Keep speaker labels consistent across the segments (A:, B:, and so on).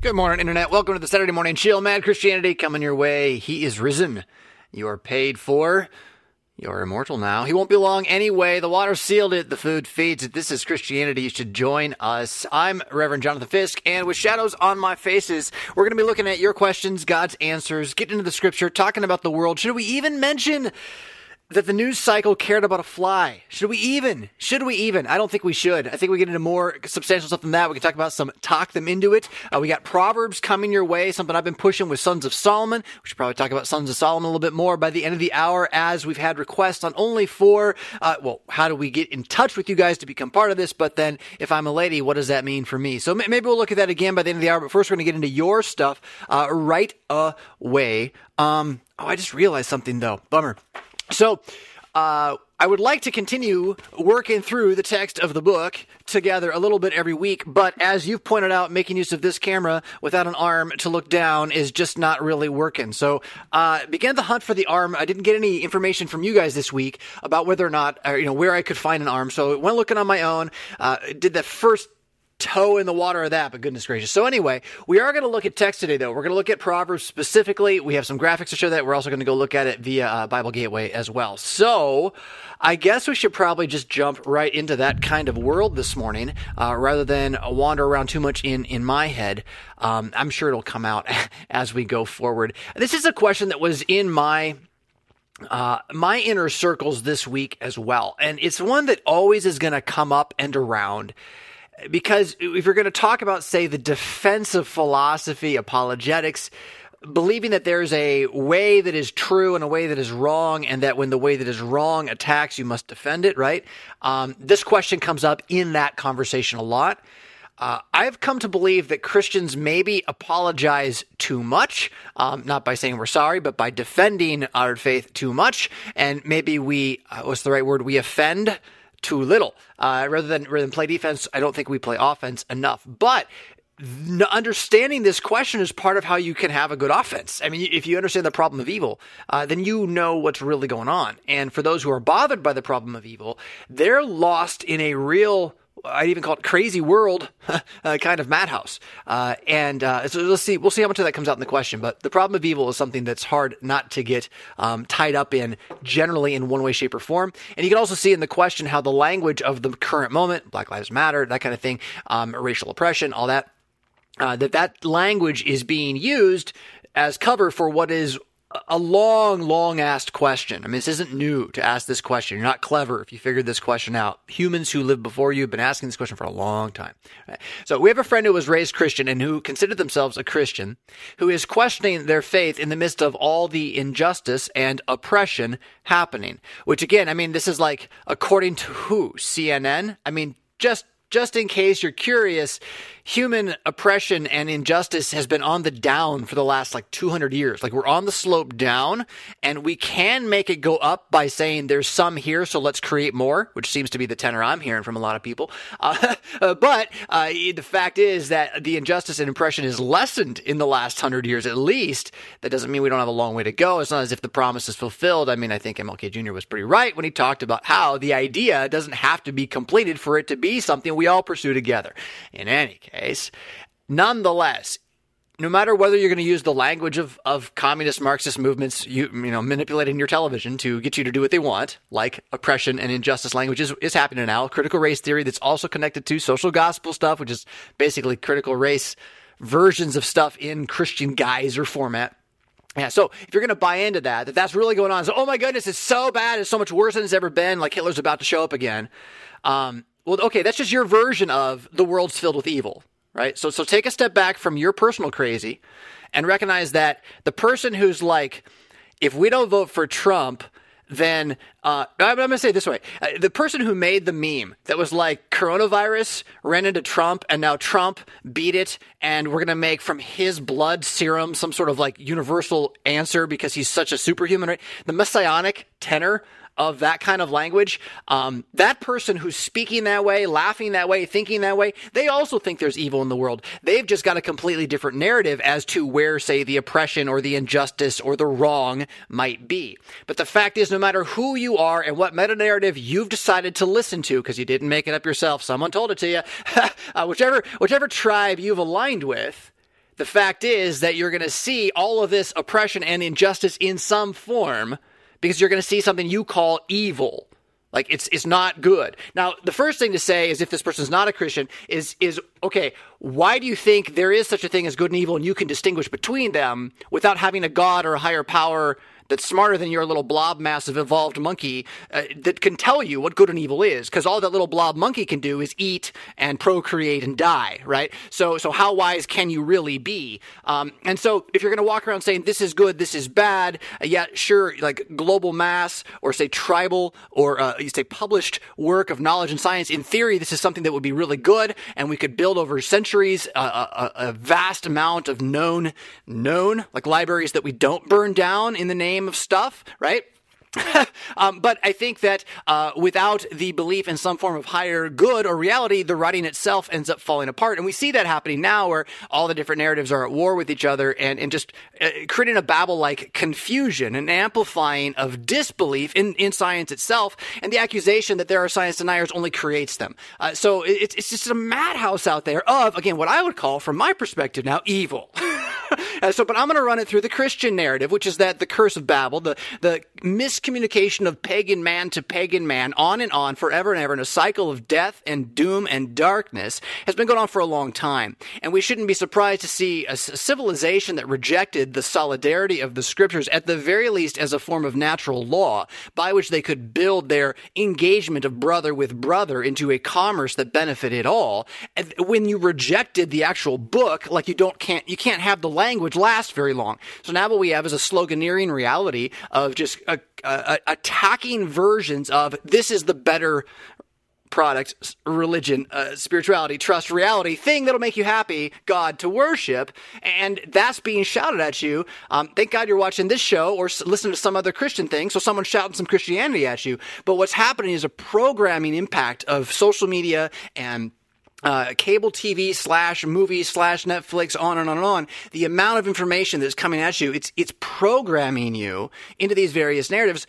A: Good morning, Internet. Welcome to the Saturday Morning Chill. Mad Christianity coming your way. He is risen. You are paid for. You're immortal now. He won't be long anyway. The water sealed it. The food feeds it. This is Christianity. You should join us. I'm Reverend Jonathan Fisk, and with shadows on my faces, we're going to be looking at your questions, God's answers, getting into the scripture, talking about the world. Should we even mention that the news cycle cared about a fly. Should we even? Should we even? I don't think we should. I think we get into more substantial stuff than that. We can talk about some talk them into it. Uh, we got Proverbs coming your way, something I've been pushing with Sons of Solomon. We should probably talk about Sons of Solomon a little bit more by the end of the hour as we've had requests on only four. Uh, well, how do we get in touch with you guys to become part of this? But then if I'm a lady, what does that mean for me? So maybe we'll look at that again by the end of the hour. But first, we're going to get into your stuff uh, right away. Um, oh, I just realized something though. Bummer. So, uh, I would like to continue working through the text of the book together a little bit every week, but as you've pointed out, making use of this camera without an arm to look down is just not really working. So, uh, began the hunt for the arm. I didn't get any information from you guys this week about whether or not, or, you know, where I could find an arm. So, went looking on my own. Uh, did the first toe in the water of that, but goodness gracious. So anyway, we are going to look at text today, though. We're going to look at Proverbs specifically. We have some graphics to show that. We're also going to go look at it via uh, Bible Gateway as well. So I guess we should probably just jump right into that kind of world this morning, uh, rather than wander around too much in in my head. Um, I'm sure it'll come out as we go forward. This is a question that was in my uh, my inner circles this week as well. And it's one that always is going to come up and around because if you're going to talk about, say, the defensive philosophy, apologetics, believing that there's a way that is true and a way that is wrong, and that when the way that is wrong attacks, you must defend it, right? Um, this question comes up in that conversation a lot. Uh, I've come to believe that Christians maybe apologize too much, um, not by saying we're sorry, but by defending our faith too much. And maybe we, uh, what's the right word? We offend too little. Uh, rather than rather than play defense, I don't think we play offense enough. But understanding this question is part of how you can have a good offense. I mean, if you understand the problem of evil, uh, then you know what's really going on. And for those who are bothered by the problem of evil, they're lost in a real I'd even call it crazy world uh, kind of madhouse. Uh, and uh, so let's see, we'll see how much of that comes out in the question. But the problem of evil is something that's hard not to get um, tied up in, generally in one way, shape, or form. And you can also see in the question how the language of the current moment, Black Lives Matter, that kind of thing, um, racial oppression, all that, uh, that that language is being used as cover for what is a long, long asked question. I mean, this isn't new to ask this question. You're not clever if you figured this question out. Humans who lived before you have been asking this question for a long time. So we have a friend who was raised Christian and who considered themselves a Christian, who is questioning their faith in the midst of all the injustice and oppression happening. Which again, I mean, this is like according to who? CNN? I mean, just just in case you're curious, human oppression and injustice has been on the down for the last like 200 years. Like we're on the slope down and we can make it go up by saying there's some here, so let's create more, which seems to be the tenor I'm hearing from a lot of people. Uh, but uh, the fact is that the injustice and oppression is lessened in the last 100 years at least. That doesn't mean we don't have a long way to go. It's not as if the promise is fulfilled. I mean, I think MLK Jr. was pretty right when he talked about how the idea doesn't have to be completed for it to be something we all pursue together. In any case, case. Nonetheless, no matter whether you're going to use the language of, of communist Marxist movements, you, you know, manipulating your television to get you to do what they want, like oppression and injustice language is, is happening now. Critical race theory that's also connected to social gospel stuff, which is basically critical race versions of stuff in Christian guise or format. Yeah, so if you're going to buy into that, that that's really going on, so oh my goodness, it's so bad, it's so much worse than it's ever been, like Hitler's about to show up again. Um, well, okay, that's just your version of the world's filled with evil, right? So, so take a step back from your personal crazy and recognize that the person who's like, if we don't vote for Trump, then uh, I'm going to say it this way: uh, the person who made the meme that was like coronavirus ran into Trump, and now Trump beat it, and we're going to make from his blood serum some sort of like universal answer because he's such a superhuman. Right? The messianic tenor of that kind of language, um, that person who's speaking that way, laughing that way, thinking that way, they also think there's evil in the world. They've just got a completely different narrative as to where, say, the oppression or the injustice or the wrong might be. But the fact is, no matter who you are and what meta narrative you've decided to listen to, because you didn't make it up yourself, someone told it to you, uh, whichever whichever tribe you've aligned with the fact is that you're going to see all of this oppression and injustice in some form because you're going to see something you call evil. Like it's it's not good. Now, the first thing to say is if this person's not a Christian is is okay, why do you think there is such a thing as good and evil and you can distinguish between them without having a god or a higher power that's smarter than your little blob massive evolved monkey uh, that can tell you what good and evil is because all that little blob monkey can do is eat and procreate and die right? So so how wise can you really be? Um, and so if you're going to walk around saying this is good this is bad uh, yeah sure like global mass or say tribal or uh, you say published work of knowledge and science in theory this is something that would be really good and we could build over centuries a, a, a vast amount of known known like libraries that we don't burn down in the name of stuff, right? um, but I think that uh, without the belief in some form of higher good or reality, the writing itself ends up falling apart. And we see that happening now where all the different narratives are at war with each other and, and just uh, creating a Babel like confusion and amplifying of disbelief in, in science itself. And the accusation that there are science deniers only creates them. Uh, so it, it's just a madhouse out there of, again, what I would call, from my perspective now, evil. Uh, so, but I'm going to run it through the Christian narrative, which is that the curse of Babel, the, the miscommunication of pagan man to pagan man, on and on, forever and ever, in a cycle of death and doom and darkness, has been going on for a long time. And we shouldn't be surprised to see a, a civilization that rejected the solidarity of the scriptures, at the very least as a form of natural law, by which they could build their engagement of brother with brother into a commerce that benefited all. And when you rejected the actual book, like you don't can't you can't have the language last very long. So now what we have is a sloganeering reality of just uh, uh, attacking versions of this is the better product, religion, uh, spirituality, trust, reality, thing that'll make you happy, God to worship, and that's being shouted at you. Um, thank God you're watching this show or listening to some other Christian thing, so someone's shouting some Christianity at you. But what's happening is a programming impact of social media and uh, cable TV slash movies slash Netflix, on and on and on. The amount of information that's coming at you, it's it's programming you into these various narratives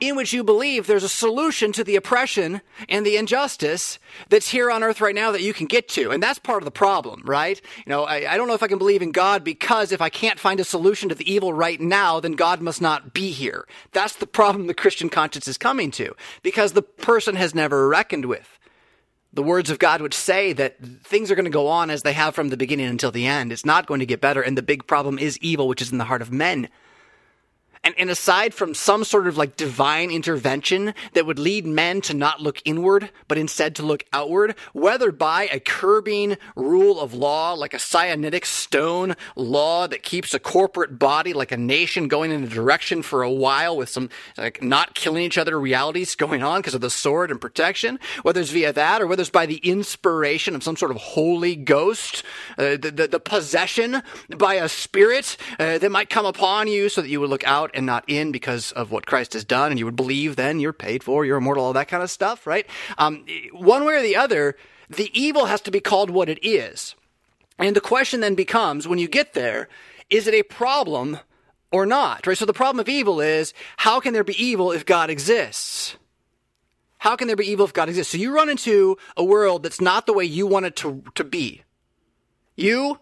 A: in which you believe there's a solution to the oppression and the injustice that's here on earth right now that you can get to. And that's part of the problem, right? You know, I, I, don't know if I can believe in God because if I can't find a solution to the evil right now, then God must not be here. That's the problem the Christian conscience is coming to because the person has never reckoned with the words of God which say that things are going to go on as they have from the beginning until the end. It's not going to get better. And the big problem is evil, which is in the heart of men. And, and aside from some sort of like divine intervention that would lead men to not look inward, but instead to look outward, whether by a curbing rule of law, like a Sinaitic stone law that keeps a corporate body, like a nation going in a direction for a while with some like not killing each other realities going on because of the sword and protection, whether it's via that or whether it's by the inspiration of some sort of holy ghost, uh, the, the, the, possession by a spirit uh, that might come upon you so that you would look out out and not in because of what Christ has done, and you would believe then you're paid for, you're immortal, all that kind of stuff, right? Um, one way or the other, the evil has to be called what it is. And the question then becomes when you get there, is it a problem or not? Right? So the problem of evil is how can there be evil if God exists? How can there be evil if God exists? So you run into a world that's not the way you want it to, to be. You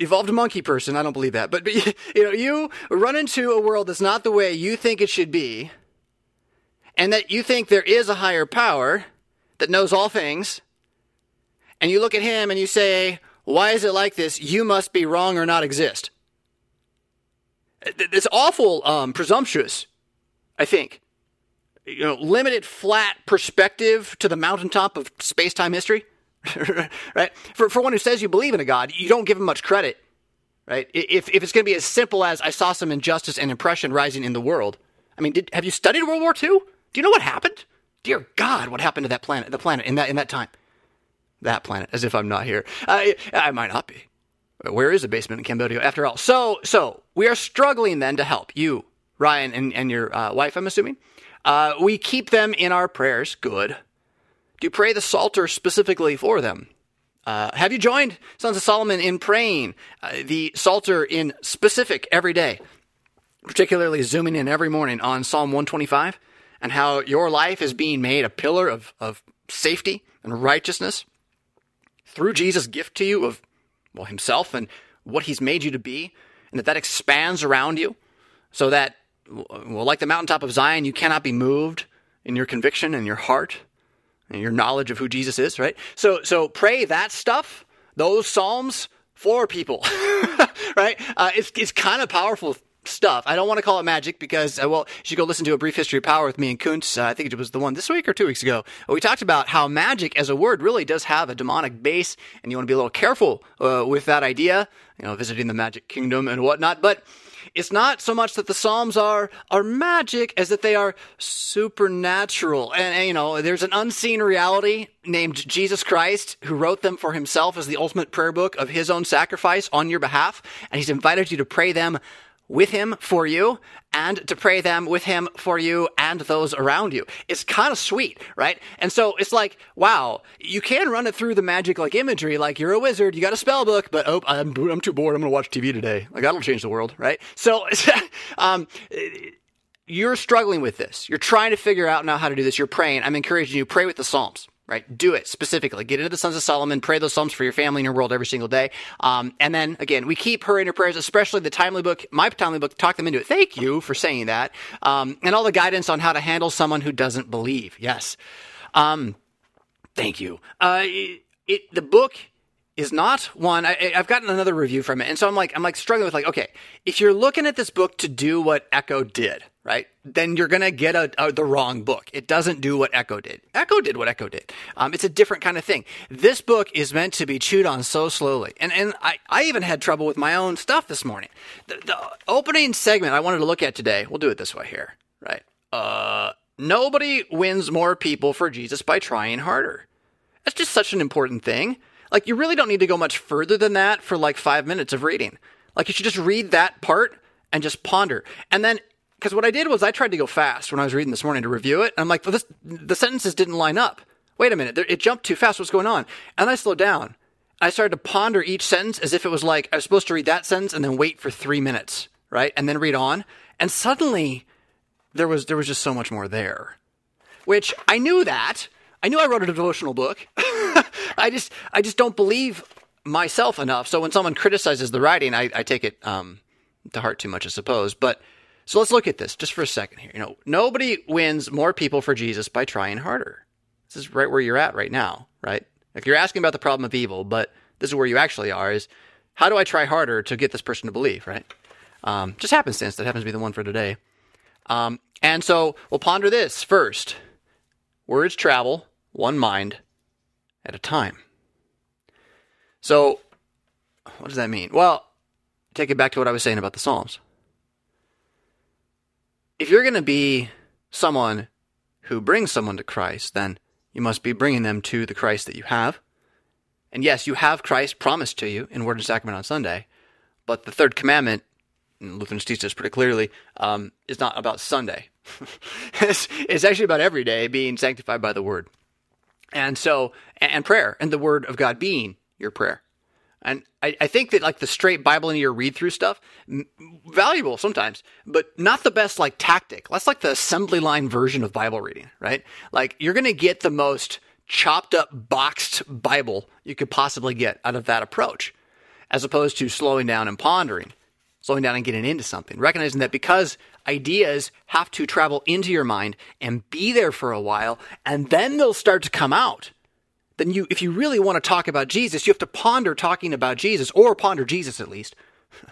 A: evolved monkey person. I don't believe that, but, but you know, you run into a world that's not the way you think it should be, and that you think there is a higher power that knows all things, and you look at him and you say, "Why is it like this? You must be wrong or not exist." It's awful um, presumptuous, I think. You know, limited flat perspective to the mountaintop of space time history. right? For, for one who says you believe in a God, you don't give him much credit, right? If, if it's going to be as simple as I saw some injustice and oppression rising in the world. I mean, did, have you studied World War II? Do you know what happened? Dear God, what happened to that planet, the planet in that, in that time? That planet, as if I'm not here. I, I might not be. Where is the basement in Cambodia after all? So, so we are struggling then to help you, Ryan, and, and your uh, wife, I'm assuming. Uh, we keep them in our prayers. Good to pray the Psalter specifically for them. Uh, have you joined Sons of Solomon in praying uh, the Psalter in specific every day, particularly zooming in every morning on Psalm 125 and how your life is being made a pillar of, of safety and righteousness through Jesus' gift to you of, well, himself and what He's made you to be, and that that expands around you, so that, well, like the mountaintop of Zion, you cannot be moved in your conviction and your heart your knowledge of who Jesus is, right? So, so pray that stuff, those psalms for people, right? Uh, it's it's kind of powerful stuff. I don't want to call it magic because, uh, well, you should go listen to a brief history of power with me and Kuntz. Uh, I think it was the one this week or two weeks ago. We talked about how magic as a word really does have a demonic base, and you want to be a little careful uh, with that idea. You know, visiting the magic kingdom and whatnot, but it's not so much that the Psalms are are magic as that they are supernatural. And, and, you know, there's an unseen reality named Jesus Christ who wrote them for himself as the ultimate prayer book of his own sacrifice on your behalf, and he's invited you to pray them with him for you and to pray them with him for you and those around you. It's kind of sweet, right? And so it's like, wow, you can run it through the magic like imagery, like you're a wizard, you got a spell book, but oh, I'm, I'm too bored, I'm gonna watch TV today. Like that'll change the world, right? So, um, you're struggling with this. You're trying to figure out now how to do this. You're praying. I'm encouraging you, pray with the Psalms right? Do it specifically. Get into the Sons of Solomon, pray those Psalms for your family and your world every single day. Um, and then again, we keep her in her prayers, especially the timely book, my timely book, talk them into it. Thank you for saying that. Um, and all the guidance on how to handle someone who doesn't believe. Yes. Um, thank you. Uh, it, it, the book is not one I, have gotten another review from it and so i'm like i'm like struggling with like okay if you're looking at this book to do what echo did right? Then you're gonna get a, a, the wrong book. It doesn't do what echo did. Echo did what echo did. Um, it's a different kind of thing. This book is meant to be chewed on so slowly. And and i, I even had trouble with my own stuff this morning. The, the opening segment i wanted to look at today we'll do it this way here right? Uh nobody wins more people for jesus by trying harder. That's just such an important thing. Like, you really don't need to go much further than that for like five minutes of reading. Like, you should just read that part and just ponder. And then, because what I did was I tried to go fast when I was reading this morning to review it. And I'm like, well, this, the sentences didn't line up. Wait a minute, it jumped too fast. What's going on? And I slowed down. I started to ponder each sentence as if it was like I was supposed to read that sentence and then wait for three minutes, right? And then read on. And suddenly, there was there was just so much more there. Which I knew that. I knew I wrote a devotional book. I just I just don't believe myself enough. So when someone criticizes the writing, I, I take it um, to heart too much, I suppose. But so let's look at this just for a second here. You know, nobody wins more people for Jesus by trying harder. This is right where you're at right now, right? If you're asking about the problem of evil, but this is where you actually are, is how do I try harder to get this person to believe, right? Um, just happenstance that happens to be the one for today. Um, and so we'll ponder this first. Words travel, one mind, at a time. So, what does that mean? Well, take it back to what I was saying about the Psalms. If you're going to be someone who brings someone to Christ, then you must be bringing them to the Christ that you have. And yes, you have Christ promised to you in Word and Sacrament on Sunday, but the third commandment, and Lutherans teach this pretty clearly, um, is not about Sunday. it's, it's actually about every day being sanctified by the Word. And so, and prayer and the word of God being your prayer. And I, I think that like the straight Bible into your read through stuff, m- valuable sometimes, but not the best like tactic. That's like the assembly line version of Bible reading, right? Like you're going to get the most chopped up, boxed Bible you could possibly get out of that approach, as opposed to slowing down and pondering, slowing down and getting into something, recognizing that because ideas have to travel into your mind and be there for a while, and then they'll start to come out. Then you, if you really want to talk about Jesus, you have to ponder talking about Jesus, or ponder Jesus at least, you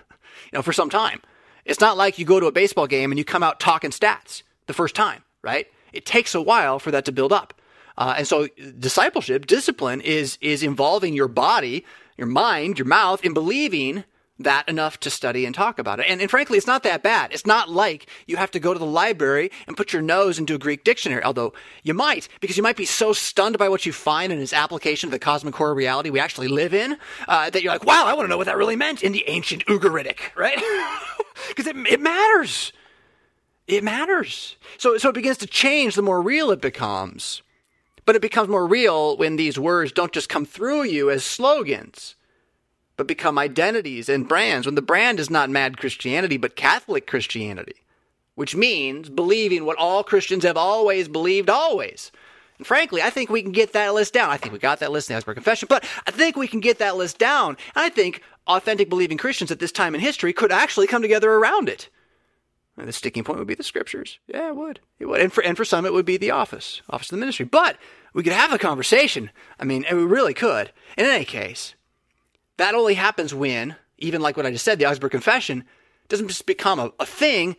A: know, for some time. It's not like you go to a baseball game and you come out talking stats the first time, right? It takes a while for that to build up. Uh, and so discipleship, discipline is, is involving your body, your mind, your mouth in believing that enough to study and talk about it. And, and, frankly, it's not that bad. It's not like you have to go to the library and put your nose into a Greek dictionary, although you might, because you might be so stunned by what you find in its application of the cosmic core reality we actually live in, uh, that you're like, wow, I want to know what that really meant in the ancient Ugaritic, right? Because it, it matters. It matters. So, so it begins to change the more real it becomes. But it becomes more real when these words don't just come through you as slogans but become identities and brands when the brand is not mad Christianity, but Catholic Christianity, which means believing what all Christians have always believed, always. And frankly, I think we can get that list down. I think we got that list in the Confession, but I think we can get that list down. And I think authentic believing Christians at this time in history could actually come together around it. And the sticking point would be the scriptures. Yeah, it would. It would. And for, and for some, it would be the office, office of the ministry. But we could have a conversation. I mean, we really could. In any case, that only happens when, even like what I just said, the Augsburg Confession doesn't just become a, a thing,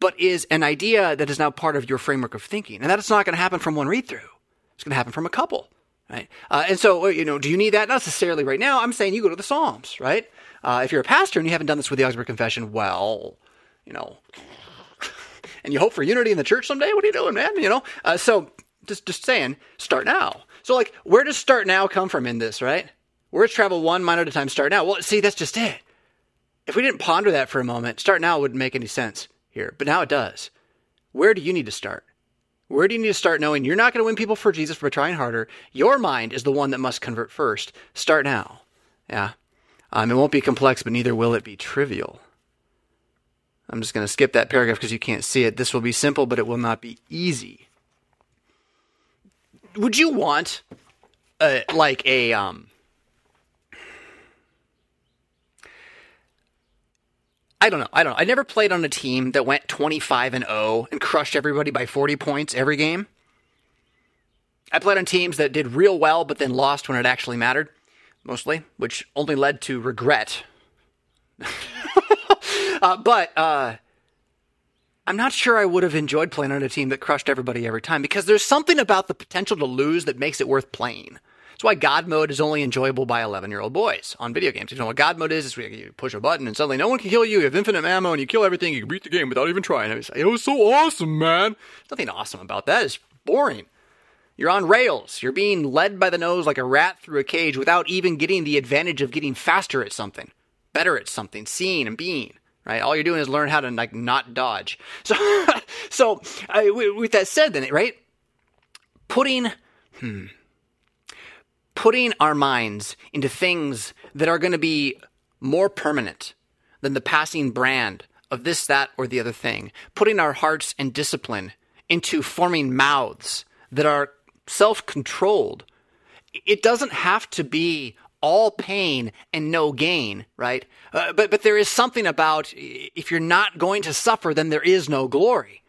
A: but is an idea that is now part of your framework of thinking. And that's not going to happen from one read through. It's going to happen from a couple, right? Uh, and so, you know, do you need that? Not necessarily right now. I'm saying you go to the Psalms, right? Uh, if you're a pastor and you haven't done this with the Augsburg Confession, well, you know, and you hope for unity in the church someday. What are you doing, man? You know, uh, so just just saying, start now. So like, where does start now come from in this, right? Where's travel one minute at a time? Start now. Well, see, that's just it. If we didn't ponder that for a moment, start now wouldn't make any sense here, but now it does. Where do you need to start? Where do you need to start knowing you're not going to win people for Jesus by trying harder? Your mind is the one that must convert first. Start now. Yeah. Um, it won't be complex, but neither will it be trivial. I'm just going to skip that paragraph because you can't see it. This will be simple, but it will not be easy. Would you want, uh, like a um, I don't know. I don't know. I never played on a team that went 25 and 0 and crushed everybody by 40 points every game. I played on teams that did real well but then lost when it actually mattered, mostly, which only led to regret. uh, but uh, I'm not sure I would have enjoyed playing on a team that crushed everybody every time because there's something about the potential to lose that makes it worth playing. Why God mode is only enjoyable by 11 year old boys on video games. You know what God mode is? It's where you push a button and suddenly no one can kill you. You have infinite ammo and you kill everything. You can beat the game without even trying. It was, it was so awesome, man. Nothing awesome about that. It's boring. You're on rails. You're being led by the nose like a rat through a cage without even getting the advantage of getting faster at something, better at something, seeing and being. Right, all you're doing is learn how to like not dodge. So, so with that said, then right, putting, hmm, putting our minds into things that are going to be more permanent than the passing brand of this, that, or the other thing, putting our hearts and discipline into forming mouths that are self controlled. It doesn't have to be all pain and no gain, right? Uh, but but there is something about if you're not going to suffer, then there is no glory.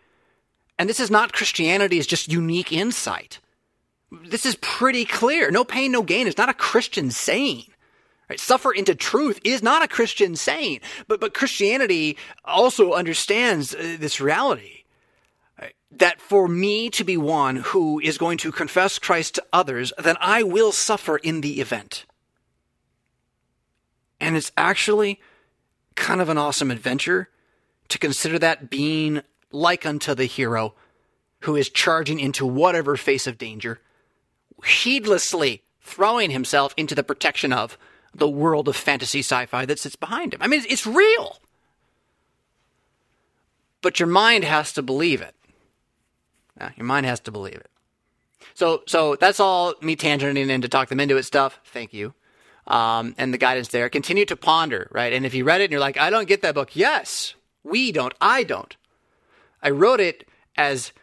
A: And this is not Christianity's just unique insight this is pretty clear. No pain, no gain is not a Christian saying. Right? Suffer into truth is not a Christian saying, but but Christianity also understands uh, this reality right? that for me to be one who is going to confess Christ to others, then I will suffer in the event. And it's actually kind of an awesome adventure to consider that being like unto the hero who is charging into whatever face of danger heedlessly throwing himself into the protection of the world of fantasy sci-fi that sits behind him. I mean, it's real. But your mind has to believe it. Yeah, your mind has to believe it. So, so that's all me tangenting in to talk them into it stuff. Thank you. Um, and the guidance there. Continue to ponder, right? And if you read it and you're like, I don't get that book. Yes, we don't. I don't. I wrote it as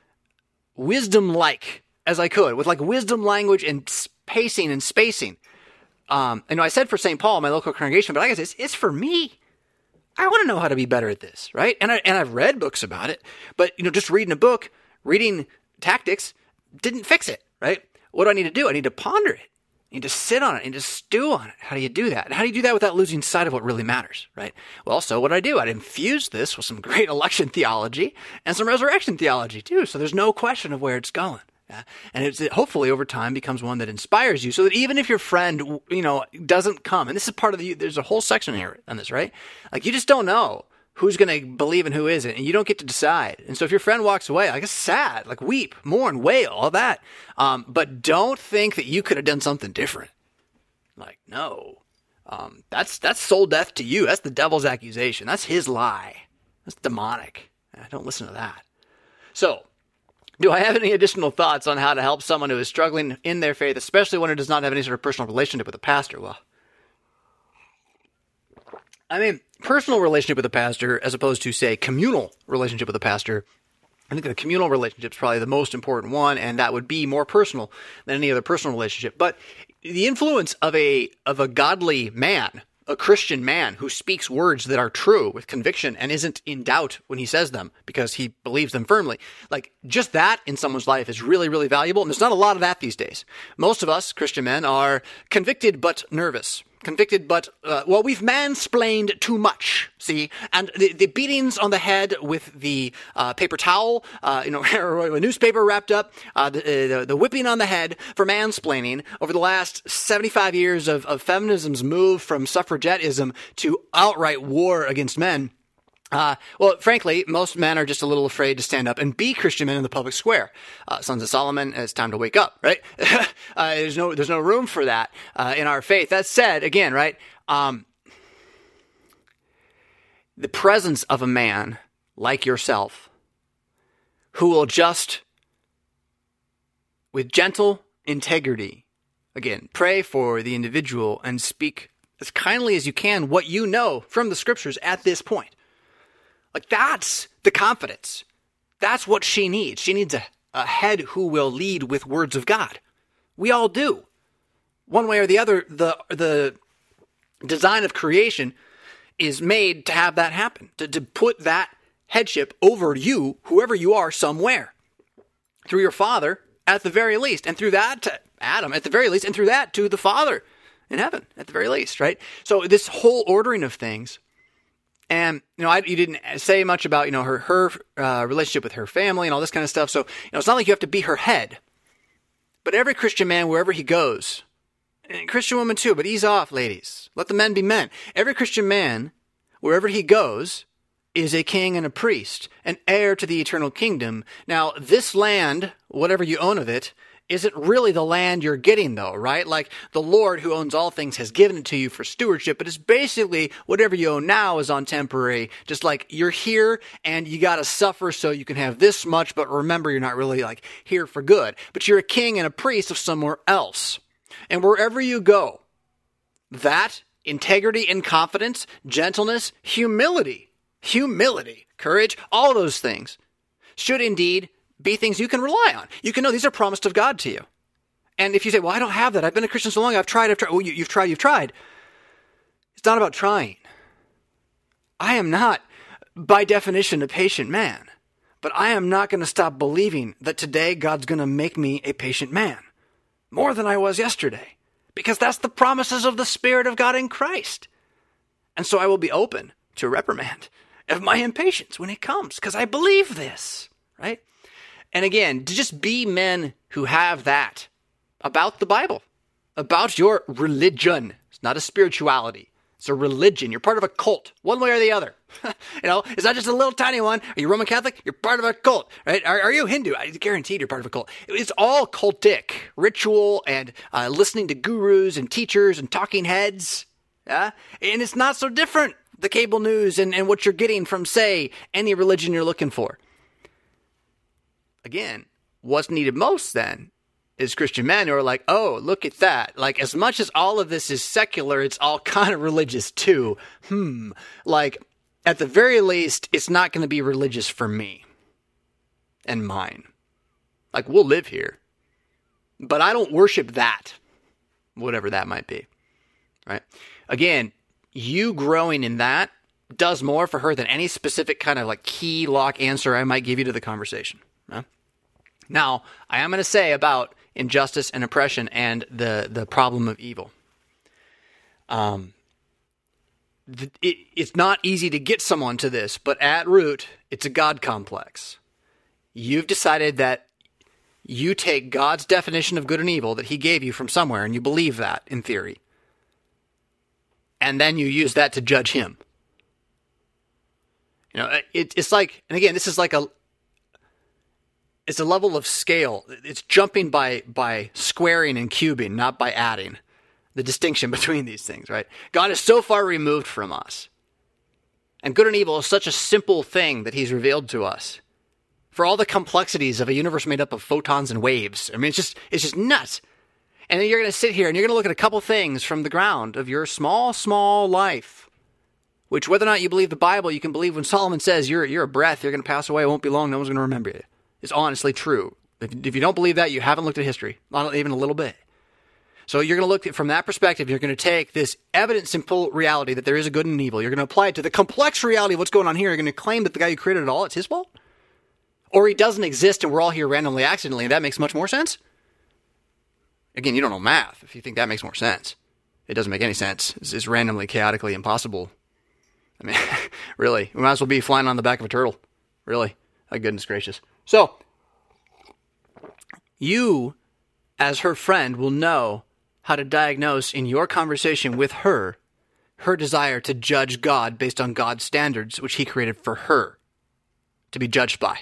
A: wisdom like as I could with like wisdom language and pacing and spacing. Um, know, I said for St. Paul, my local congregation, but I guess it's, it's for me. I want to know how to be better at this, right? And I, and I've read books about it, but you know, just reading a book, reading tactics didn't fix it, right? What do I need to do? I need to ponder it. I need to sit on it and just stew on it. How do you do that? And how do you do that without losing sight of what really matters, right? Well, so what I do, I'd infuse this with some great election theology and some resurrection theology too. So there's no question of where it's going. And it's, it hopefully over time becomes one that inspires you so that even if your friend, you know, doesn't come, and this is part of the, there's a whole section here on this, right? Like you just don't know who's going to believe and who isn't, and you don't get to decide. And so if your friend walks away, like it's sad, like weep, mourn, wail, all that. Um, but don't think that you could have done something different. Like, no. Um, that's, that's soul death to you. That's the devil's accusation. That's his lie. That's demonic. Don't listen to that. So, do I have any additional thoughts on how to help someone who is struggling in their faith, especially one who does not have any sort of personal relationship with a pastor? Well, I mean, personal relationship with a pastor, as opposed to, say, communal relationship with a pastor, I think the communal relationship is probably the most important one, and that would be more personal than any other personal relationship. But the influence of a of a godly man a Christian man who speaks words that are true with conviction and isn't in doubt when he says them because he believes them firmly. Like just that in someone's life is really, really valuable. And there's not a lot of that these days. Most of us Christian men are convicted but nervous convicted, but uh, well, we've mansplained too much. See, and the, the beatings on the head with the uh, paper towel, uh, you know, a newspaper wrapped up, uh, the, uh, the, the whipping on the head for mansplaining over the last seventy five years of, of feminism's move from suffragettism to outright war against men uh, well, frankly, most men are just a little afraid to stand up and be Christian men in the public square. Uh, Sons of Solomon, it's time to wake up, right? uh, there's no, there's no room for that uh, in our faith. That said, again, right, um, the presence of a man like yourself who will just, with gentle integrity, again, pray for the individual and speak as kindly as you can what you know from the scriptures at this point like that's the confidence. That's what she needs. She needs a, a head who will lead with words of God. We all do. One way or the other, the the design of creation is made to have that happen, to, to put that headship over you, whoever you are, somewhere. Through your father, at the very least, and through that to Adam, at the very least, and through that to the Father in heaven, at the very least, right? So this whole ordering of things and you know, I, you didn't say much about you know her her uh, relationship with her family and all this kind of stuff. So you know, it's not like you have to be her head. But every Christian man, wherever he goes, and Christian woman too, but ease off, ladies. Let the men be men. Every Christian man, wherever he goes, is a king and a priest, an heir to the eternal kingdom. Now, this land, whatever you own of it, isn't really the land you're getting though, right? Like the Lord who owns all things has given it to you for stewardship, but it's basically whatever you own now is on temporary. Just like you're here and you got to suffer so you can have this much, but remember you're not really like here for good. But you're a king and a priest of somewhere else. And wherever you go, that integrity and confidence, gentleness, humility, humility, courage, all those things should indeed be things you can rely on. You can know these are promised of God to you. And if you say, well, I don't have that. I've been a Christian so long. I've tried. I've tried. Well, you, you've tried. You've tried. It's not about trying. I am not, by definition, a patient man. But I am not going to stop believing that today God's going to make me a patient man. More than I was yesterday. Because that's the promises of the Spirit of God in Christ. And so I will be open to reprimand of my impatience when it comes. Because I believe this. Right? And again, to just be men who have that about the Bible, about your religion. It's not a spirituality. It's a religion. You're part of a cult, one way or the other. you know, it's not just a little tiny one. Are you Roman Catholic? You're part of a cult, right? Are, are you Hindu? I guaranteed you're part of a cult. It's all cultic, ritual, and uh, listening to gurus and teachers and talking heads. Yeah, and it's not so different. The cable news and, and what you're getting from, say, any religion you're looking for again, what's needed most then is Christian men who are like, oh, look at that. Like, as much as all of this is secular, it's all kind of religious too. Hmm. Like, at the very least, it's not going to be religious for me and mine. Like, we'll live here. But I don't worship that, whatever that might be. Right? Again, you growing in that does more for her than any specific kind of like key lock answer I might give you to the conversation. Huh? Now, I am going to say about injustice and oppression and the, the problem of evil. Um, it, it's not easy to get someone to this, but at root, it's a God complex. You've decided that you take God's definition of good and evil that He gave you from somewhere, and you believe that in theory. And then you use that to judge Him. You know, it, it's like, and again, this is like a, it's a level of scale. It's jumping by by squaring and cubing, not by adding. The distinction between these things, right? God is so far removed from us. And good and evil is such a simple thing that he's revealed to us. For all the complexities of a universe made up of photons and waves. I mean, it's just it's just nuts. And then you're going to sit here and you're going to look at a couple things from the ground of your small, small life which whether or not you believe the Bible, you can believe when Solomon says you're you're a breath, you're going to pass away, it won't be long, no one's going to remember you. It's honestly true. If, if you don't believe that, you haven't looked at history, not even a little bit. So you're going to look at from that perspective. You're going to take this evident, simple reality that there is a good and evil. You're going to apply it to the complex reality of what's going on here. You're going to claim that the guy who created it all, it's his fault, or he doesn't exist and we're all here randomly, accidentally. And that makes much more sense. Again, you don't know math if you think that makes more sense. It doesn't make any sense. It's, it's randomly, chaotically impossible. I mean, really, we might as well be flying on the back of a turtle. Really, goodness gracious. So, you, as her friend, will know how to diagnose in your conversation with her her desire to judge God based on God's standards, which He created for her to be judged by.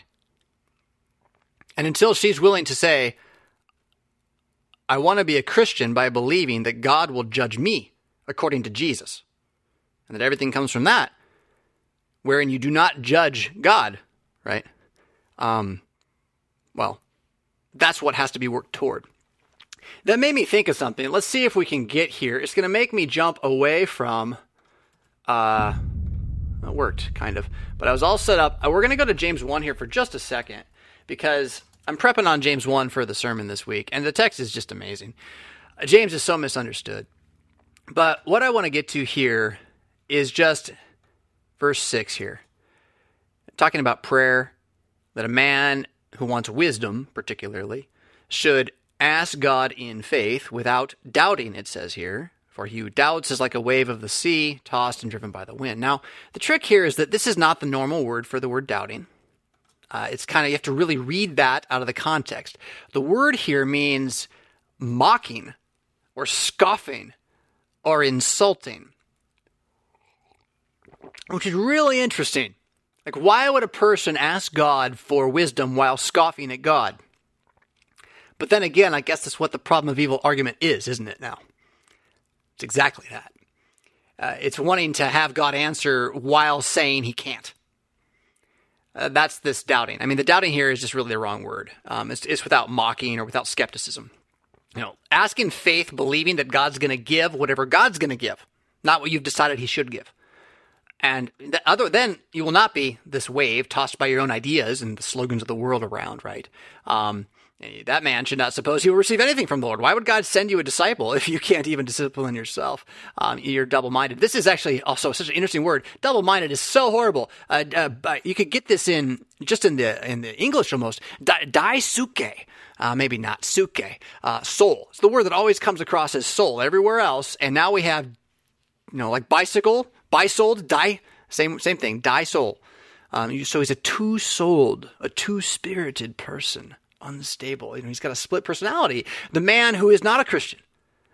A: And until she's willing to say, I want to be a Christian by believing that God will judge me according to Jesus, and that everything comes from that, wherein you do not judge God, right? Um, well, that's what has to be worked toward. That made me think of something. Let's see if we can get here. It's going to make me jump away from. Uh, it worked, kind of. But I was all set up. Uh, we're going to go to James 1 here for just a second because I'm prepping on James 1 for the sermon this week, and the text is just amazing. Uh, James is so misunderstood. But what I want to get to here is just verse 6 here. Talking about prayer, that a man who wants wisdom, particularly, should ask God in faith without doubting, it says here. For he who doubts is like a wave of the sea, tossed and driven by the wind. Now, the trick here is that this is not the normal word for the word doubting. Uh, it's kind of, you have to really read that out of the context. The word here means mocking or scoffing or insulting, which is really interesting. Like, why would a person ask God for wisdom while scoffing at God? But then again, I guess that's what the problem of evil argument is, isn't it now? It's exactly that. Uh, it's wanting to have God answer while saying he can't. Uh, that's this doubting. I mean, the doubting here is just really the wrong word. Um, it's, it's without mocking or without skepticism. You know, asking faith, believing that God's going to give whatever God's going to give, not what you've decided He should give. And the other, then you will not be this wave tossed by your own ideas and the slogans of the world around, right? Um, that man should not suppose he will receive anything from the Lord. Why would God send you a disciple if you can't even discipline yourself? Um, you're double minded. This is actually also such an interesting word. Double minded is so horrible. Uh, uh, you could get this in just in the in the English almost. Daisuke. Uh, maybe not suke. Uh, soul. It's the word that always comes across as soul everywhere else. And now we have, you know, like bicycle, bisouled, die. Same same thing. Die soul. Um, so he's a two souled, a two spirited person unstable. You know, he's got a split personality. The man who is not a Christian.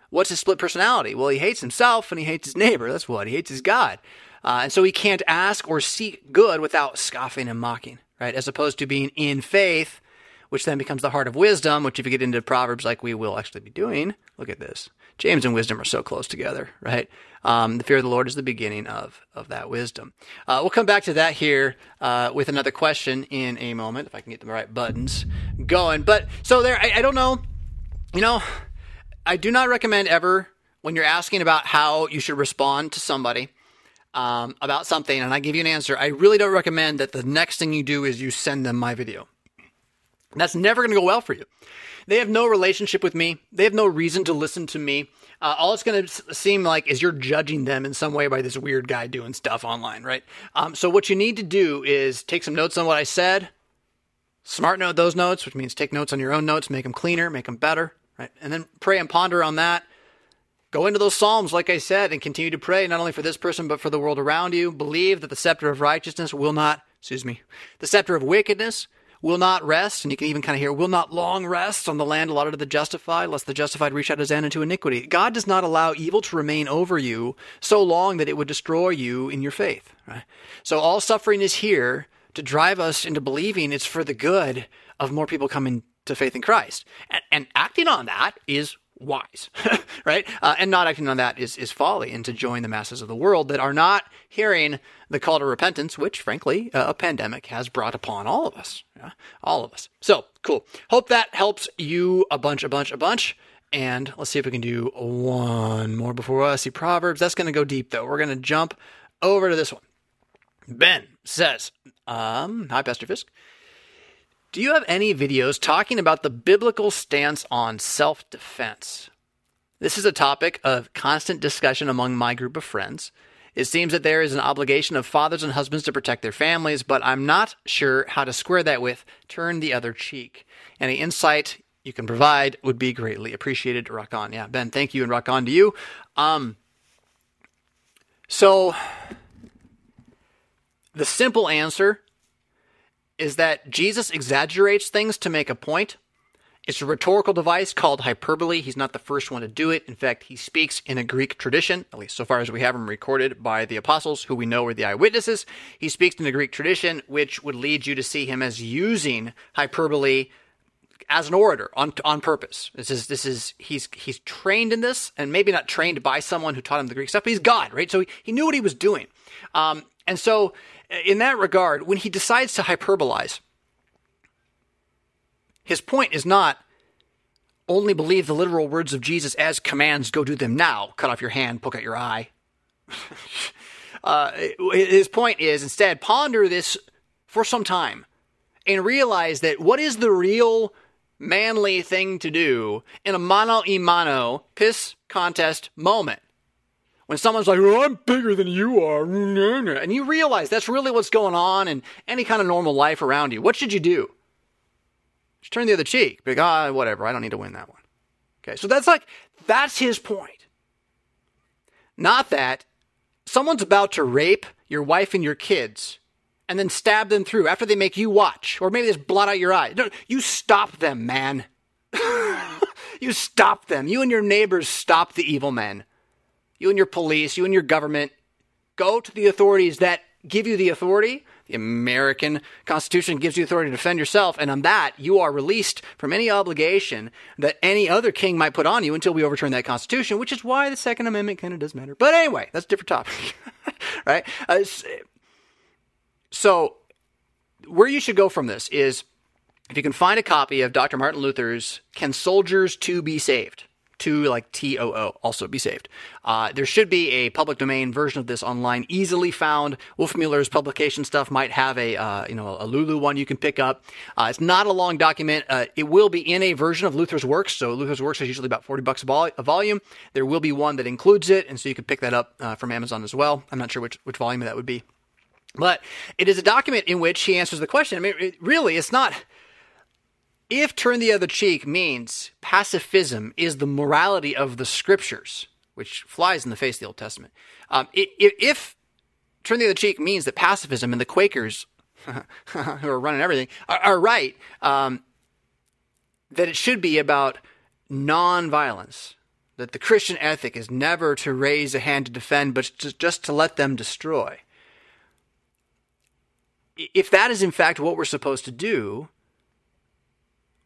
A: What's his split personality? Well, he hates himself and he hates his neighbor. That's what he hates his God. Uh, and so he can't ask or seek good without scoffing and mocking, right? As opposed to being in faith, which then becomes the heart of wisdom, which if you get into Proverbs like we will actually be doing, look at this. James and wisdom are so close together, right? Um, the fear of the Lord is the beginning of of that wisdom. Uh, we'll come back to that here uh, with another question in a moment, if I can get the right buttons going. But so there, I, I don't know. You know, I do not recommend ever when you're asking about how you should respond to somebody um, about something, and I give you an answer. I really don't recommend that the next thing you do is you send them my video. That's never going to go well for you. They have no relationship with me. They have no reason to listen to me. Uh, all it's going to seem like is you're judging them in some way by this weird guy doing stuff online, right? Um, so what you need to do is take some notes on what I said, smart note those notes, which means take notes on your own notes, make them cleaner, make them better, right? And then pray and ponder on that. Go into those Psalms, like I said, and continue to pray not only for this person, but for the world around you. Believe that the scepter of righteousness will not, excuse me, the scepter of wickedness will not rest, and you can even kind of hear, will not long rest on the land allotted to the justified, lest the justified reach out his hand into iniquity. God does not allow evil to remain over you so long that it would destroy you in your faith. Right? So all suffering is here to drive us into believing it's for the good of more people coming to faith in Christ. And, and acting on that is wise, right? Uh, and not acting on that is, is folly, and to join the masses of the world that are not hearing the call to repentance, which, frankly, uh, a pandemic has brought upon all of us, yeah? all of us. So cool. Hope that helps you a bunch, a bunch, a bunch. And let's see if we can do one more before I see Proverbs. That's going to go deep, though. We're going to jump over to this one. Ben says, um, Hi, Pastor Fisk. Do you have any videos talking about the biblical stance on self defense? This is a topic of constant discussion among my group of friends. It seems that there is an obligation of fathers and husbands to protect their families, but I'm not sure how to square that with turn the other cheek. Any insight you can provide would be greatly appreciated. Rock on. Yeah, Ben, thank you, and rock on to you. Um, so, the simple answer is that Jesus exaggerates things to make a point. It's a rhetorical device called hyperbole. He's not the first one to do it. In fact, he speaks in a Greek tradition, at least so far as we have him recorded by the apostles, who we know were the eyewitnesses. He speaks in a Greek tradition, which would lead you to see him as using hyperbole as an orator on on purpose. This is this is he's he's trained in this, and maybe not trained by someone who taught him the Greek stuff, but he's God, right? So he, he knew what he was doing. Um, and so, in that regard, when he decides to hyperbolize, his point is not only believe the literal words of Jesus as commands, go do them now, cut off your hand, poke out your eye. uh, his point is instead ponder this for some time and realize that what is the real manly thing to do in a mano a mano piss contest moment? When someone's like, oh, I'm bigger than you are, and you realize that's really what's going on in any kind of normal life around you, what should you do? Just turn the other cheek. Be like, ah, whatever. I don't need to win that one. Okay, so that's like, that's his point. Not that someone's about to rape your wife and your kids and then stab them through after they make you watch, or maybe just blot out your eye. No, you stop them, man. you stop them. You and your neighbors stop the evil men. You and your police, you and your government. Go to the authorities that give you the authority the American Constitution gives you authority to defend yourself, and on that, you are released from any obligation that any other king might put on you until we overturn that Constitution, which is why the Second Amendment kind of does matter. But anyway, that's a different topic, right? Uh, so, where you should go from this is if you can find a copy of Dr. Martin Luther's Can Soldiers Too Be Saved? To like T O O, also be saved. Uh, there should be a public domain version of this online, easily found. Wolfmueller's publication stuff might have a uh, you know a Lulu one you can pick up. Uh, it's not a long document. Uh, it will be in a version of Luther's works. So Luther's works is usually about forty bucks a, vol- a volume. There will be one that includes it, and so you can pick that up uh, from Amazon as well. I'm not sure which which volume that would be. But it is a document in which he answers the question. I mean, it, really, it's not if turn the other cheek means pacifism is the morality of the scriptures, which flies in the face of the Old Testament, um, if, if turn the other cheek means that pacifism and the Quakers, who are running everything, are, are right, um, that it should be about nonviolence. That the Christian ethic is never to raise a hand to defend, but just to let them destroy. If that is in fact what we're supposed to do,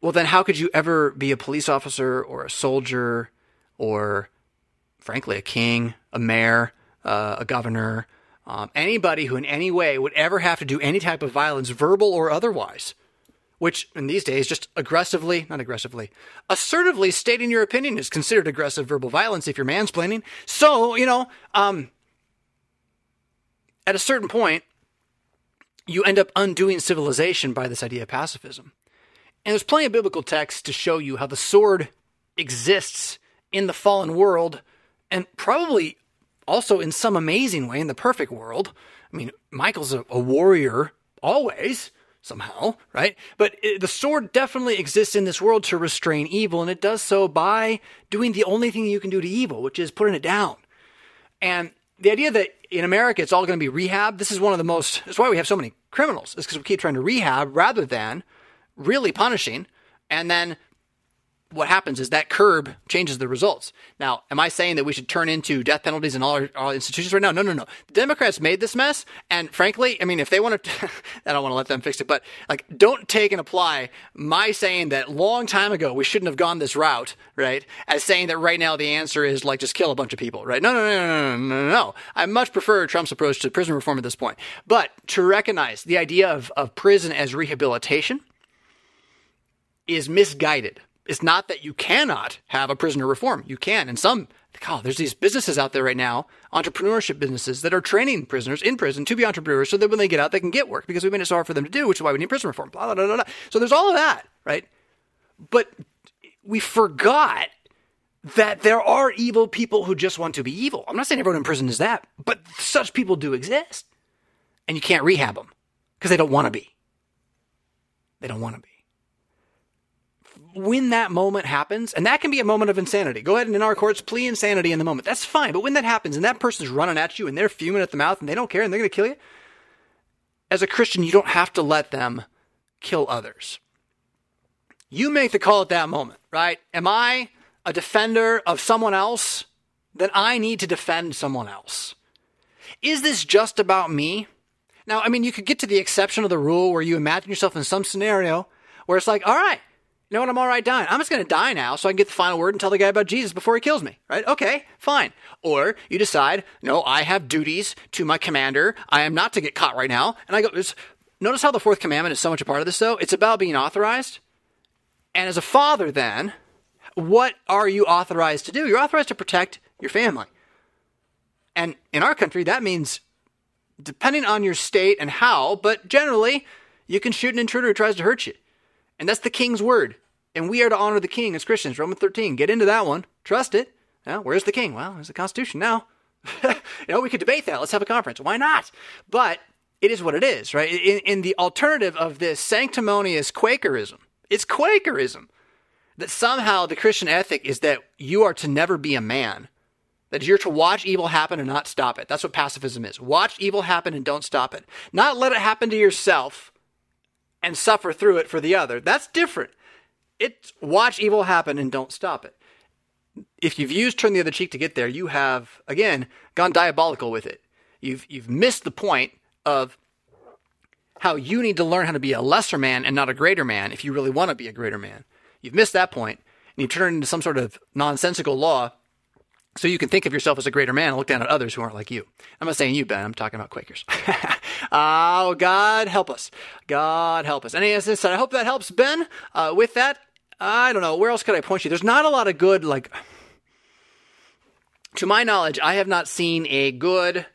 A: well, then how could you ever be a police officer or a soldier or, frankly, a king, a mayor, uh, a governor, um, anybody who in any way would ever have to do any type of violence, verbal or otherwise? Which in these days, just aggressively, not aggressively, assertively stating your opinion is considered aggressive verbal violence if you're mansplaining. So, you know, um, at a certain point, you end up undoing civilization by this idea of pacifism. And there's plenty of biblical texts to show you how the sword exists in the fallen world and probably also in some amazing way in the perfect world. I mean, Michael's a, a warrior always, somehow, right? But it, the sword definitely exists in this world to restrain evil, and it does so by doing the only thing you can do to evil, which is putting it down. And the idea that in America it's all going to be rehab, this is one of the most, that's why we have so many criminals, is because we keep trying to rehab rather than really punishing, and then what happens is that curb changes the results. Now, am I saying that we should turn into death penalties in all our, all institutions right now? No, no, no. The Democrats made this mess, and frankly, I mean, if they want to, I don't want to let them fix it, but like, don't take and apply my saying that long time ago we shouldn't have gone this route, right? As saying that right now the answer is like just kill a bunch of people, right? No, no, no, no, no, no, no. I much prefer Trump's approach to prison reform at this point. But to recognize the idea of, of prison as rehabilitation is misguided. it's not that you cannot have a prisoner reform. You can. And some, God, there's these businesses out there right now, entrepreneurship businesses that are training prisoners in prison to be entrepreneurs so that when they get out, they can get work because we made it so hard for them to do, which is why we need prison reform. Blah, blah, blah, blah. So there's all of that, right? But we forgot that there are evil people who just want to be evil. I'm not saying everyone in prison is that, but such people do exist. And you can't rehab them because they don't want to be. They don't want to be. When that moment happens, and that can be a moment of insanity. Go ahead and in our courts plea insanity in the moment. That's fine. But when that happens and that person's running at you and they're fuming at the mouth and they don't care and they're going to kill you, as a Christian, you don't have to let them kill others. You make the call at that moment, right? Am I a defender of someone else? Then I need to defend someone else. Is this just about me? Now, I mean, you could get to the exception of the rule where you imagine yourself in some scenario where it's like, all right, you know what? I'm all right dying. I'm just going to die now so I can get the final word and tell the guy about Jesus before he kills me, right? Okay, fine. Or you decide, no, I have duties to my commander. I am not to get caught right now. And I go, notice how the fourth commandment is so much a part of this, though? It's about being authorized. And as a father, then, what are you authorized to do? You're authorized to protect your family. And in our country, that means, depending on your state and how, but generally, you can shoot an intruder who tries to hurt you. And that's the king's word. And we are to honor the king as Christians. Romans 13. Get into that one. Trust it. Where's the king? Well, there's the Constitution now. you know, we could debate that. Let's have a conference. Why not? But it is what it is, right? In, in the alternative of this sanctimonious Quakerism, it's Quakerism that somehow the Christian ethic is that you are to never be a man. That you're to watch evil happen and not stop it. That's what pacifism is. Watch evil happen and don't stop it. Not let it happen to yourself and suffer through it for the other. That's different. It's watch evil happen and don't stop it. If you've used turn the other cheek to get there, you have again gone diabolical with it. You've you've missed the point of how you need to learn how to be a lesser man and not a greater man if you really want to be a greater man. You've missed that point, and you turn into some sort of nonsensical law so you can think of yourself as a greater man and look down at others who aren't like you. I'm not saying you, Ben. I'm talking about Quakers. oh, God help us. God help us. And as I said, I hope that helps, Ben. Uh, with that, I don't know. Where else could I point you? There's not a lot of good, like, to my knowledge, I have not seen a good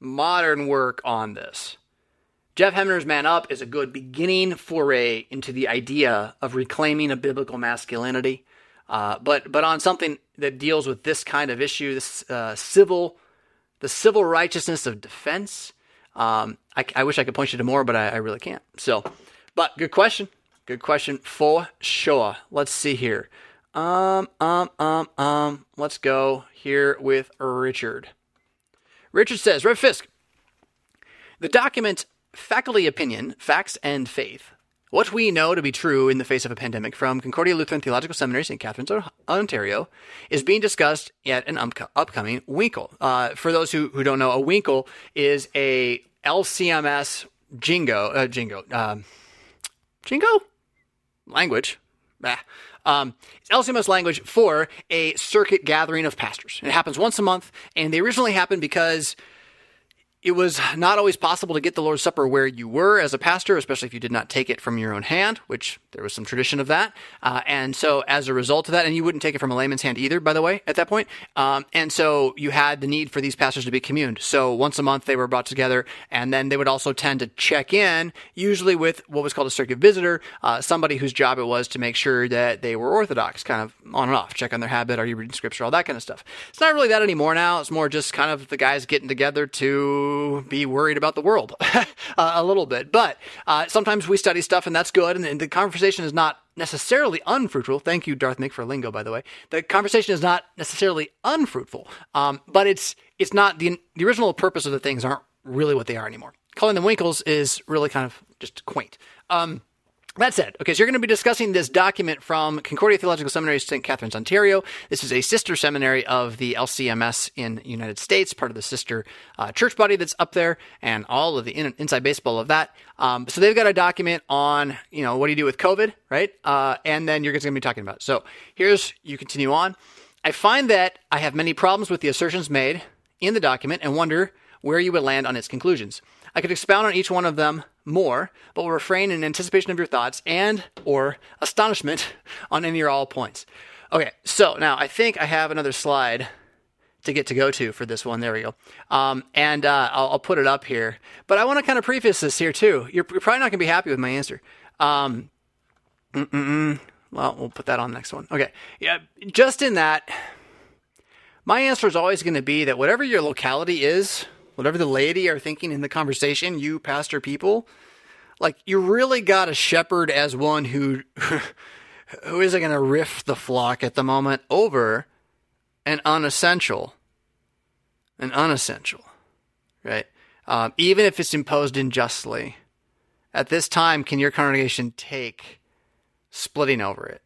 A: modern work on this. Jeff Hemmer's Man Up is a good beginning foray into the idea of reclaiming a biblical masculinity, uh, but but on something that deals with this kind of issue, this uh, civil, the civil righteousness of defense. Um, I, I, wish I could point you to more, but I, I really can't. So, but good question, good question for sure. Let's see here. Um, um, um, um. Let's go here with Richard. Richard says, Rev Fisk, the document faculty opinion, facts and faith. What we know to be true in the face of a pandemic from Concordia Lutheran Theological Seminary, St. Catharines, Ontario, is being discussed at an upcoming Winkel. Uh, for those who, who don't know, a Winkel is a LCMS jingo, uh, jingo, um, jingo language. Bah. Um, LCMS language for a circuit gathering of pastors. It happens once a month, and they originally happened because it was not always possible to get the Lord's Supper where you were as a pastor, especially if you did not take it from your own hand, which there was some tradition of that. Uh, and so, as a result of that, and you wouldn't take it from a layman's hand either, by the way, at that point. Um, and so, you had the need for these pastors to be communed. So, once a month, they were brought together, and then they would also tend to check in, usually with what was called a circuit visitor, uh, somebody whose job it was to make sure that they were orthodox, kind of on and off, check on their habit, are you reading scripture, all that kind of stuff. It's not really that anymore now. It's more just kind of the guys getting together to be worried about the world uh, a little bit. But uh, sometimes we study stuff, and that's good. And, and, the conversation is not necessarily unfruitful. Thank you, Darth Mick, for lingo, by the way. The conversation is not necessarily unfruitful, um, but it's it's not the the original purpose of the things aren't really what they are anymore. Calling them winkels is really kind of just quaint. Um, that said, okay, so you're going to be discussing this document from Concordia Theological Seminary, St. Catharines, Ontario. This is a sister seminary of the LCMS in United States, part of the sister uh, church body that's up there, and all of the in- inside baseball of that. Um, so they've got a document on, you know, what do you do with COVID, right? Uh, and then you're going to be talking about it. So here's, you continue on. I find that I have many problems with the assertions made in the document and wonder where you would land on its conclusions. I could expound on each one of them more, but will refrain in anticipation of your thoughts and or astonishment on any or all points. Okay, so now I think I have another slide to get to go to for this one. There we go. Um, and uh, I'll, I'll, put it up here. But I want to kind of preface this here too. You're, you're probably not going to be happy with my answer. Um, well, we'll put that on the next one. Okay. Yeah, just in that, my answer is always going to be that whatever your locality is, whatever the laity are thinking in the conversation, you pastor people, like you really got a shepherd as one who who isn't going to riff the flock at the moment over an unessential, an unessential, right? Um, even if it's imposed unjustly, at this time, can your congregation take splitting over it,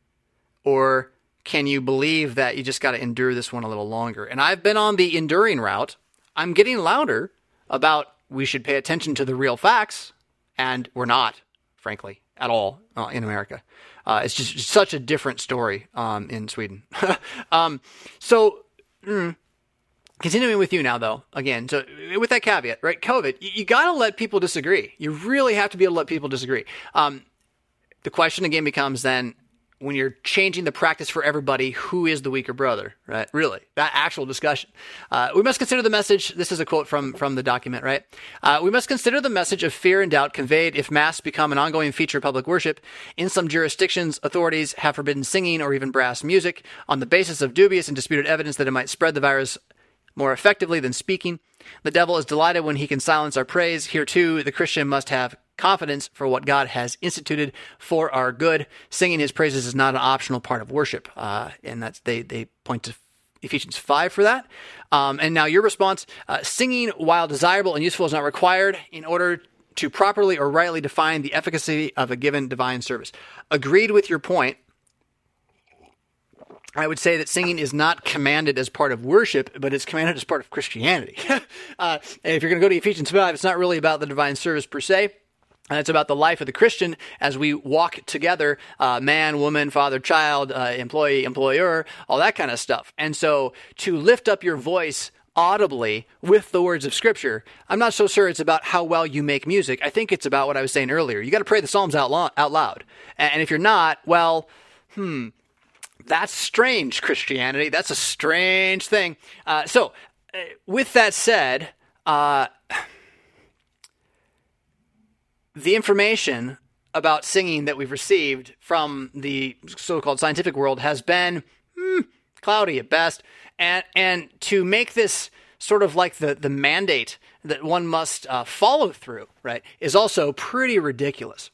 A: or can you believe that you just got to endure this one a little longer? And I've been on the enduring route. I'm getting louder about we should pay attention to the real facts, and we're not, frankly, at all uh, in America. Uh, it's just such a different story um, in Sweden. um, so, mm, continuing with you now, though, again, so with that caveat, right? COVID, you, you got to let people disagree. You really have to be able to let people disagree. Um, the question again becomes then when you're changing the practice for everybody, who is the weaker brother, right? Really, that actual discussion. Uh, we must consider the message. This is a quote from from the document, right? Uh, we must consider the message of fear and doubt conveyed if mass become an ongoing feature of public worship. In some jurisdictions, authorities have forbidden singing or even brass music on the basis of dubious and disputed evidence that it might spread the virus more effectively than speaking. The devil is delighted when he can silence our praise. Here too, the Christian must have confidence for what God has instituted for our good. Singing His praises is not an optional part of worship, uh, and that's they they point to Ephesians 5 for that. Um, and now your response uh, singing, while desirable and useful, is not required in order to properly or rightly define the efficacy of a given divine service. Agreed with your point. I would say that singing is not commanded as part of worship, but it's commanded as part of Christianity. uh, if you're going to go to Ephesians 5, it's not really about the divine service per se. And it's about the life of the Christian as we walk together, uh, man, woman, father, child, uh, employee, employer, all that kind of stuff. And so to lift up your voice audibly with the words of Scripture, I'm not so sure it's about how well you make music. I think it's about what I was saying earlier. You got to pray the Psalms out, lo- out loud. And if you're not, well, hmm, that's strange, Christianity. That's a strange thing. Uh, so, uh, with that said, uh, the information about singing that we've received from the so-called scientific world has been hmm, cloudy at best, and and to make this sort of like the the mandate that one must uh, follow through, right, is also pretty ridiculous.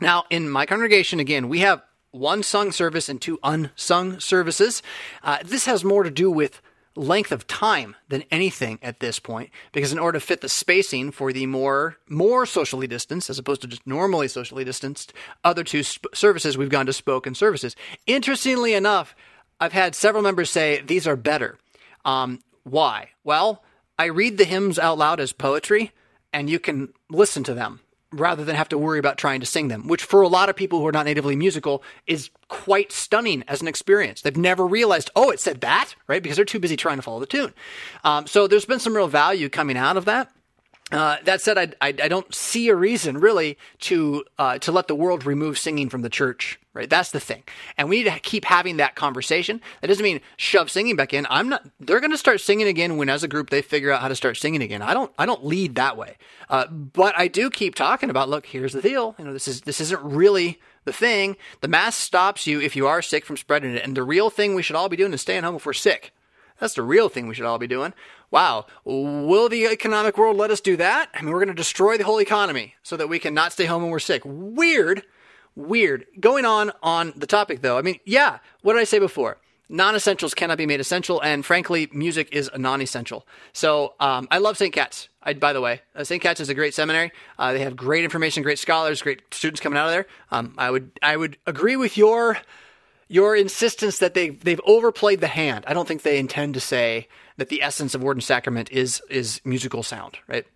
A: Now, in my congregation, again, we have one sung service and two unsung services. Uh, this has more to do with length of time than anything at this point because in order to fit the spacing for the more more socially distanced as opposed to just normally socially distanced other two sp- services we've gone to spoken services. Interestingly enough i've had several members say these are better. Um, why? Well i read the hymns out loud as poetry and you can listen to them rather than have to worry about trying to sing them, which for a lot of people who are not natively musical is quite stunning as an experience. They've never realized, oh, it said that, right? Because they're too busy trying to follow the tune. Um, so there's been some real value coming out of that. Uh, that said, I, I, I, don't see a reason really to uh, to let the world remove singing from the church. Right, that's the thing, and we need to keep having that conversation. That doesn't mean shove singing back in. I'm not. They're going to start singing again when, as a group, they figure out how to start singing again. I don't. I don't lead that way, uh, but I do keep talking about. Look, here's the deal. You know, this is this isn't really the thing. The mask stops you if you are sick from spreading it, and the real thing we should all be doing is staying home if we're sick. That's the real thing we should all be doing. Wow, will the economic world let us do that? I mean, we're going to destroy the whole economy so that we can not stay home when we're sick. Weird, weird. Going on on the topic though, I mean, yeah, what did I say before? Non essentials cannot be made essential, and frankly, music is a non essential. So um, I love St. Cat's. I, by the way, uh, St. Cat's is a great seminary. Uh, they have great information, great scholars, great students coming out of there. Um, I would I would agree with your your insistence that they they've overplayed the hand. I don't think they intend to say that the essence of word and sacrament is is musical sound, right?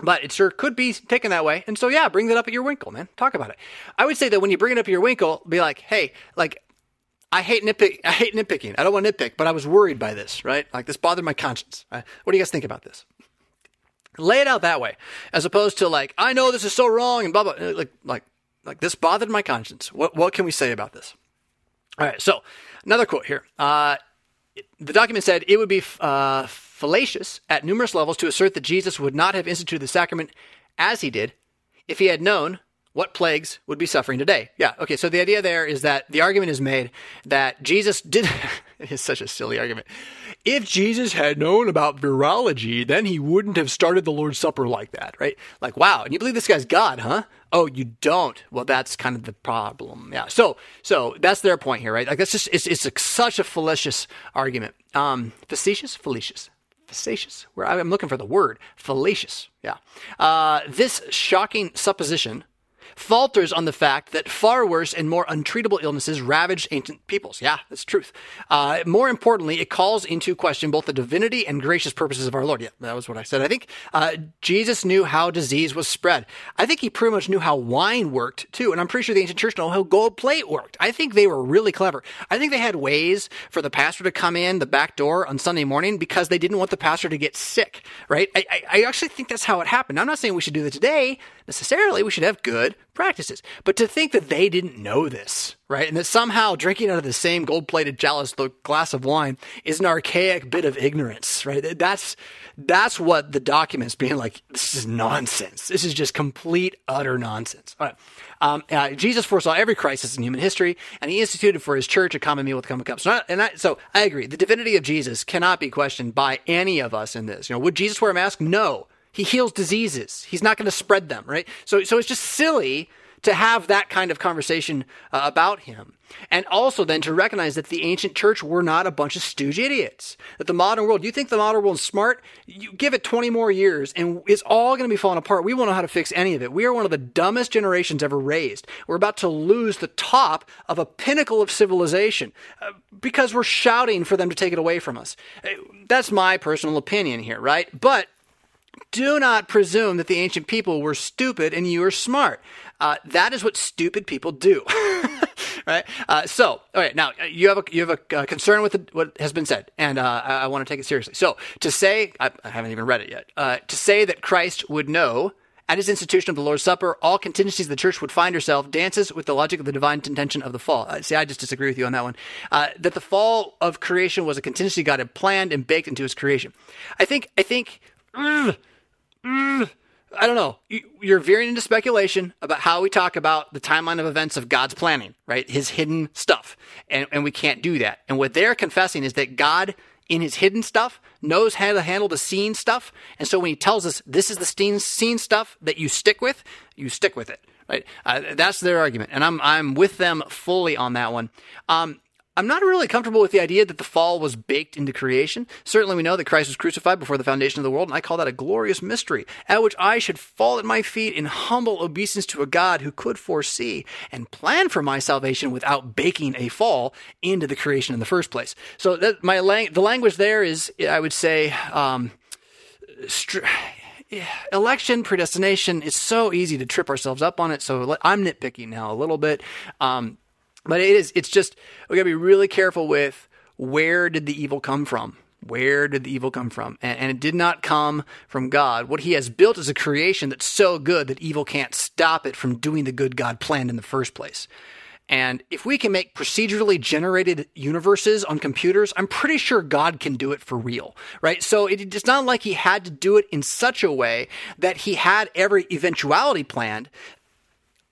A: But it sure could be taken that way. And so yeah, bring that up at your winkel, man. Talk about it. I would say that when you bring it up at your winkel, be like, hey, like I hate nitpick. I hate nitpicking. I don't want to nitpick, but I was worried by this, right? Like this bothered my conscience. Uh, what do you guys think about this? Lay it out that way, as opposed to like, I know this is so wrong and blah blah. Like like like this bothered my conscience. What what can we say about this? All right, so another quote here. Uh, the document said it would be uh, fallacious at numerous levels to assert that Jesus would not have instituted the sacrament as he did if he had known what plagues would be suffering today. Yeah, okay, so the idea there is that the argument is made that Jesus did. it is such a silly argument. If Jesus had known about virology, then he wouldn't have started the Lord's Supper like that, right? Like, wow, and you believe this guy's God, huh? Oh, you don't. Well, that's kind of the problem. Yeah. So, so that's their point here, right? Like, that's just it's it's a, such a fallacious argument. Um, facetious, fallacious, fallacious. Where I'm looking for the word fallacious. Yeah. Uh, this shocking supposition falters on the fact that far worse and more untreatable illnesses ravaged ancient peoples. Yeah, that's truth. Uh, more importantly, it calls into question both the divinity and gracious purposes of our Lord. Yeah, that was what I said. I think uh, Jesus knew how disease was spread. I think he pretty much knew how wine worked too, and I'm pretty sure the ancient church knew how gold plate worked. I think they were really clever. I think they had ways for the pastor to come in the back door on Sunday morning because they didn't want the pastor to get sick. Right? I, I, I actually think that's how it happened. I'm not saying we should do that today necessarily. We should have good practices. But to think that they didn't know this, right? And that somehow drinking out of the same gold plated chalice, glass of wine, is an archaic bit of ignorance, right? That's, that's what the documents being like, this is nonsense. This is just complete, utter nonsense. All right. Um, uh, Jesus foresaw every crisis in human history, and he instituted for his church a common meal with common cups. So, not, and I, so I agree. The divinity of Jesus cannot be questioned by any of us in this. You know, would Jesus wear a mask? No. He heals diseases. He's not going to spread them, right? So, so it's just silly to have that kind of conversation uh, about him. And also then to recognize that the ancient church were not a bunch of stooge idiots. That the modern world, you think the modern world is smart? You give it 20 more years and it's all going to be falling apart. We won't know how to fix any of it. We are one of the dumbest generations ever raised. We're about to lose the top of a pinnacle of civilization uh, because we're shouting for them to take it away from us. Uh, that's my personal opinion here, right? But do not presume that the ancient people were stupid and you are smart. Uh, that is what stupid people do. right? Uh, so, all right, now uh, you have a you have a uh, concern with the, what has been said, and uh, I, I want to take it seriously. So, to say I, I haven't even read it yet. Uh, to say that Christ would know at his institution of the Lord's Supper, all contingencies the church would find herself dances with the logic of the divine intention of the fall. Uh, see, I just disagree with you on that one. Uh, that the fall of creation was a contingency God had planned and baked into his creation. I think, I think, ugh, mm, I don't know. You're veering into speculation about how we talk about the timeline of events of God's planning, right? His hidden stuff. And, and we can't do that. And what they're confessing is that God, in his hidden stuff, knows how to handle the seen stuff. And so when he tells us this is the seen stuff that you stick with, you stick with it, right? Uh, that's their argument. And I'm, I'm with them fully on that one. Um, I'm not really comfortable with the idea that the fall was baked into creation. Certainly, we know that Christ was crucified before the foundation of the world, and I call that a glorious mystery, at which I should fall at my feet in humble obeisance to a God who could foresee and plan for my salvation without baking a fall into the creation in the first place. So, that, my lang- the language there is, I would say, um, str- election predestination. is so easy to trip ourselves up on it. So, I'm nitpicking now a little bit. Um, but it is, it's just, we gotta be really careful with where did the evil come from? Where did the evil come from? And, and, it did not come from God. What he has built is a creation that's so good that evil can't stop it from doing the good God planned in the first place. And if we can make procedurally generated universes on computers, I'm pretty sure God can do it for real, right? So it, it's not like he had to do it in such a way that he had every eventuality planned.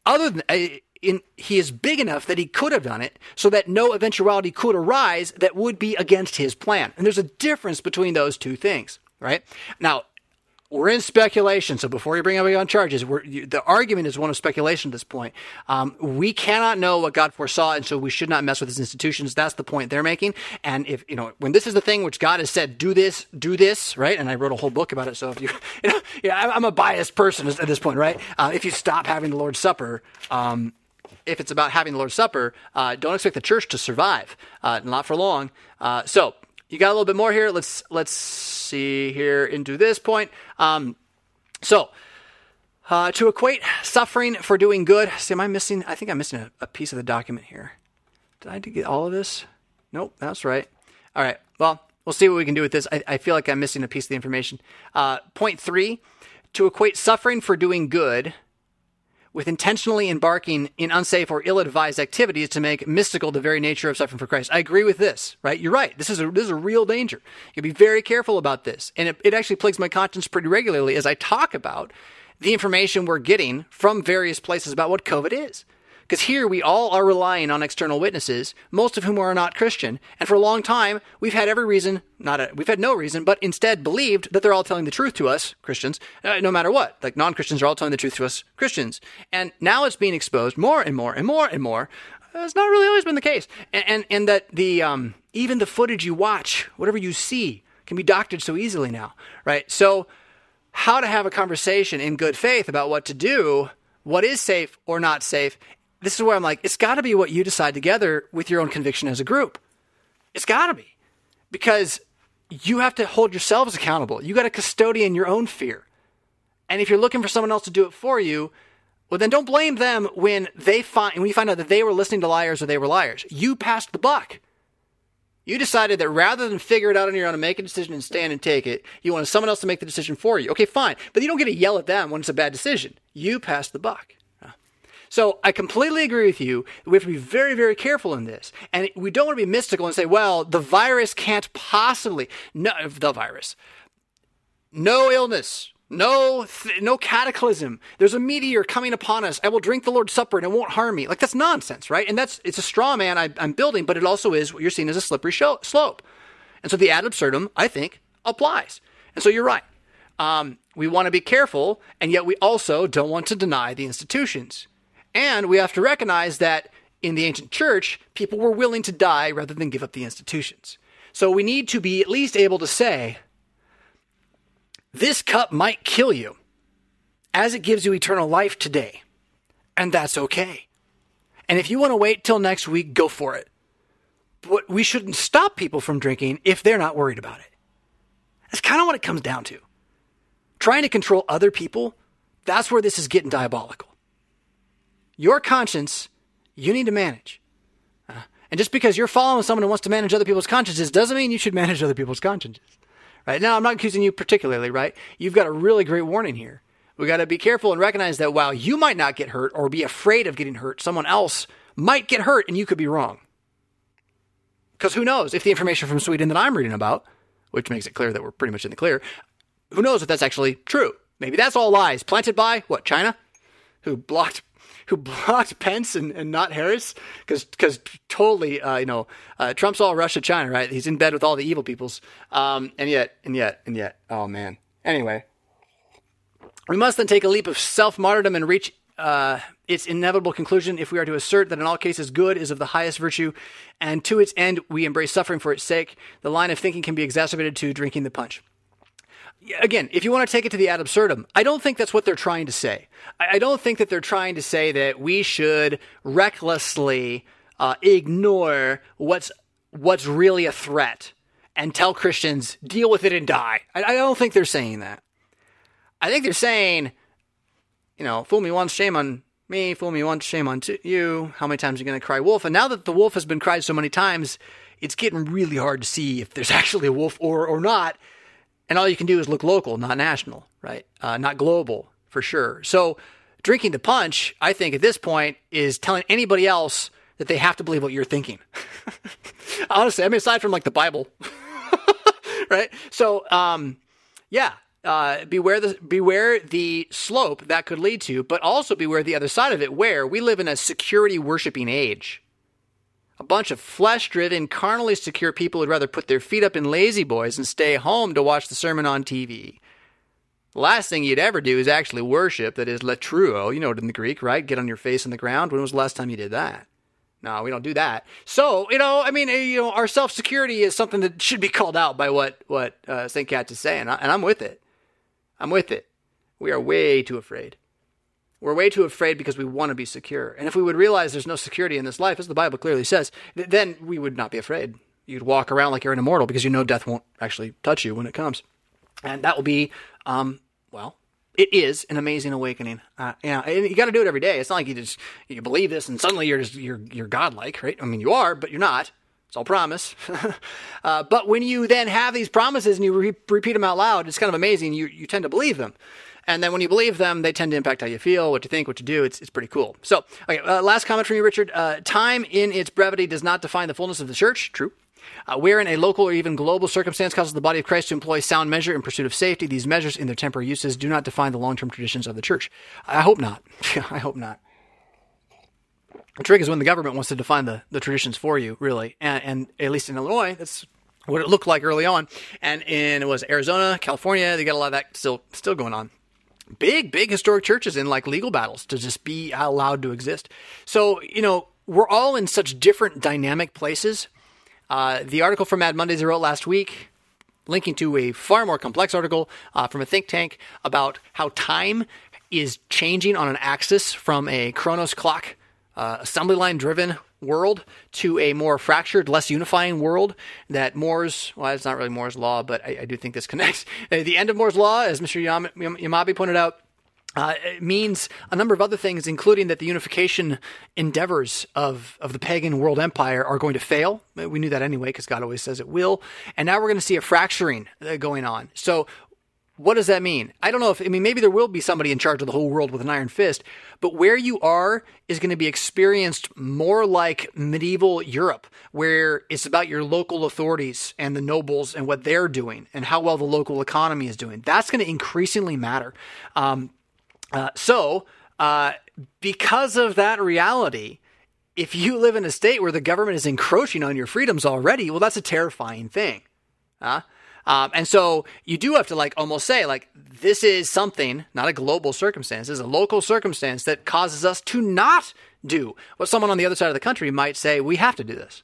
A: Other than, uh, in, he is big enough that he could have done it so that no eventuality could arise that would be against his plan. And there's a difference between those two things, right? Now, we're in speculation, so before you bring anybody on charges, you, the argument is one of speculation at this point. Um, we cannot know what God foresaw, and so we should not mess with his institutions. That's the point they're making. And if you know, when this is the thing which God has said, do this, do this, right? And I wrote a whole book about it. So if you, you know, yeah, I'm a biased person at this point, right? Uh, if you stop having the Lord's Supper, um, if it's about having the Lord's Supper, uh, don't expect the church to survive, uh, not for long. Uh, so you got a little bit more here. Let's let's see here into this point. Um, so. Uh, to equate suffering for doing good. See, am I missing? I think I'm missing a, a piece of the document here. Did I get all of this? Nope, that's right. All right. Well, We'll see what we can do with this. I, I feel like I'm missing a piece of the information. Uh, point three to equate suffering for doing good with intentionally embarking in unsafe or ill-advised activities to make mystical the very nature of suffering for Christ. I agree with this, right? You're right. This is a this is a real danger. You be very careful about this, and it, it actually plagues my conscience pretty regularly as I talk about the information we're getting from various places about what COVID is. Because here we all are relying on external witnesses, most of whom are not Christian. And for a long time, we've had every reason, not a, we've had no reason, but instead believed that they're all telling the truth to us, Christians, uh, no matter what. Like non Christians are all telling the truth to us, Christians. And now it's being exposed more and more and more and more. It's not really always been the case. And, and, and that the, um, even the footage you watch, whatever you see, can be doctored so easily now, right? So, how to have a conversation in good faith about what to do, what is safe or not safe, this is where I'm like, it's got to be what you decide together with your own conviction as a group. It's got to be. Because you have to hold yourselves accountable. You got to custodian your own fear. And if you're looking for someone else to do it for you, well, then don't blame them when they find when you find out that they were listening to liars or they were liars. You passed the buck. You decided that rather than figure it out on your own and make a decision and stand and take it, you wanted someone else to make the decision for you. Okay, fine. But you don't get to yell at them when it's a bad decision. You passed the buck. So I completely agree with you. We have to be very, very careful in this. And we don't want to be mystical and say, well, the virus can't possibly, no, the virus, no illness, no, th- no cataclysm. There's a meteor coming upon us. I will drink the Lord's Supper and it won't harm me. Like that's nonsense, right? And that's, it's a straw man I, am building, but it also is what you're seeing as a slippery slope. And so the ad absurdum, I think, applies. And so you're right. Um, we want to be careful, and yet we also don't want to deny the institutions. And we have to recognize that in the ancient church, people were willing to die rather than give up the institutions. So we need to be at least able to say, this cup might kill you as it gives you eternal life today. And that's okay. And if you want to wait till next week, go for it. But we shouldn't stop people from drinking if they're not worried about it. That's kind of what it comes down to. Trying to control other people, that's where this is getting diabolical your conscience you need to manage. Uh, and just because you're following someone who wants to manage other people's consciences doesn't mean you should manage other people's consciences. Right now, I'm not accusing you particularly, right? You've got a really great warning here. We got to be careful and recognize that while you might not get hurt or be afraid of getting hurt, someone else might get hurt and you could be wrong. Because who knows if the information from Sweden that I'm reading about, which makes it clear that we're pretty much in the clear, who knows if that's actually true? Maybe that's all lies planted by what China, who blocked who blocked Pence and, and not Harris? Because because totally uh, you know uh, Trump's all Russia China right? He's in bed with all the evil peoples. Um, and yet and yet and yet oh man. Anyway we must then take a leap of self martyrdom and reach uh, its inevitable conclusion if we are to assert that in all cases good is of the highest virtue and to its end we embrace suffering for its sake. The line of thinking can be exacerbated to drinking the punch again, if you want to take it to the ad absurdum, I don't think that's what they're trying to say. I don't think that they're trying to say that we should recklessly uh, ignore what's what's really a threat and tell Christians deal with it and die. I, I don't think they're saying that. I think they're saying, you know, fool me once, shame on me. Fool me once, shame on t- you. How many times are you going to cry wolf? And now that the wolf has been cried so many times, it's getting really hard to see if there's actually a wolf or or not and all you can do is look local, not national, right? Uh, not global for sure. So drinking the punch, I think at this point is telling anybody else that they have to believe what you're thinking. Honestly, I mean, aside from like the Bible, right? So, um, yeah, uh, beware the beware the slope that could lead to, but also beware the other side of it, where we live in a security worshiping age a bunch of flesh driven, carnally secure people who'd rather put their feet up in La-Z-Boys and stay home to watch the sermon on TV. The last thing you'd ever do is actually worship, that is latreuo, you know it in the Greek, right? Get on your face in the ground. When was the last time you did that? No, we don't do that. So, you know, I mean, you know, our self security is something that should be called out by what what uh, St. Cat is saying, and I'm with it. I'm with it. We are way too afraid. We're way too afraid because we want to be secure. And if we would realize there's no security in this life, as the Bible clearly says, th- then we would not be afraid. You'd walk around like you're an immortal because you know death won't actually touch you when it comes. And that will be, um, well, it is an amazing awakening. Uh, yeah, you got to do it every day. It's not like you just you believe this and suddenly you're just you're you're godlike, right? I mean, you are, but you're not. It's all promise. uh, but when you then have these promises and you re- repeat them out loud, it's kind of amazing. You, you tend to believe them. And then when you believe them, they tend to impact how you feel, what you think, what you do. It's, it's pretty cool. So, okay, uh, last comment from you, Richard. Uh, time in its brevity does not define the fullness of the church. True. Uh, wherein a local or even global circumstance causes the body of Christ to employ sound measure in pursuit of safety, these measures in their temporary uses do not define the long term traditions of the church. I hope not. I hope not. The trick is when the government wants to define the, the traditions for you, really. And, and at least in Illinois, that's what it looked like early on. And in it was Arizona, California, they got a lot of that still still going on. Big, big historic churches in like legal battles to just be allowed to exist. So, you know, we're all in such different dynamic places. Uh, the article from Mad Mondays I wrote last week, linking to a far more complex article uh, from a think tank about how time is changing on an axis from a Chronos clock uh, assembly line driven world to a more fractured, less unifying world that Moore's, well, it's not really Moore's law, but I, I do think this connects. Uh, the end of Moore's law, as Mr. Yam- Yamabe pointed out, uh, means a number of other things, including that the unification endeavors of, of the pagan world empire are going to fail. We knew that anyway, because God always says it will. And now we're going to see a fracturing uh, going on. So what does that mean? I don't know if, I mean, maybe there will be somebody in charge of the whole world with an iron fist, but where you are is going to be experienced more like medieval Europe, where it's about your local authorities and the nobles and what they're doing and how well the local economy is doing. That's going to increasingly matter. Um, uh, so, uh, because of that reality, if you live in a state where the government is encroaching on your freedoms already, well, that's a terrifying thing. Huh? Um, and so you do have to like almost say like this is something, not a global circumstance, this is a local circumstance that causes us to not do what someone on the other side of the country might say we have to do this.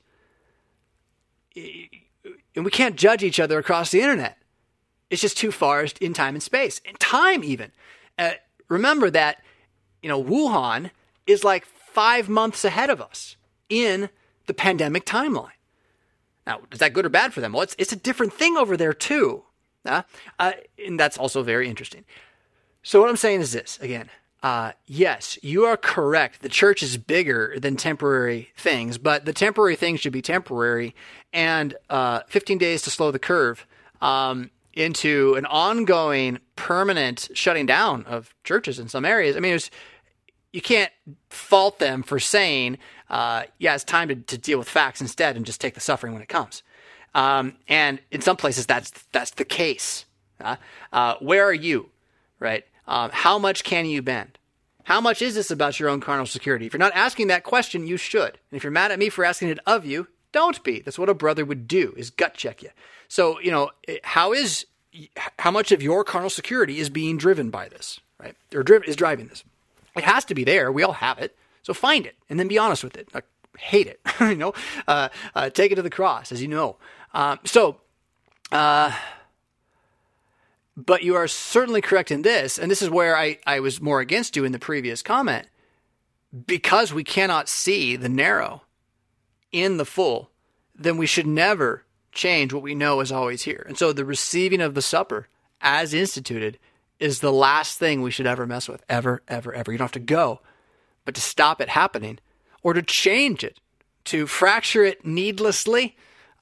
A: And we can't judge each other across the internet. It's just too far in time and space, in time even. Uh, remember that you know Wuhan is like five months ahead of us in the pandemic timeline. Now, is that good or bad for them? Well, it's, it's a different thing over there, too. Uh, uh, and that's also very interesting. So, what I'm saying is this again. Uh, yes, you are correct. The church is bigger than temporary things, but the temporary things should be temporary. And uh, 15 days to slow the curve um, into an ongoing, permanent shutting down of churches in some areas. I mean, you can't fault them for saying uh, yeah, it's time to, to deal with facts instead and just take the suffering when it comes. Um, and in some places, that's that's the case. Uh, uh, where are you, right? Um, how much can you bend? How much is this about your own carnal security? If you're not asking that question, you should. And if you're mad at me for asking it of you, don't be. That's what a brother would do: is gut check you. So you know how is how much of your carnal security is being driven by this, right? Or is driving this? It has to be there. We all have it. So find it and then be honest with it. Hate it, you know. Uh, uh, take it to the cross, as you know. Um, so, uh, but you are certainly correct in this, and this is where I, I was more against you in the previous comment. Because we cannot see the narrow in the full, then we should never change what we know is always here. And so the receiving of the supper as instituted is the last thing we should ever mess with, ever, ever, ever. You don't have to go but to stop it happening or to change it, to fracture it needlessly,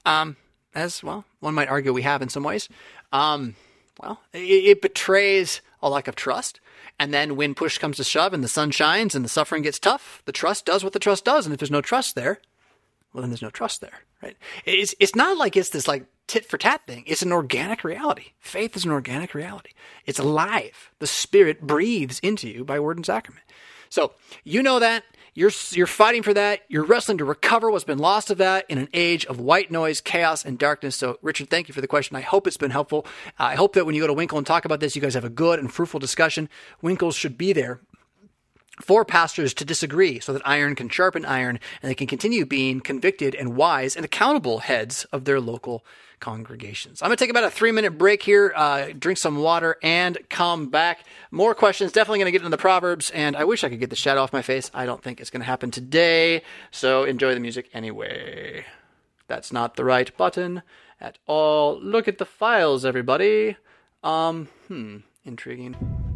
A: um, as well, one might argue we have in some ways. Um, well, it, it betrays a lack of trust. And then when push comes to shove and the sun shines and the suffering gets tough, the trust does what the trust does. And if there's no trust there, well, then there's no trust there, right? It's, it's not like it's this like tit for tat thing. It's an organic reality. Faith is an organic reality. It's alive. The Spirit breathes into you by word and sacrament. So you know that. You're, you're fighting for that. You're wrestling to recover what's been lost of that in an age of white noise, chaos, and darkness. So, Richard, thank you for the question. I hope it's been helpful. Uh, I hope that when you go to Winkel and talk about this, you guys have a good and fruitful discussion. Winkels should be there for pastors to disagree so that iron can sharpen iron and they can continue being convicted and wise and accountable heads of their local congregations. I'm going to take about a three minute break here, uh, drink some water, and come back. More questions. Definitely going to get into the Proverbs, and I wish I could get the shadow off my face. I don't think it's going to happen today, so enjoy the music anyway. That's not the right button at all. Look at the files, everybody. Um, hmm, intriguing.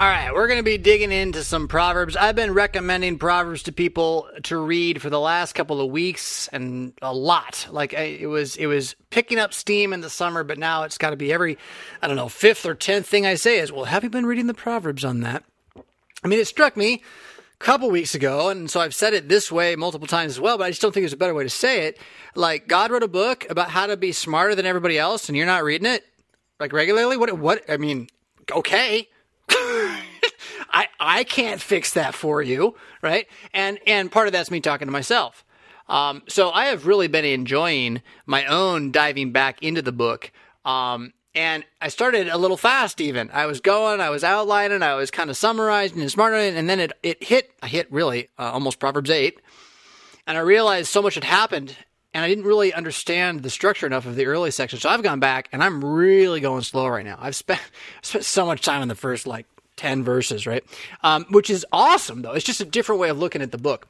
A: All right, we're going to be digging into some Proverbs. I've been recommending Proverbs to people to read for the last couple of weeks and a lot. Like it was it was picking up steam in the summer, but now it's got to be every I don't know, 5th or 10th thing I say is, "Well, have you been reading the Proverbs on that?" I mean, it struck me a couple weeks ago, and so I've said it this way multiple times as well, but I just don't think there's a better way to say it. Like God wrote a book about how to be smarter than everybody else and you're not reading it like regularly? What what I mean, okay. I I can't fix that for you, right? And and part of that's me talking to myself. Um, so I have really been enjoying my own diving back into the book. Um, and I started a little fast even. I was going, I was outlining, I was kind of summarizing and smarting, and then it, it hit, I hit really uh, almost Proverbs 8. And I realized so much had happened, and I didn't really understand the structure enough of the early section. So I've gone back, and I'm really going slow right now. I've spent, spent so much time in the first like 10 verses, right? Um, which is awesome, though. It's just a different way of looking at the book.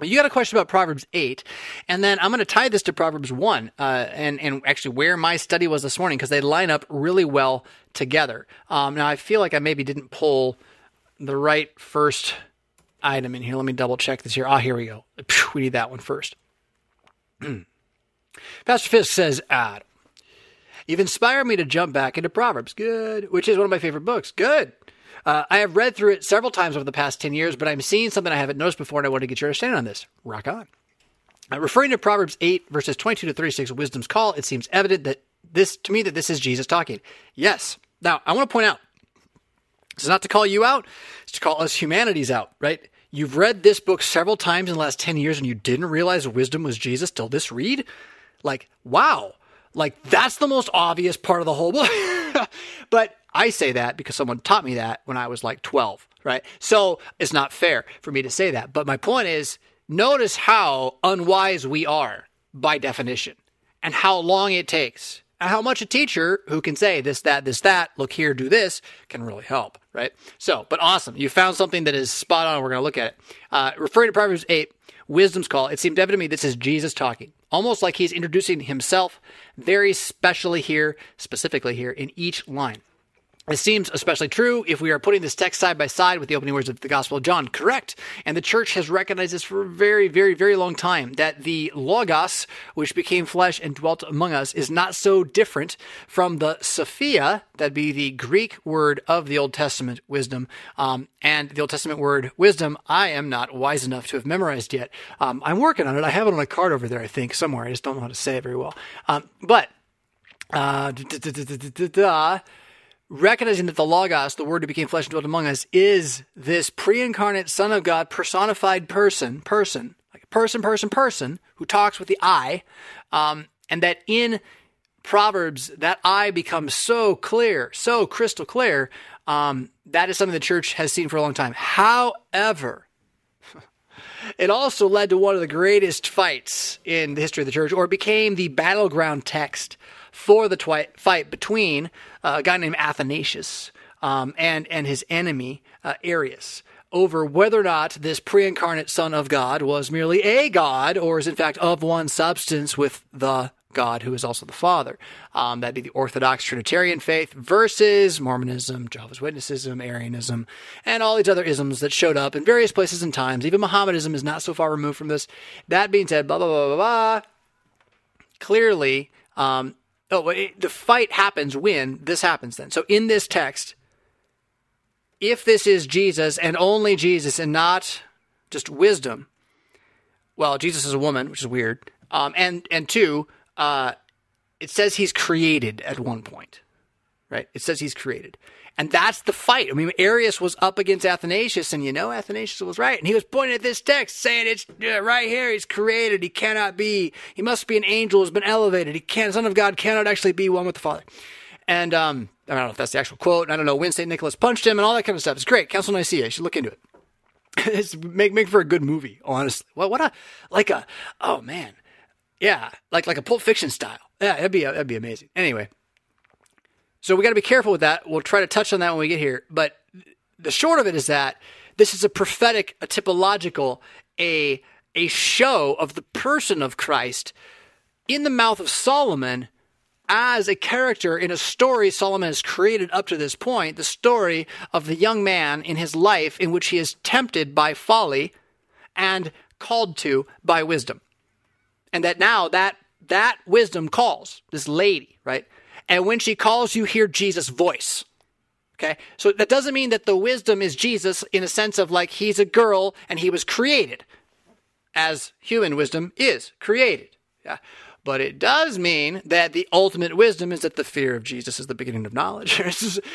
A: You got a question about Proverbs 8, and then I'm going to tie this to Proverbs 1, uh, and, and actually where my study was this morning, because they line up really well together. Um, now, I feel like I maybe didn't pull the right first item in here. Let me double check this here. Ah, here we go. We need that one first. Pastor Fisk says, ah, You've inspired me to jump back into Proverbs. Good. Which is one of my favorite books. Good. Uh, I have read through it several times over the past 10 years, but I'm seeing something I haven't noticed before, and I want to get your understanding on this. Rock on. Uh, referring to Proverbs 8, verses 22 to 36, wisdom's call, it seems evident that this, to me, that this is Jesus talking. Yes. Now, I want to point out, this is not to call you out, it's to call us humanities out, right? You've read this book several times in the last 10 years and you didn't realize wisdom was Jesus till this read? Like, wow. Like, that's the most obvious part of the whole book. but I say that because someone taught me that when I was like 12, right? So it's not fair for me to say that. But my point is notice how unwise we are by definition and how long it takes and how much a teacher who can say this, that, this, that, look here, do this can really help, right? So, but awesome. You found something that is spot on. We're going to look at it. Uh, referring to Proverbs 8, wisdom's call, it seemed evident to me this is Jesus talking, almost like he's introducing himself very specially here, specifically here in each line. This seems especially true if we are putting this text side by side with the opening words of the Gospel of John. Correct. And the church has recognized this for a very, very, very long time that the Logos, which became flesh and dwelt among us, is not so different from the Sophia, that'd be the Greek word of the Old Testament wisdom. Um, and the Old Testament word wisdom, I am not wise enough to have memorized yet. Um, I'm working on it. I have it on a card over there, I think, somewhere. I just don't know how to say it very well. Um, but, uh, recognizing that the Logos, the Word who became flesh and dwelt among us, is this pre-incarnate Son of God, personified person, person, like person, person, person, who talks with the I, um, and that in Proverbs, that I becomes so clear, so crystal clear. Um, that is something the church has seen for a long time. However, it also led to one of the greatest fights in the history of the church, or became the battleground text for the twi- fight between uh, a guy named Athanasius um, and and his enemy uh, Arius over whether or not this pre-incarnate Son of God was merely a God or is in fact of one substance with the God who is also the Father. Um, that'd be the Orthodox Trinitarian faith versus Mormonism, Jehovah's Witnessism, Arianism, and all these other isms that showed up in various places and times. Even Mohammedanism is not so far removed from this. That being said, blah blah blah blah blah. Clearly, um, Oh, the fight happens when this happens then. So in this text, if this is Jesus and only Jesus and not just wisdom, well, Jesus is a woman, which is weird. Um, and and two, uh, it says he's created at one point, right? It says he's created. And that's the fight. I mean, Arius was up against Athanasius, and you know Athanasius was right. And he was pointing at this text, saying it's uh, right here. He's created. He cannot be. He must be an angel who's been elevated. He can't. Son of God cannot actually be one with the Father. And um, I don't know if that's the actual quote. I don't know when St. Nicholas punched him and all that kind of stuff. It's great. Council Nicaea. You should look into it. it's make make for a good movie, honestly. What what a like a oh man. Yeah, like like a Pulp Fiction style. Yeah, that'd be that'd be amazing. Anyway, so we got to be careful with that. We'll try to touch on that when we get here. But the short of it is that this is a prophetic, a typological, a a show of the person of Christ in the mouth of Solomon as a character in a story Solomon has created up to this point, the story of the young man in his life in which he is tempted by folly and called to by wisdom. And that now that that wisdom calls this lady, right? And when she calls, you hear Jesus' voice. Okay. So that doesn't mean that the wisdom is Jesus in a sense of like he's a girl and he was created as human wisdom is created. Yeah. But it does mean that the ultimate wisdom is that the fear of Jesus is the beginning of knowledge.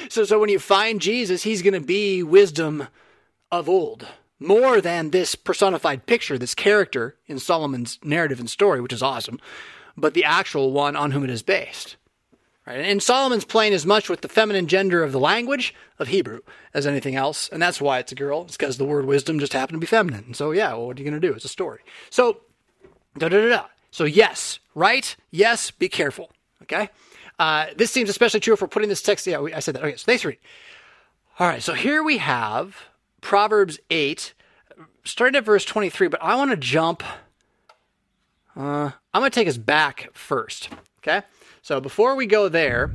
A: so, so when you find Jesus, he's going to be wisdom of old, more than this personified picture, this character in Solomon's narrative and story, which is awesome, but the actual one on whom it is based. Right? And Solomon's playing as much with the feminine gender of the language of Hebrew as anything else. And that's why it's a girl. It's because the word wisdom just happened to be feminine. And so, yeah, well, what are you going to do? It's a story. So, da da da da. So, yes, right? Yes, be careful. Okay? Uh, this seems especially true if we're putting this text. Yeah, I said that. Okay, so thanks reading. All right, so here we have Proverbs 8, starting at verse 23, but I want to jump. Uh, I'm going to take us back first. Okay? So before we go there,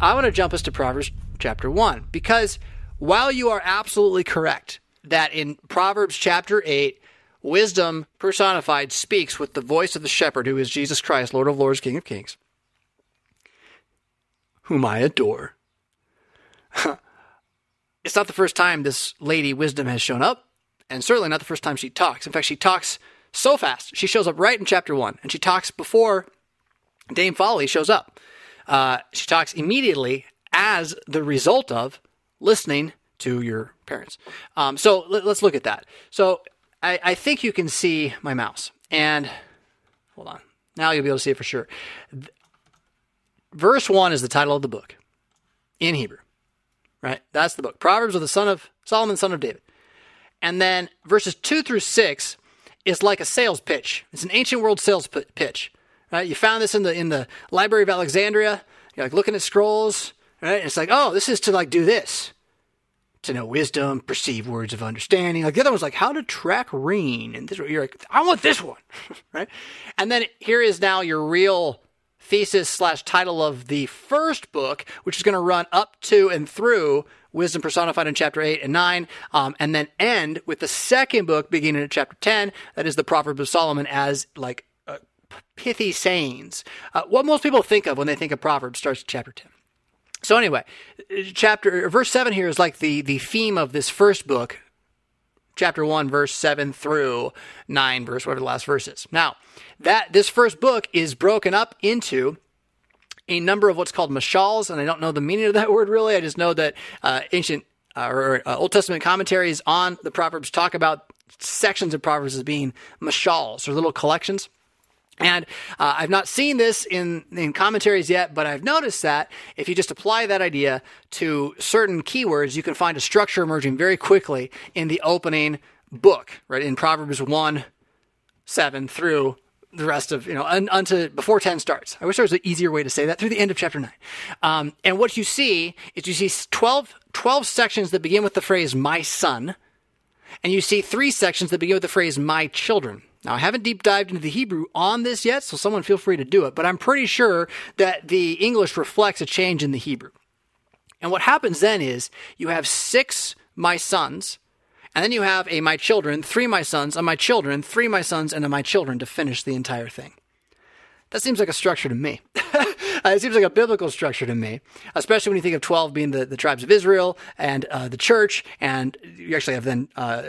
A: I want to jump us to Proverbs chapter 1 because while you are absolutely correct that in Proverbs chapter 8, wisdom personified speaks with the voice of the shepherd who is Jesus Christ, Lord of Lords, King of Kings, whom I adore. it's not the first time this lady wisdom has shown up, and certainly not the first time she talks. In fact, she talks so fast. She shows up right in chapter 1, and she talks before Dame Folly shows up. Uh, she talks immediately as the result of listening to your parents. Um, so let, us look at that. So I, I, think you can see my mouse. And hold on. Now you'll be able to see it for sure. Verse 1 is the title of the book in Hebrew, right? That's the book. Proverbs of the son of Solomon, son of David. And then verses 2 through 6 is like a sales pitch. It's an ancient world sales pitch. Right? You found this in the in the Library of Alexandria. You're like looking at scrolls, right? And it's like, oh, this is to like do this. To know wisdom, perceive words of understanding. Like the other one's like how to track rain. And this you're like, I want this one. right? And then here is now your real thesis slash title of the first book, which is going to run up to and through wisdom personified in chapter 8 and 9, um, and then end with the second book beginning at chapter 10, that is the Proverbs of Solomon as like pithy sayings. Uh, what most people think of when they think of Proverbs starts at chapter 10. So anyway, chapter verse 7 here is like the the theme of this first book, chapter 1 verse 7 through 9 verse whatever the last verse is. Now, that this first book is broken up into a number of what's called mashals, and I don't know the meaning of that word really. I just know that uh, ancient uh, or uh, Old Testament commentaries on the Proverbs talk about sections of Proverbs as being mashals or little collections. And uh, I've not seen this in, in commentaries yet, but I've noticed that if you just apply that idea to certain keywords, you can find a structure emerging very quickly in the opening book, right? In Proverbs 1, 7 through the rest of, you know, un, unto before 10 starts. I wish there was an easier way to say that through the end of chapter 9. Um, and what you see is you see 12, 12 sections that begin with the phrase, my son, and you see three sections that begin with the phrase, my children. Now, I haven't deep dived into the Hebrew on this yet, so someone feel free to do it, but I'm pretty sure that the English reflects a change in the Hebrew. And what happens then is you have six my sons, and then you have a my children, three my sons, a my children, three my sons, and a my children to finish the entire thing. That seems like a structure to me. it seems like a biblical structure to me, especially when you think of 12 being the, the tribes of Israel and uh, the church, and you actually have then uh,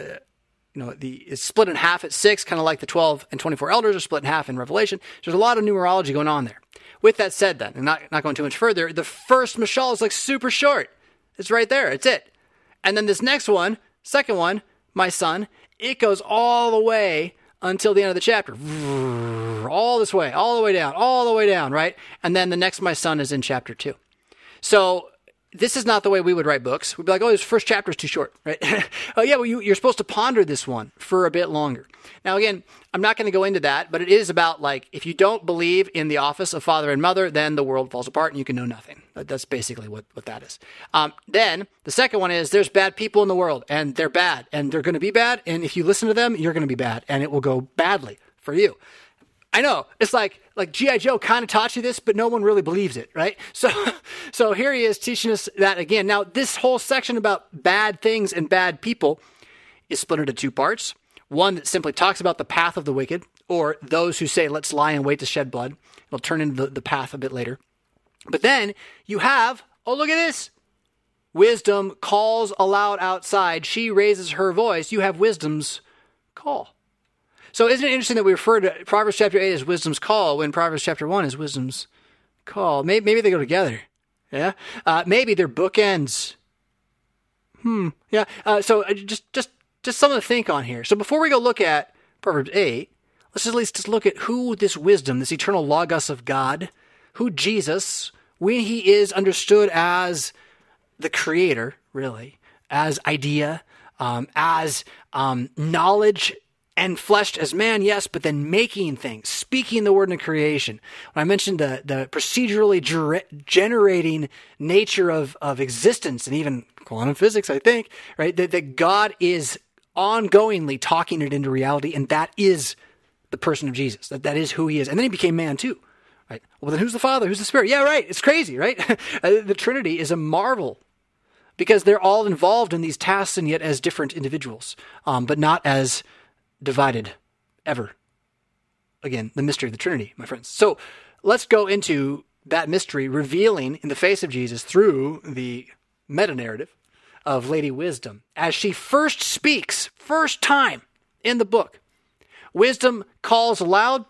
A: you know, the it's split in half at six, kind of like the 12 and 24 elders are split in half in Revelation. There's a lot of numerology going on there. With that said, then, and not, not going too much further, the first mashal is like super short. It's right there. It's it. And then this next one, second one, my son, it goes all the way until the end of the chapter. All this way, all the way down, all the way down, right? And then the next my son is in chapter two. So this is not the way we would write books. We'd be like, oh, this first chapter is too short, right? oh, yeah, well, you, are supposed to ponder this one for a bit longer. Now, again, I'm not going to go into that, but it is about like, if you don't believe in the office of father and mother, then the world falls apart and you can know nothing. That's basically what, what that is. Um, then the second one is there's bad people in the world and they're bad and they're going to be bad. And if you listen to them, you're going to be bad and it will go badly for you. I know. It's like like GI Joe kind of taught you this, but no one really believes it, right? So so here he is teaching us that again. Now this whole section about bad things and bad people is split into two parts. One that simply talks about the path of the wicked, or those who say, "Let's lie and wait to shed blood." It'll turn into the, the path a bit later. But then you have, oh look at this. Wisdom calls aloud outside. She raises her voice. You have wisdom's call. So isn't it interesting that we refer to Proverbs chapter 8 as wisdom's call when Proverbs chapter 1 is wisdom's call? Maybe, maybe they go together. Yeah. Uh, maybe they're bookends. Hmm. Yeah. Uh, so uh, just, just, just something to think on here. So before we go look at Proverbs 8, let's at least just look at who this wisdom, this eternal logos of God, who Jesus, when he is understood as the creator, really, as idea, um, as um, knowledge and fleshed as man, yes, but then making things, speaking the word in creation. When I mentioned the, the procedurally ger- generating nature of, of existence and even quantum physics, I think, right? That, that God is ongoingly talking it into reality, and that is the person of Jesus. That, that is who he is. And then he became man too. Right? Well, then who's the Father? Who's the Spirit? Yeah, right. It's crazy, right? the Trinity is a marvel because they're all involved in these tasks and yet as different individuals, um, but not as divided ever. Again, the mystery of the Trinity, my friends. So let's go into that mystery, revealing in the face of Jesus through the meta narrative of Lady Wisdom as she first speaks, first time in the book. Wisdom calls aloud.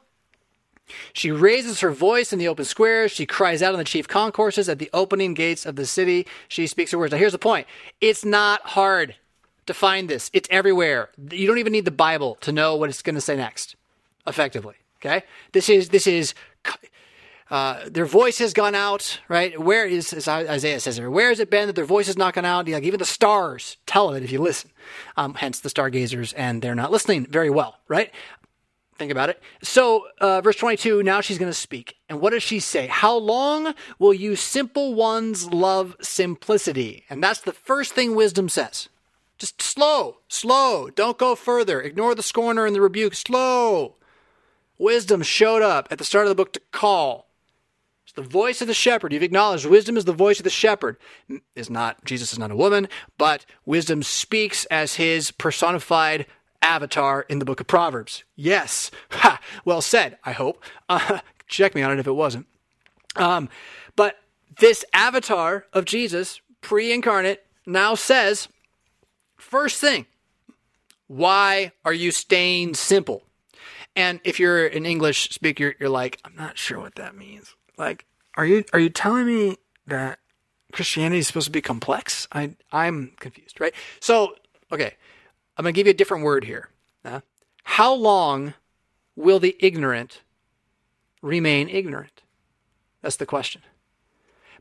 A: She raises her voice in the open squares. She cries out in the chief concourses at the opening gates of the city. She speaks her words. Now, here's the point it's not hard to find this. It's everywhere. You don't even need the Bible to know what it's going to say next, effectively. Okay? This is, this is, uh, their voice has gone out, right? Where is, as Isaiah says where has it been that their voice has not gone out? Like even the stars tell it if you listen. Um, hence the stargazers, and they're not listening very well, right? Think about it. So, uh, verse 22, now she's going to speak. And what does she say? How long will you simple ones love simplicity? And that's the first thing wisdom says. Just slow, slow. Don't go further. Ignore the scorner and the rebuke. Slow. Wisdom showed up at the start of the book to call. It's the voice of the shepherd. You've acknowledged wisdom is the voice of the shepherd. Is not Jesus is not a woman, but wisdom speaks as his personified avatar in the book of Proverbs. Yes. Ha, well said, I hope. Uh, check me on it if it wasn't. Um, but this avatar of Jesus, pre incarnate, now says, First thing, why are you staying simple? And if you're an English speaker, you're like, I'm not sure what that means. Like, are you are you telling me that Christianity is supposed to be complex? I I'm confused, right? So, okay, I'm gonna give you a different word here. Uh, how long will the ignorant remain ignorant? That's the question.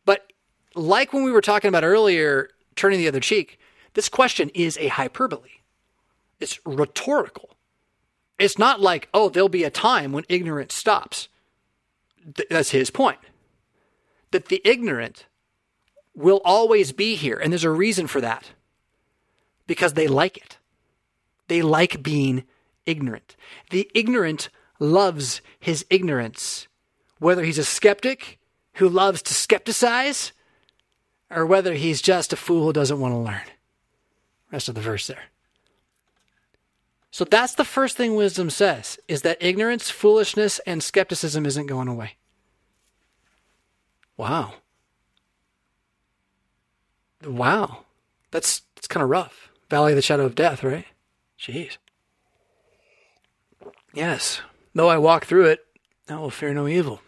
A: But like when we were talking about earlier, turning the other cheek, this question is a hyperbole. It's rhetorical. It's not like, oh, there'll be a time when ignorance stops. Th- that's his point. That the ignorant will always be here. And there's a reason for that. Because they like it. They like being ignorant. The ignorant loves his ignorance. Whether he's a skeptic who loves to skepticize, or whether he's just a fool who doesn't want to learn. Rest of the verse there. So that's the first thing wisdom says is that ignorance, foolishness, and skepticism isn't going away. Wow. Wow. That's that's kind of rough. Valley of the shadow of death, right? Jeez. Yes. Though I walk through it, I will fear no evil.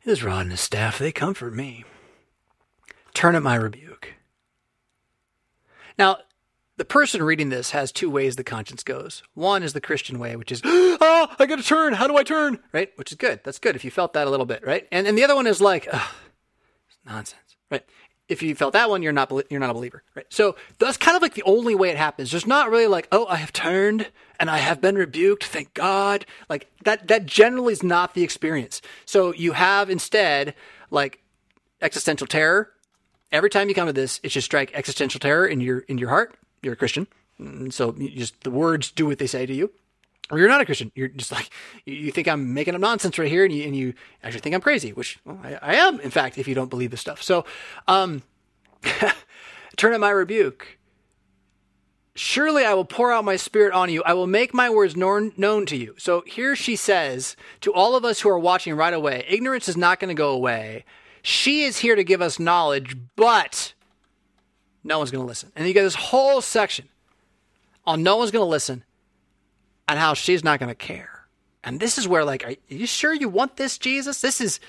A: His rod and his staff, they comfort me. Turn at my rebuke. Now, the person reading this has two ways the conscience goes. One is the Christian way, which is, oh, I got to turn. How do I turn? Right? Which is good. That's good if you felt that a little bit, right? And and the other one is like, nonsense, right? If you felt that one, you're not you're not a believer, right? So that's kind of like the only way it happens. There's not really like, oh, I have turned and I have been rebuked. Thank God. Like that. That generally is not the experience. So you have instead like existential terror. Every time you come to this, it should strike existential terror in your in your heart you're a Christian. So just the words do what they say to you. or you're not a Christian. You're just like you think I'm making up nonsense right here, and you and you actually think I'm crazy, which well, I, I, am, in fact, if you don't believe this stuff. So, um, turn at my rebuke. Surely I will pour out my spirit on you. I will make my words known, known to you. So here she says to all of us who are watching right away, ignorance is not going to go away. She is here to give us knowledge, but no one's going to listen. And you get this whole section on no one's going to listen and how she's not going to care. And this is where, like, are you sure you want this Jesus? This is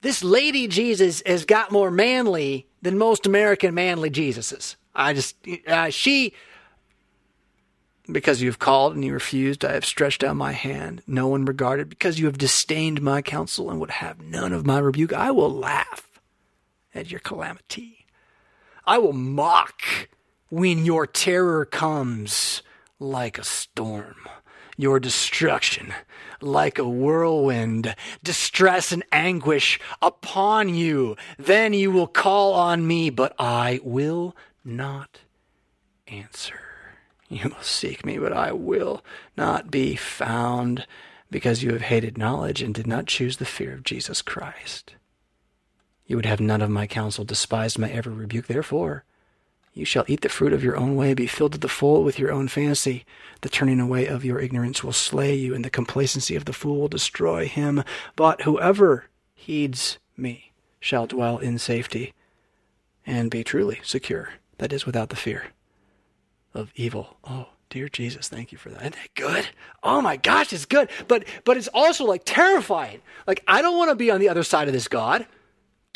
A: this lady Jesus has got more manly than most American manly Jesuses. I just uh, she because you have called and you refused, I have stretched out my hand. No one regarded. Because you have disdained my counsel and would have none of my rebuke, I will laugh at your calamity. I will mock when your terror comes like a storm, your destruction like a whirlwind, distress and anguish upon you. Then you will call on me, but I will not answer. You will seek me, but I will not be found, because you have hated knowledge and did not choose the fear of Jesus Christ. You would have none of my counsel, despised my every rebuke. Therefore, you shall eat the fruit of your own way, be filled to the full with your own fancy. The turning away of your ignorance will slay you, and the complacency of the fool will destroy him. But whoever heeds me shall dwell in safety and be truly secure. That is, without the fear of evil. Oh, dear Jesus, thank you for that. Isn't that good? Oh my gosh, it's good. But but it's also like terrifying. Like I don't want to be on the other side of this God.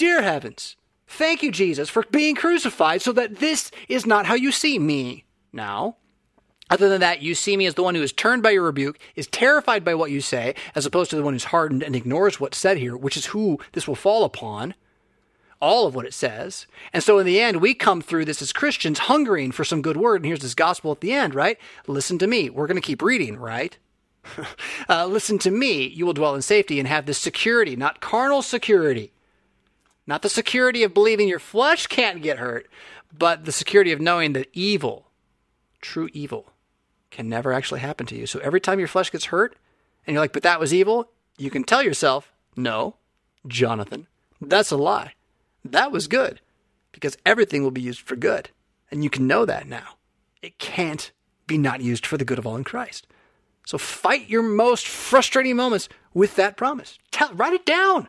A: Dear heavens, thank you, Jesus, for being crucified so that this is not how you see me now. Other than that, you see me as the one who is turned by your rebuke, is terrified by what you say, as opposed to the one who's hardened and ignores what's said here, which is who this will fall upon all of what it says. And so in the end, we come through this as Christians hungering for some good word. And here's this gospel at the end, right? Listen to me. We're going to keep reading, right? uh, listen to me. You will dwell in safety and have this security, not carnal security. Not the security of believing your flesh can't get hurt, but the security of knowing that evil, true evil, can never actually happen to you. So every time your flesh gets hurt and you're like, but that was evil, you can tell yourself, no, Jonathan, that's a lie. That was good because everything will be used for good. And you can know that now. It can't be not used for the good of all in Christ. So fight your most frustrating moments with that promise. Tell, write it down.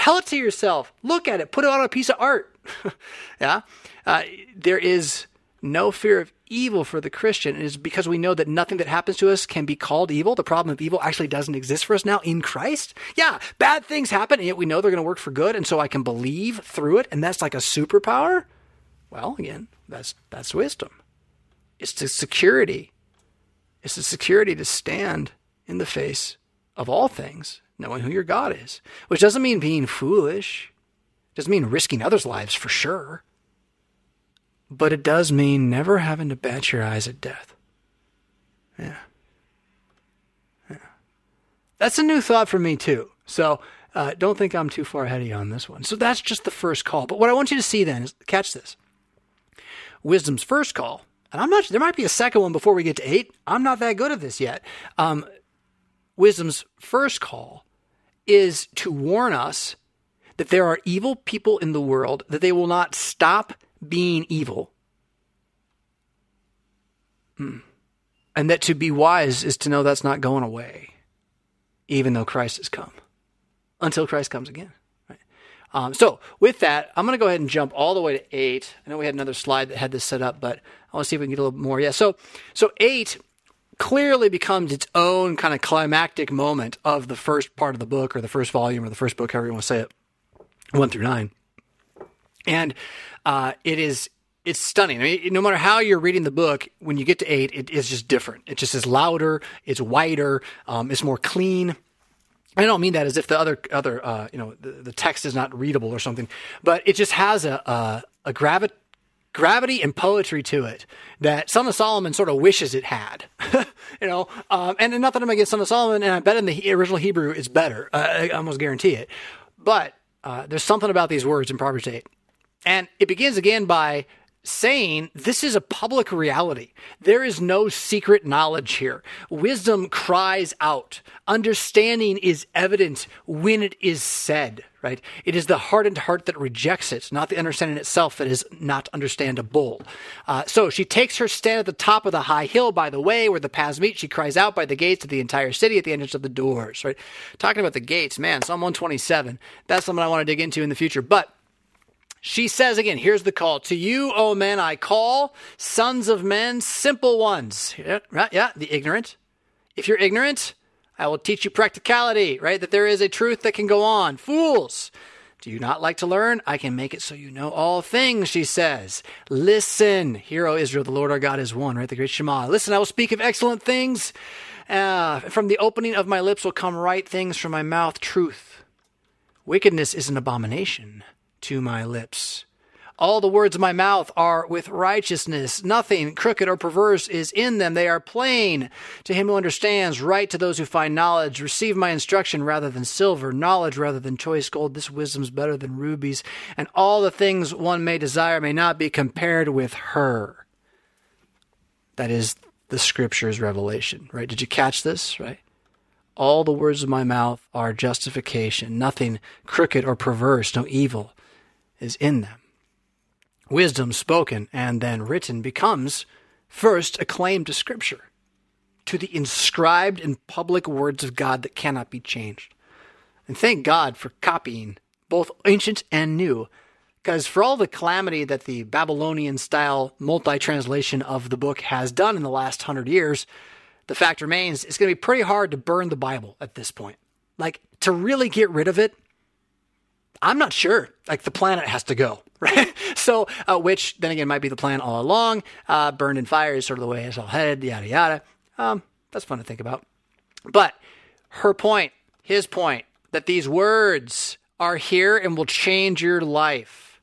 A: Tell it to yourself. Look at it. Put it on a piece of art. yeah. Uh, there is no fear of evil for the Christian It is because we know that nothing that happens to us can be called evil. The problem of evil actually doesn't exist for us now in Christ. Yeah, bad things happen, and yet we know they're going to work for good, and so I can believe through it, and that's like a superpower. Well, again, that's that's wisdom. It's the security. It's the security to stand in the face of all things, knowing who your God is. Which doesn't mean being foolish. It doesn't mean risking others' lives for sure but it does mean never having to bat your eyes at death. Yeah. Yeah. That's a new thought for me, too. So uh, don't think I'm too far ahead of you on this one. So that's just the first call. But what I want you to see then is catch this wisdom's first call. And I'm not, there might be a second one before we get to eight. I'm not that good at this yet. Um, wisdom's first call is to warn us that there are evil people in the world, that they will not stop being evil. Hmm. And that to be wise is to know that's not going away, even though Christ has come, until Christ comes again. Um, so, with that, I'm going to go ahead and jump all the way to eight. I know we had another slide that had this set up, but I want to see if we can get a little more. Yeah, so so eight clearly becomes its own kind of climactic moment of the first part of the book, or the first volume, or the first book, however you want to say it, one through nine. And uh, it is it's stunning. I mean, no matter how you're reading the book, when you get to eight, it is just different. It just is louder. It's whiter. Um, it's more clean. I don't mean that as if the other other uh, you know the, the, text is not readable or something, but it just has a a, a gravi- gravity and poetry to it that Song of Solomon sort of wishes it had. you know, um, and not that I'm against Song of Solomon, and I bet in the original Hebrew it's better. Uh, I almost guarantee it. But uh, there's something about these words in Proverbs eight and it begins again by saying this is a public reality. There is no secret knowledge here. Wisdom cries out. Understanding is evident when it is said, right? It is the hardened heart that rejects it, not the understanding itself that is not understandable. Uh, so she takes her stand at the top of the high hill by the way where the paths meet. She cries out by the gates of the entire city at the entrance of the doors, right? Talking about the gates, man, Psalm 127. That's something I want to dig into in the future. But she says again, here's the call. To you, O men, I call, sons of men, simple ones. Yeah, right? Yeah, the ignorant. If you're ignorant, I will teach you practicality, right? That there is a truth that can go on. Fools. Do you not like to learn? I can make it so you know all things, she says. Listen, hear, O Israel, the Lord our God is one, right? The great Shema. Listen, I will speak of excellent things. Uh, from the opening of my lips will come right things from my mouth, truth. Wickedness is an abomination to my lips. All the words of my mouth are with righteousness. Nothing crooked or perverse is in them. They are plain to him who understands, right to those who find knowledge. Receive my instruction rather than silver, knowledge rather than choice gold. This wisdom is better than rubies, and all the things one may desire may not be compared with her. That is the scripture's revelation, right? Did you catch this, right? All the words of my mouth are justification, nothing crooked or perverse, no evil is in them. Wisdom spoken and then written becomes first a claim to Scripture, to the inscribed and public words of God that cannot be changed. And thank God for copying both ancient and new, because for all the calamity that the Babylonian style multi translation of the book has done in the last hundred years, the fact remains it's going to be pretty hard to burn the Bible at this point. Like, to really get rid of it, I'm not sure. Like the planet has to go, right? so, uh, which then again might be the plan all along. Uh, burned in fire is sort of the way it's all headed, yada, yada. Um, that's fun to think about. But her point, his point, that these words are here and will change your life.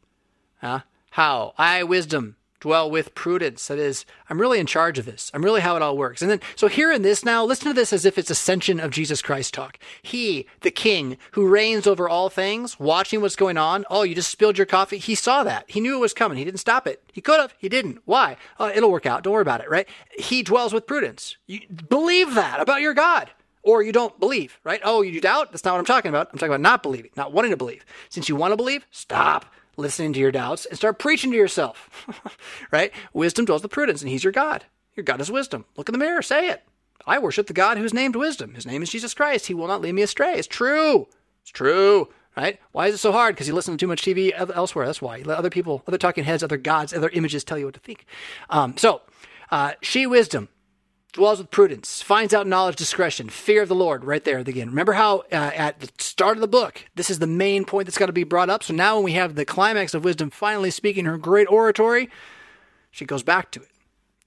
A: Huh? How? I, wisdom, dwell with prudence. That is, I'm really in charge of this. I'm really how it all works. And then, so here in this now, listen to this as if it's ascension of Jesus Christ talk. He, the king, who reigns over all things, watching what's going on. Oh, you just spilled your coffee. He saw that. He knew it was coming. He didn't stop it. He could have. He didn't. Why? Uh, it'll work out. Don't worry about it, right? He dwells with prudence. You believe that about your God. Or you don't believe, right? Oh, you doubt? That's not what I'm talking about. I'm talking about not believing, not wanting to believe. Since you want to believe, stop listening to your doubts and start preaching to yourself. right? Wisdom dwells with prudence, and He's your God. Your God is wisdom. Look in the mirror, say it. I worship the God who's named wisdom. His name is Jesus Christ. He will not lead me astray. It's true. It's true. Right? Why is it so hard? Because you listen to too much TV elsewhere. That's why. You let other people, other talking heads, other gods, other images tell you what to think. Um, so, uh, she wisdom dwells with prudence, finds out knowledge, discretion, fear of the Lord, right there again. Remember how uh, at the start of the book, this is the main point that's got to be brought up. So now when we have the climax of wisdom finally speaking her great oratory, she goes back to it.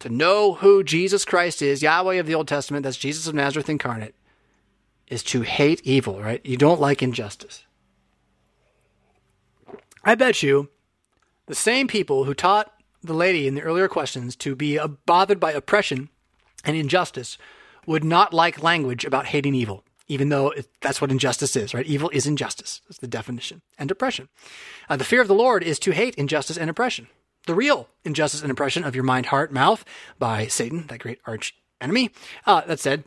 A: To know who Jesus Christ is, Yahweh of the Old Testament, that's Jesus of Nazareth incarnate, is to hate evil, right? You don't like injustice. I bet you the same people who taught the lady in the earlier questions to be bothered by oppression and injustice would not like language about hating evil, even though it, that's what injustice is, right? Evil is injustice. That's the definition. And oppression. Uh, the fear of the Lord is to hate injustice and oppression. The real injustice and oppression of your mind, heart, mouth by Satan, that great arch enemy. Uh, that said,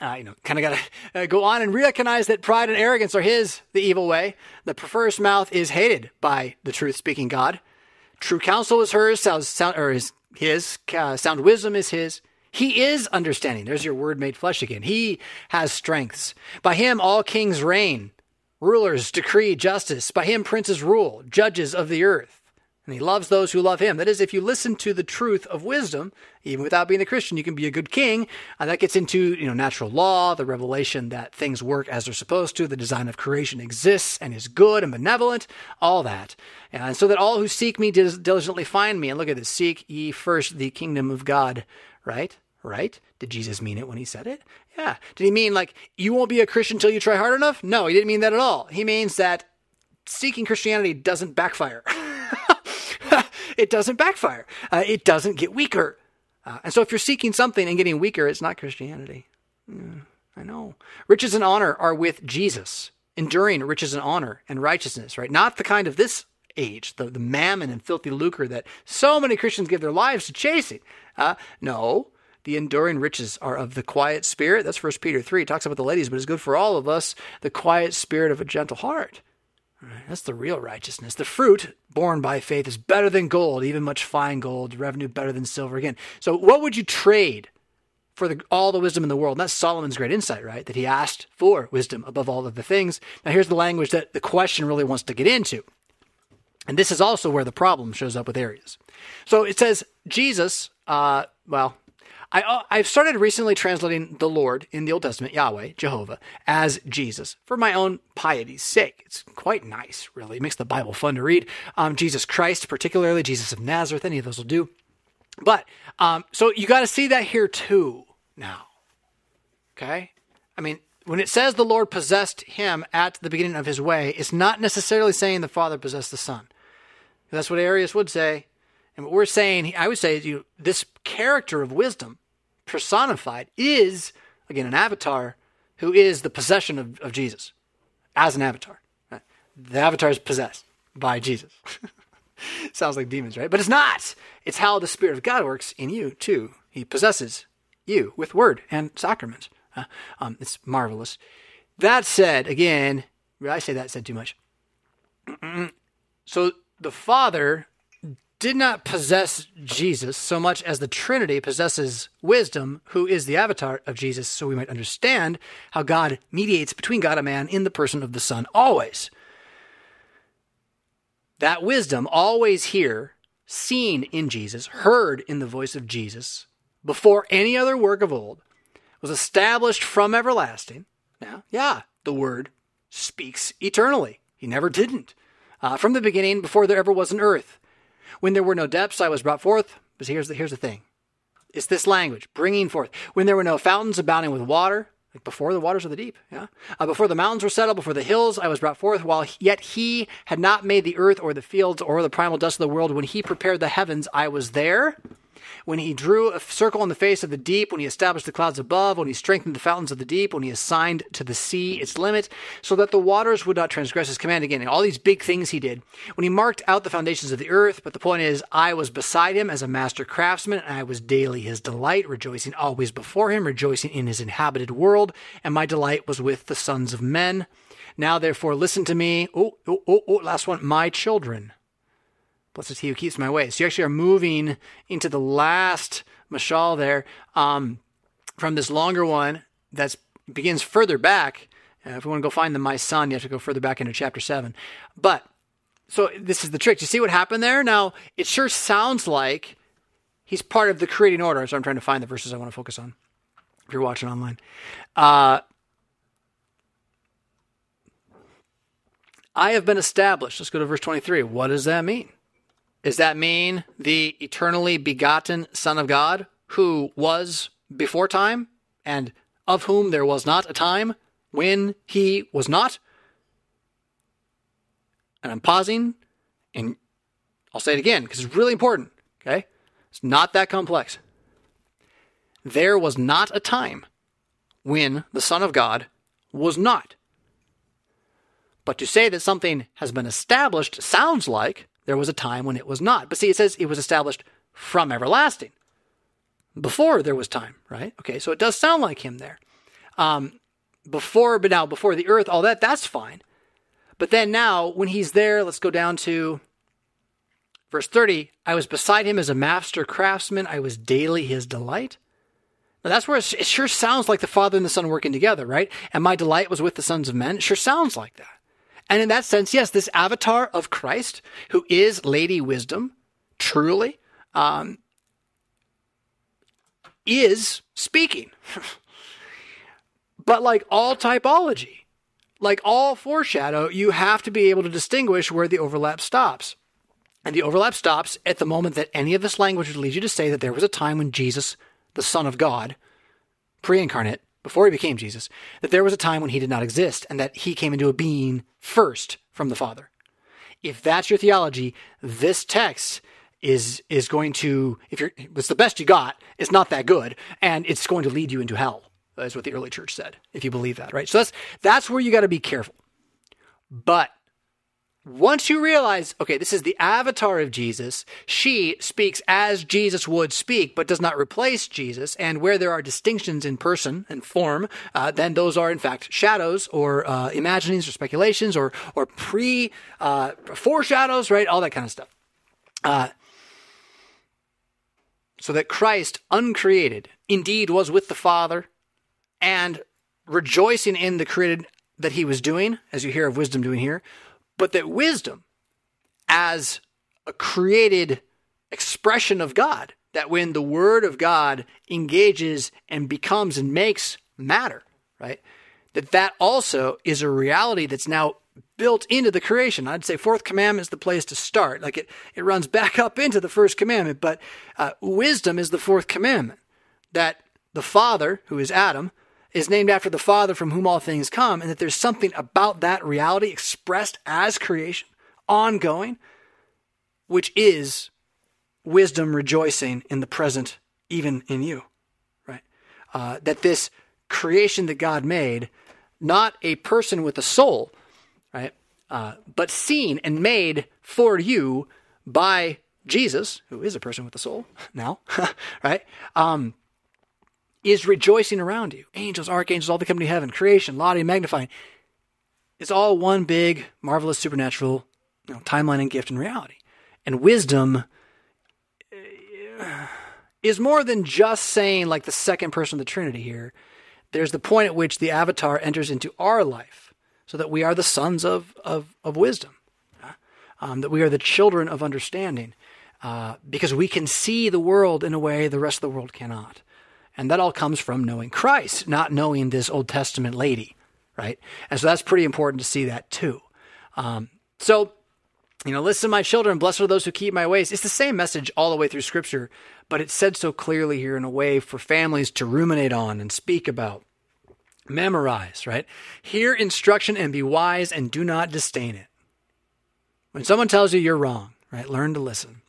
A: uh, you know, kind of got to uh, go on and recognize that pride and arrogance are his, the evil way. The perverse mouth is hated by the truth speaking God. True counsel is hers, sound, sound or is his, uh, sound wisdom is his. He is understanding. There's your word made flesh again. He has strengths. By him, all kings reign. Rulers decree justice. By him, princes rule, judges of the earth. And he loves those who love him. That is, if you listen to the truth of wisdom, even without being a Christian, you can be a good king. And that gets into, you know, natural law, the revelation that things work as they're supposed to, the design of creation exists and is good and benevolent, all that. And so that all who seek me diligently find me. And look at this seek ye first the kingdom of God right? Right? Did Jesus mean it when he said it? Yeah. Did he mean like you won't be a Christian until you try hard enough? No, he didn't mean that at all. He means that seeking Christianity doesn't backfire. it doesn't backfire. Uh, it doesn't get weaker. Uh, and so if you're seeking something and getting weaker, it's not Christianity. Mm, I know. Riches and honor are with Jesus, enduring riches and honor and righteousness, right? Not the kind of this age, the, the mammon and filthy lucre that so many Christians give their lives to chasing. Uh, no, the enduring riches are of the quiet spirit. That's First Peter 3. It talks about the ladies, but it's good for all of us, the quiet spirit of a gentle heart. Right, that's the real righteousness. The fruit born by faith is better than gold, even much fine gold, revenue better than silver again. So, what would you trade for the, all the wisdom in the world? And that's Solomon's great insight, right? That he asked for wisdom above all of the things. Now, here's the language that the question really wants to get into. And this is also where the problem shows up with Arius. So it says, Jesus, uh, well, I, uh, I've started recently translating the Lord in the Old Testament, Yahweh, Jehovah, as Jesus for my own piety's sake. It's quite nice, really. It makes the Bible fun to read. Um, Jesus Christ, particularly Jesus of Nazareth, any of those will do. But um, so you got to see that here too now. Okay? I mean, when it says the Lord possessed him at the beginning of his way, it's not necessarily saying the Father possessed the Son. That's what Arius would say. And what we're saying, I would say, you this character of wisdom personified is, again, an avatar who is the possession of, of Jesus as an avatar. Right? The avatar is possessed by Jesus. Sounds like demons, right? But it's not. It's how the Spirit of God works in you, too. He possesses you with word and sacrament. Uh, um, it's marvelous. That said, again, I say that said too much. So the Father did not possess Jesus so much as the Trinity possesses wisdom, who is the avatar of Jesus, so we might understand how God mediates between God and man in the person of the Son always. That wisdom, always here, seen in Jesus, heard in the voice of Jesus, before any other work of old, was established from everlasting. Now, yeah, the Word speaks eternally. He never didn't. Uh, from the beginning, before there ever was an earth when there were no depths, I was brought forth. But here's the, here's the thing it's this language, bringing forth. When there were no fountains abounding with water, like before the waters of the deep, yeah. Uh, before the mountains were settled, before the hills, I was brought forth. While yet he had not made the earth or the fields or the primal dust of the world, when he prepared the heavens, I was there when he drew a circle on the face of the deep, when he established the clouds above, when he strengthened the fountains of the deep, when he assigned to the sea its limit, so that the waters would not transgress his command. Again, And all these big things he did. When he marked out the foundations of the earth, but the point is, I was beside him as a master craftsman, and I was daily his delight, rejoicing always before him, rejoicing in his inhabited world, and my delight was with the sons of men. Now, therefore, listen to me. Oh, oh, oh, oh last one. My children. Blessed is he who keeps my ways. So you actually are moving into the last mashal there um, from this longer one that begins further back. Uh, if we want to go find the my son, you have to go further back into chapter 7. But, so this is the trick. You see what happened there? Now, it sure sounds like he's part of the creating order. So I'm trying to find the verses I want to focus on if you're watching online. Uh, I have been established. Let's go to verse 23. What does that mean? Does that mean the eternally begotten Son of God, who was before time, and of whom there was not a time when he was not? And I'm pausing, and I'll say it again because it's really important, okay? It's not that complex. There was not a time when the Son of God was not. But to say that something has been established sounds like there was a time when it was not. But see, it says it was established from everlasting. Before there was time, right? Okay, so it does sound like him there. Um, before, but now before the earth, all that, that's fine. But then now, when he's there, let's go down to verse 30. I was beside him as a master craftsman, I was daily his delight. Now that's where it sure sounds like the Father and the Son working together, right? And my delight was with the sons of men. It sure sounds like that. And in that sense, yes, this avatar of Christ, who is Lady Wisdom, truly, um, is speaking. but like all typology, like all foreshadow, you have to be able to distinguish where the overlap stops. And the overlap stops at the moment that any of this language would lead you to say that there was a time when Jesus, the Son of God, pre incarnate, before he became Jesus, that there was a time when he did not exist and that he came into a being first from the Father. If that's your theology, this text is is going to if you're it's the best you got, it's not that good, and it's going to lead you into hell. is what the early church said, if you believe that, right? So that's that's where you got to be careful. But once you realize, okay, this is the avatar of Jesus, she speaks as Jesus would speak, but does not replace Jesus. And where there are distinctions in person and form, uh, then those are in fact shadows or uh, imaginings or speculations or or pre uh, foreshadows, right? All that kind of stuff. Uh, so that Christ, uncreated, indeed was with the Father, and rejoicing in the created that he was doing, as you hear of wisdom doing here but that wisdom, as a created expression of God, that when the Word of God engages and becomes and makes matter, right? That that also is a reality that's now built into the creation. I'd say fourth commandment is the place to start. Like it, it runs back up into the first commandment, but uh, wisdom is the fourth commandment. That the Father, who is Adam, is named after the Father from whom all things come, and that there's something about that reality expressed as creation, ongoing, which is wisdom rejoicing in the present, even in you, right? Uh, that this creation that God made, not a person with a soul, right? Uh, but seen and made for you by Jesus, who is a person with a soul now, right? Um, is rejoicing around you. Angels, archangels, all the company of heaven, creation, lauding, magnifying. It's all one big, marvelous, supernatural you know, timeline and gift and reality. And wisdom uh, is more than just saying like the second person of the Trinity here. There's the point at which the avatar enters into our life so that we are the sons of, of, of wisdom, um, that we are the children of understanding, uh, because we can see the world in a way the rest of the world cannot. And that all comes from knowing Christ, not knowing this Old Testament lady, right? And so that's pretty important to see that too. Um, so, you know, listen, my children, blessed are those who keep my ways. It's the same message all the way through Scripture, but it's said so clearly here in a way for families to ruminate on and speak about. Memorize, right? Hear instruction and be wise and do not disdain it. When someone tells you you're wrong, right, learn to listen.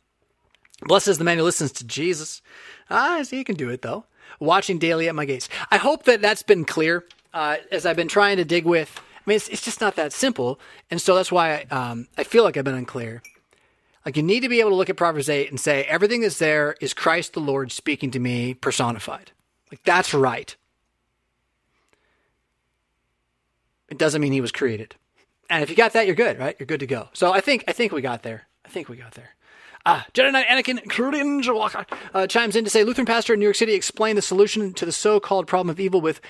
A: Blessed is the man who listens to Jesus. Ah, see, he can do it though watching daily at my gates. I hope that that's been clear uh, as I've been trying to dig with. I mean, it's, it's just not that simple. And so that's why I, um, I feel like I've been unclear. Like, you need to be able to look at Proverbs 8 and say, everything that's there is Christ the Lord speaking to me personified. Like, that's right. It doesn't mean he was created. And if you got that, you're good, right? You're good to go. So I think I think we got there. I think we got there. Ah, Jedi Knight Anakin Cringe uh, chimes in to say Lutheran pastor in New York City explained the solution to the so-called problem of evil with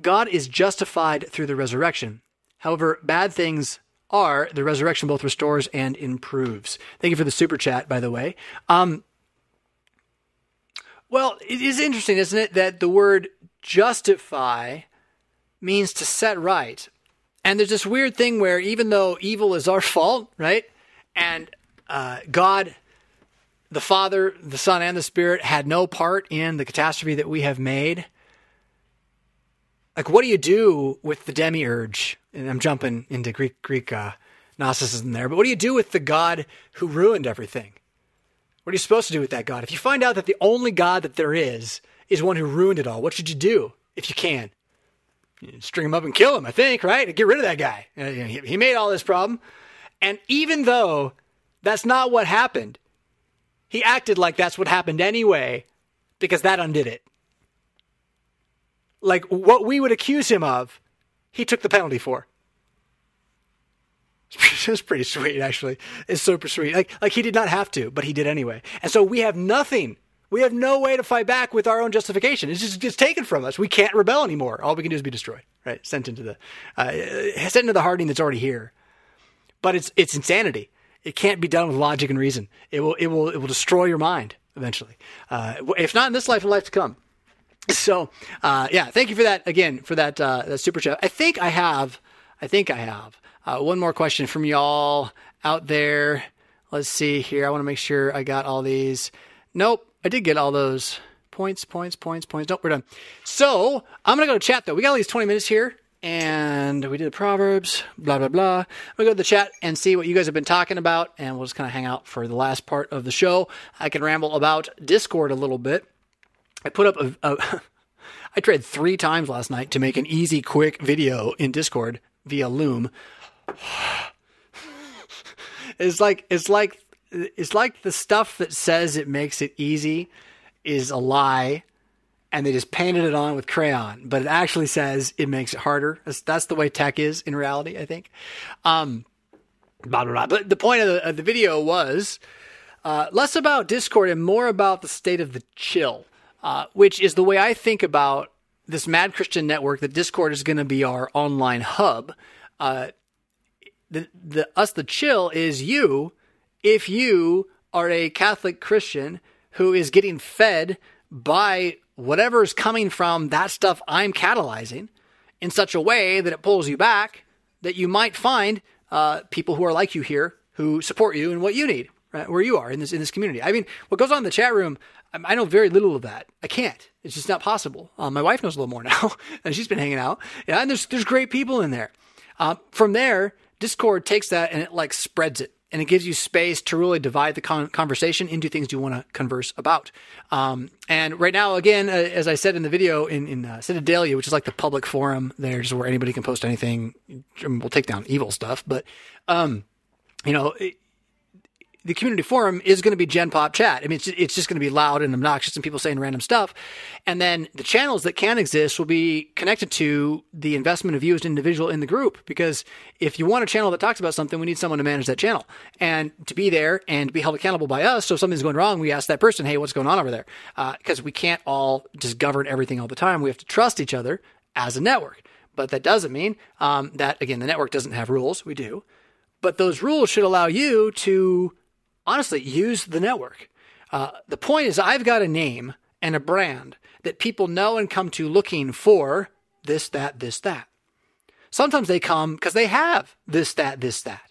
A: God is justified through the resurrection. However, bad things are the resurrection both restores and improves. Thank you for the super chat, by the way. Um, well, it is interesting, isn't it, that the word justify means to set right. And there's this weird thing where even though evil is our fault, right? And uh, God the Father, the Son, and the Spirit had no part in the catastrophe that we have made. Like, what do you do with the demiurge? And I'm jumping into Greek Greek uh, Gnosticism there, but what do you do with the God who ruined everything? What are you supposed to do with that God? If you find out that the only God that there is is one who ruined it all, what should you do if you can? You string him up and kill him, I think, right? Get rid of that guy. Uh, he made all this problem. And even though that's not what happened, he acted like that's what happened anyway, because that undid it. Like what we would accuse him of, he took the penalty for. It's pretty sweet, actually. It's super sweet. Like, like he did not have to, but he did anyway. And so we have nothing. We have no way to fight back with our own justification. It's just gets taken from us. We can't rebel anymore. All we can do is be destroyed, right? Sent into the, uh, sent into the hardening that's already here. But it's it's insanity it can't be done with logic and reason. It will it will it will destroy your mind eventually. Uh, if not in this life, in life to come. So uh, yeah, thank you for that again for that, uh, that super chat. I think I have I think I have uh, one more question from y'all out there. Let's see here. I want to make sure I got all these. Nope, I did get all those points, points, points, points. Nope, we're done. So I'm gonna go to chat though. We got at least 20 minutes here and we did Proverbs, blah, blah, blah. We'll go to the chat and see what you guys have been talking about, and we'll just kind of hang out for the last part of the show. I can ramble about Discord a little bit. I put up a, a I tried three times last night to make an easy, quick video in Discord via Loom. it's like it's like it's like the stuff that says it makes it easy is a lie and they just painted it on with crayon, but it actually says it makes it harder. That's, that's the way tech is in reality, I think. Um, blah, blah, blah. But the point of the, of the video was uh, less about Discord and more about the state of the chill, uh, which is the way I think about this Mad Christian network. That Discord is going to be our online hub. Uh, the, the us the chill is you if you are a Catholic Christian who is getting fed by whatever is coming from that stuff I'm catalyzing in such a way that it pulls you back, that you might find uh, people who are like you here who support you and what you need, right, where you are in this in this community. I mean, what goes on in the chat room, I know very little of that. I can't. It's just not possible. Um, my wife knows a little more now, and she's been hanging out. Yeah, and there's there's great people in there. Uh, from there, Discord takes that and it like spreads it and it gives you space to really divide the con- conversation into things you want to converse about. Um, and right now, again, uh, as I said in the video, in, in uh, Citadelia, which is like the public forum, there's where anybody can post anything. We'll take down evil stuff, but um, you know, it, the community forum is going to be Gen Pop chat. I mean, it's, it's just going to be loud and obnoxious and people saying random stuff. And then the channels that can exist will be connected to the investment of you as an individual in the group. Because if you want a channel that talks about something, we need someone to manage that channel and to be there and be held accountable by us. So if something's going wrong, we ask that person, hey, what's going on over there? Because uh, we can't all just govern everything all the time. We have to trust each other as a network. But that doesn't mean um, that, again, the network doesn't have rules. We do. But those rules should allow you to honestly, use the network. Uh, the point is, I've got a name and a brand that people know and come to looking for this, that, this, that. Sometimes they come because they have this, that, this, that.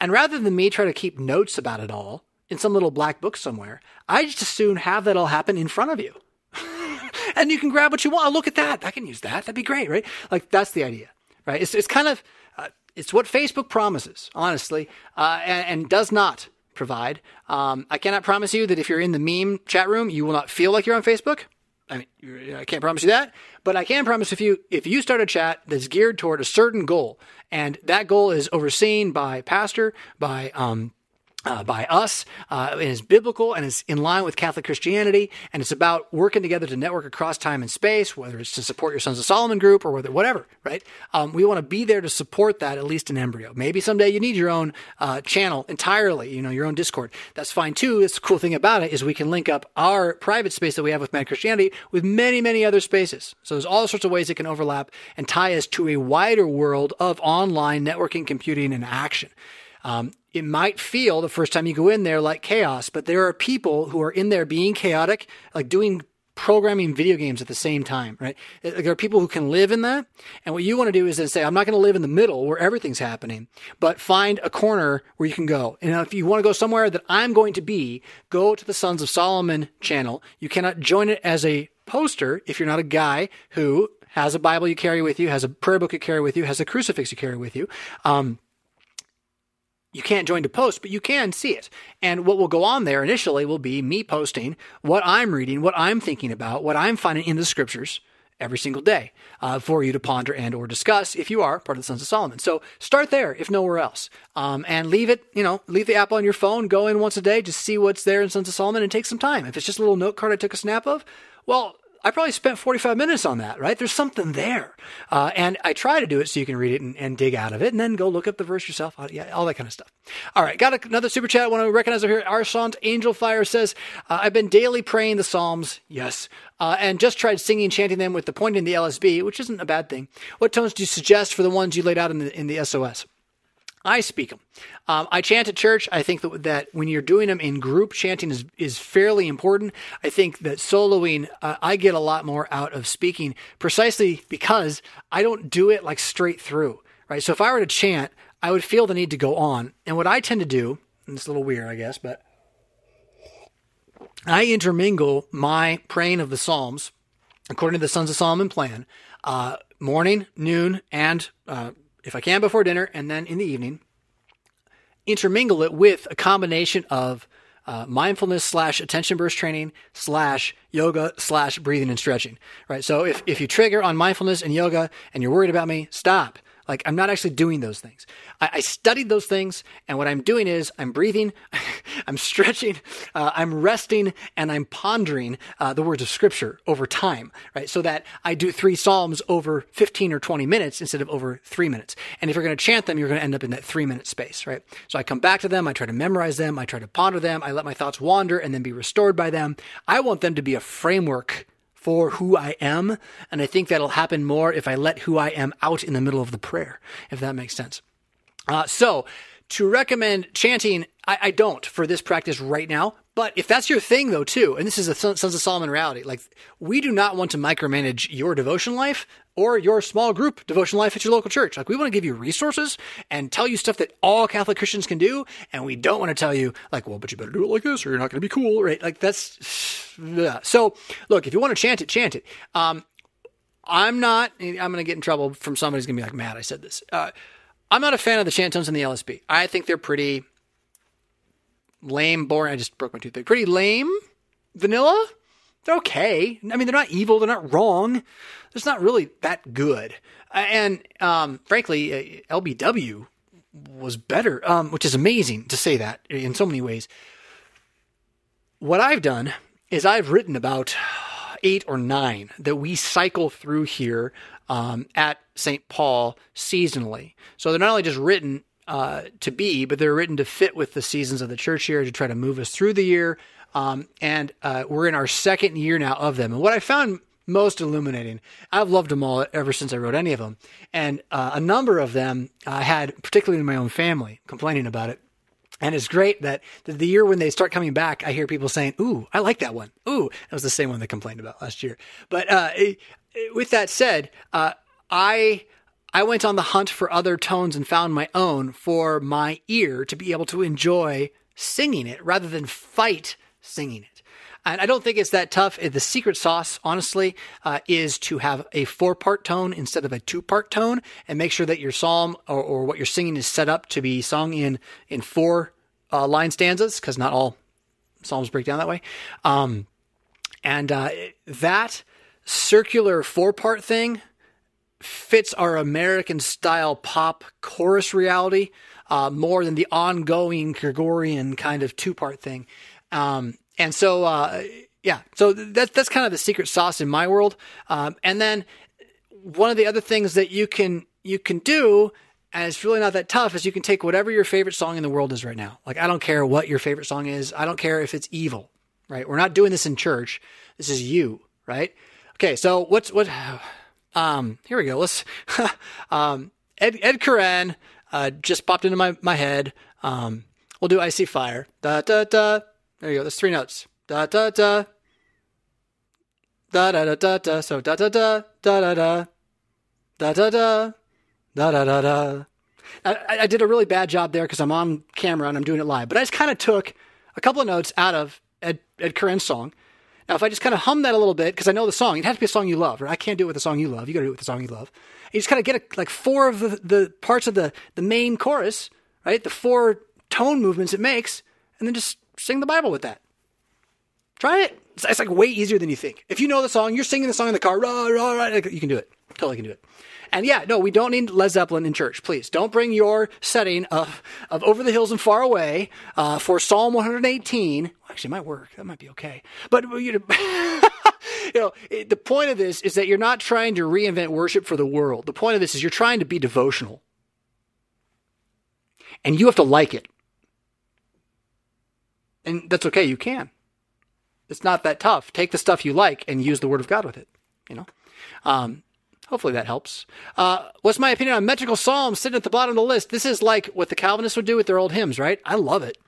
A: And rather than me try to keep notes about it all in some little black book somewhere, I just as soon have that all happen in front of you. and you can grab what you want. Oh, look at that. I can use that. That'd be great, right? Like that's the idea, right? It's, it's kind of, uh, it's what Facebook promises, honestly, uh, and, and does not provide. Um, I cannot promise you that if you're in the meme chat room, you will not feel like you're on Facebook. I mean, I can't promise you that, but I can promise if you if you start a chat that's geared toward a certain goal, and that goal is overseen by pastor, by um, uh, by us uh, and is biblical and is in line with Catholic Christianity. And it's about working together to network across time and space, whether it's to support your Sons of Solomon group or whether whatever, right? Um, we want to be there to support that, at least in embryo. Maybe someday you need your own uh, channel entirely, you know, your own Discord. That's fine too. It's the cool thing about it is we can link up our private space that we have with Mad Christianity with many, many other spaces. So there's all sorts of ways it can overlap and tie us to a wider world of online networking, computing, and action. Um, it might feel the first time you go in there like chaos, but there are people who are in there being chaotic, like doing programming video games at the same time, right? There are people who can live in that. And what you want to do is then say, I'm not going to live in the middle where everything's happening, but find a corner where you can go. And if you want to go somewhere that I'm going to be, go to the Sons of Solomon channel. You cannot join it as a poster if you're not a guy who has a Bible you carry with you, has a prayer book you carry with you, has a crucifix you carry with you. Um, you can't join to post, but you can see it. And what will go on there initially will be me posting what I'm reading, what I'm thinking about, what I'm finding in the scriptures every single day uh, for you to ponder and or discuss if you are part of the Sons of Solomon. So start there, if nowhere else, um, and leave it. You know, leave the app on your phone. Go in once a day, just see what's there in Sons of Solomon, and take some time. If it's just a little note card I took a snap of, well, I probably spent 45 minutes on that, right? There's something there. Uh, and I try to do it so you can read it and, and, dig out of it and then go look up the verse yourself. Yeah, all that kind of stuff. All right. Got another super chat. I want to recognize over here. Arshant Angel Fire says, uh, I've been daily praying the Psalms. Yes. Uh, and just tried singing and chanting them with the point in the LSB, which isn't a bad thing. What tones do you suggest for the ones you laid out in the, in the SOS? I speak them. Um, I chant at church. I think that, that when you're doing them in group, chanting is, is fairly important. I think that soloing, uh, I get a lot more out of speaking precisely because I don't do it like straight through, right? So if I were to chant, I would feel the need to go on. And what I tend to do, and it's a little weird, I guess, but I intermingle my praying of the Psalms according to the Sons of Solomon plan, uh, morning, noon, and uh, if I can before dinner, and then in the evening, intermingle it with a combination of uh, mindfulness slash attention burst training slash yoga slash breathing and stretching. Right. So if, if you trigger on mindfulness and yoga and you're worried about me, stop. Like I'm not actually doing those things. I, I studied those things, and what I'm doing is I'm breathing, I'm stretching, uh, I'm resting, and I'm pondering uh, the words of Scripture over time, right? So that I do three psalms over 15 or 20 minutes instead of over three minutes. And if you're going to chant them, you're going to end up in that three minute space, right? So I come back to them, I try to memorize them, I try to ponder them, I let my thoughts wander and then be restored by them. I want them to be a framework for who I am. And I think that'll happen more if I let who I am out in the middle of the prayer, if that makes sense. Uh, so to recommend chanting, I, I, don't for this practice right now. But if that's your thing, though, too, and this is a Sons of Solomon reality, like we do not want to micromanage your devotion life or your small group devotion life at your local church. Like we want to give you resources and tell you stuff that all Catholic Christians can do, and we don't want to tell you like, well, but you better do it like this, or you're not going to be cool, right? Like that's yeah. so. Look, if you want to chant it, chant it. Um, I'm not. I'm going to get in trouble from somebody's going to be like, "Matt, I said this." Uh, I'm not a fan of the chant tones in the LSB. I think they're pretty lame, boring. I just broke my tooth. They're pretty lame, vanilla. They're okay. I mean, they're not evil. They're not wrong. It's not really that good. And um, frankly, uh, LBW was better, um, which is amazing to say that in so many ways. What I've done is I've written about eight or nine that we cycle through here um, at St. Paul seasonally. So they're not only just written uh, to be, but they're written to fit with the seasons of the church year to try to move us through the year. Um, and uh, we're in our second year now of them. And what I found most illuminating, I've loved them all ever since I wrote any of them. And uh, a number of them I had, particularly in my own family, complaining about it. And it's great that the year when they start coming back, I hear people saying, Ooh, I like that one. Ooh, that was the same one they complained about last year. But uh, with that said, uh, I I went on the hunt for other tones and found my own for my ear to be able to enjoy singing it rather than fight singing it. And I don't think it's that tough. The secret sauce, honestly, uh, is to have a four part tone instead of a two part tone and make sure that your psalm or, or, what you're singing is set up to be sung in, in four uh, line stanzas because not all psalms break down that way. Um, and uh, that circular four part thing fits our American style pop chorus reality uh, more than the ongoing Gregorian kind of two part thing. Um, and so, uh, yeah, so that's that's kind of the secret sauce in my world. Um, and then one of the other things that you can you can do, and it's really not that tough, is you can take whatever your favorite song in the world is right now. Like I don't care what your favorite song is. I don't care if it's evil. Right? We're not doing this in church. This is you. Right? Okay. So what's what? Um, here we go. Let's um, Ed Ed Koren uh, just popped into my my head. Um, we'll do I see fire. Da da da. There you go. There's three notes. Da da da. Da da da da da. So da da da da da da. Da da da. Da da da da. I, I did a really bad job there because I'm on camera and I'm doing it live. But I just kind of took a couple of notes out of Ed, Ed Koren's song now, if I just kind of hum that a little bit, because I know the song, it has to be a song you love, right? I can't do it with a song you love. You got to do it with the song you love. And you just kind of get a, like four of the, the parts of the, the main chorus, right? The four tone movements it makes, and then just sing the Bible with that. Try it. It's, it's like way easier than you think. If you know the song, you're singing the song in the car, rah, rah, rah, you can do it. Totally can do it. And yeah, no, we don't need Led Zeppelin in church. Please don't bring your setting of, of Over the Hills and Far Away uh, for Psalm 118. Actually, it might work. That might be okay. But you know, you know, the point of this is that you're not trying to reinvent worship for the world. The point of this is you're trying to be devotional, and you have to like it. And that's okay. You can. It's not that tough. Take the stuff you like and use the Word of God with it. You know. Um, Hopefully that helps. Uh, what's my opinion on metrical psalms sitting at the bottom of the list? This is like what the Calvinists would do with their old hymns, right? I love it.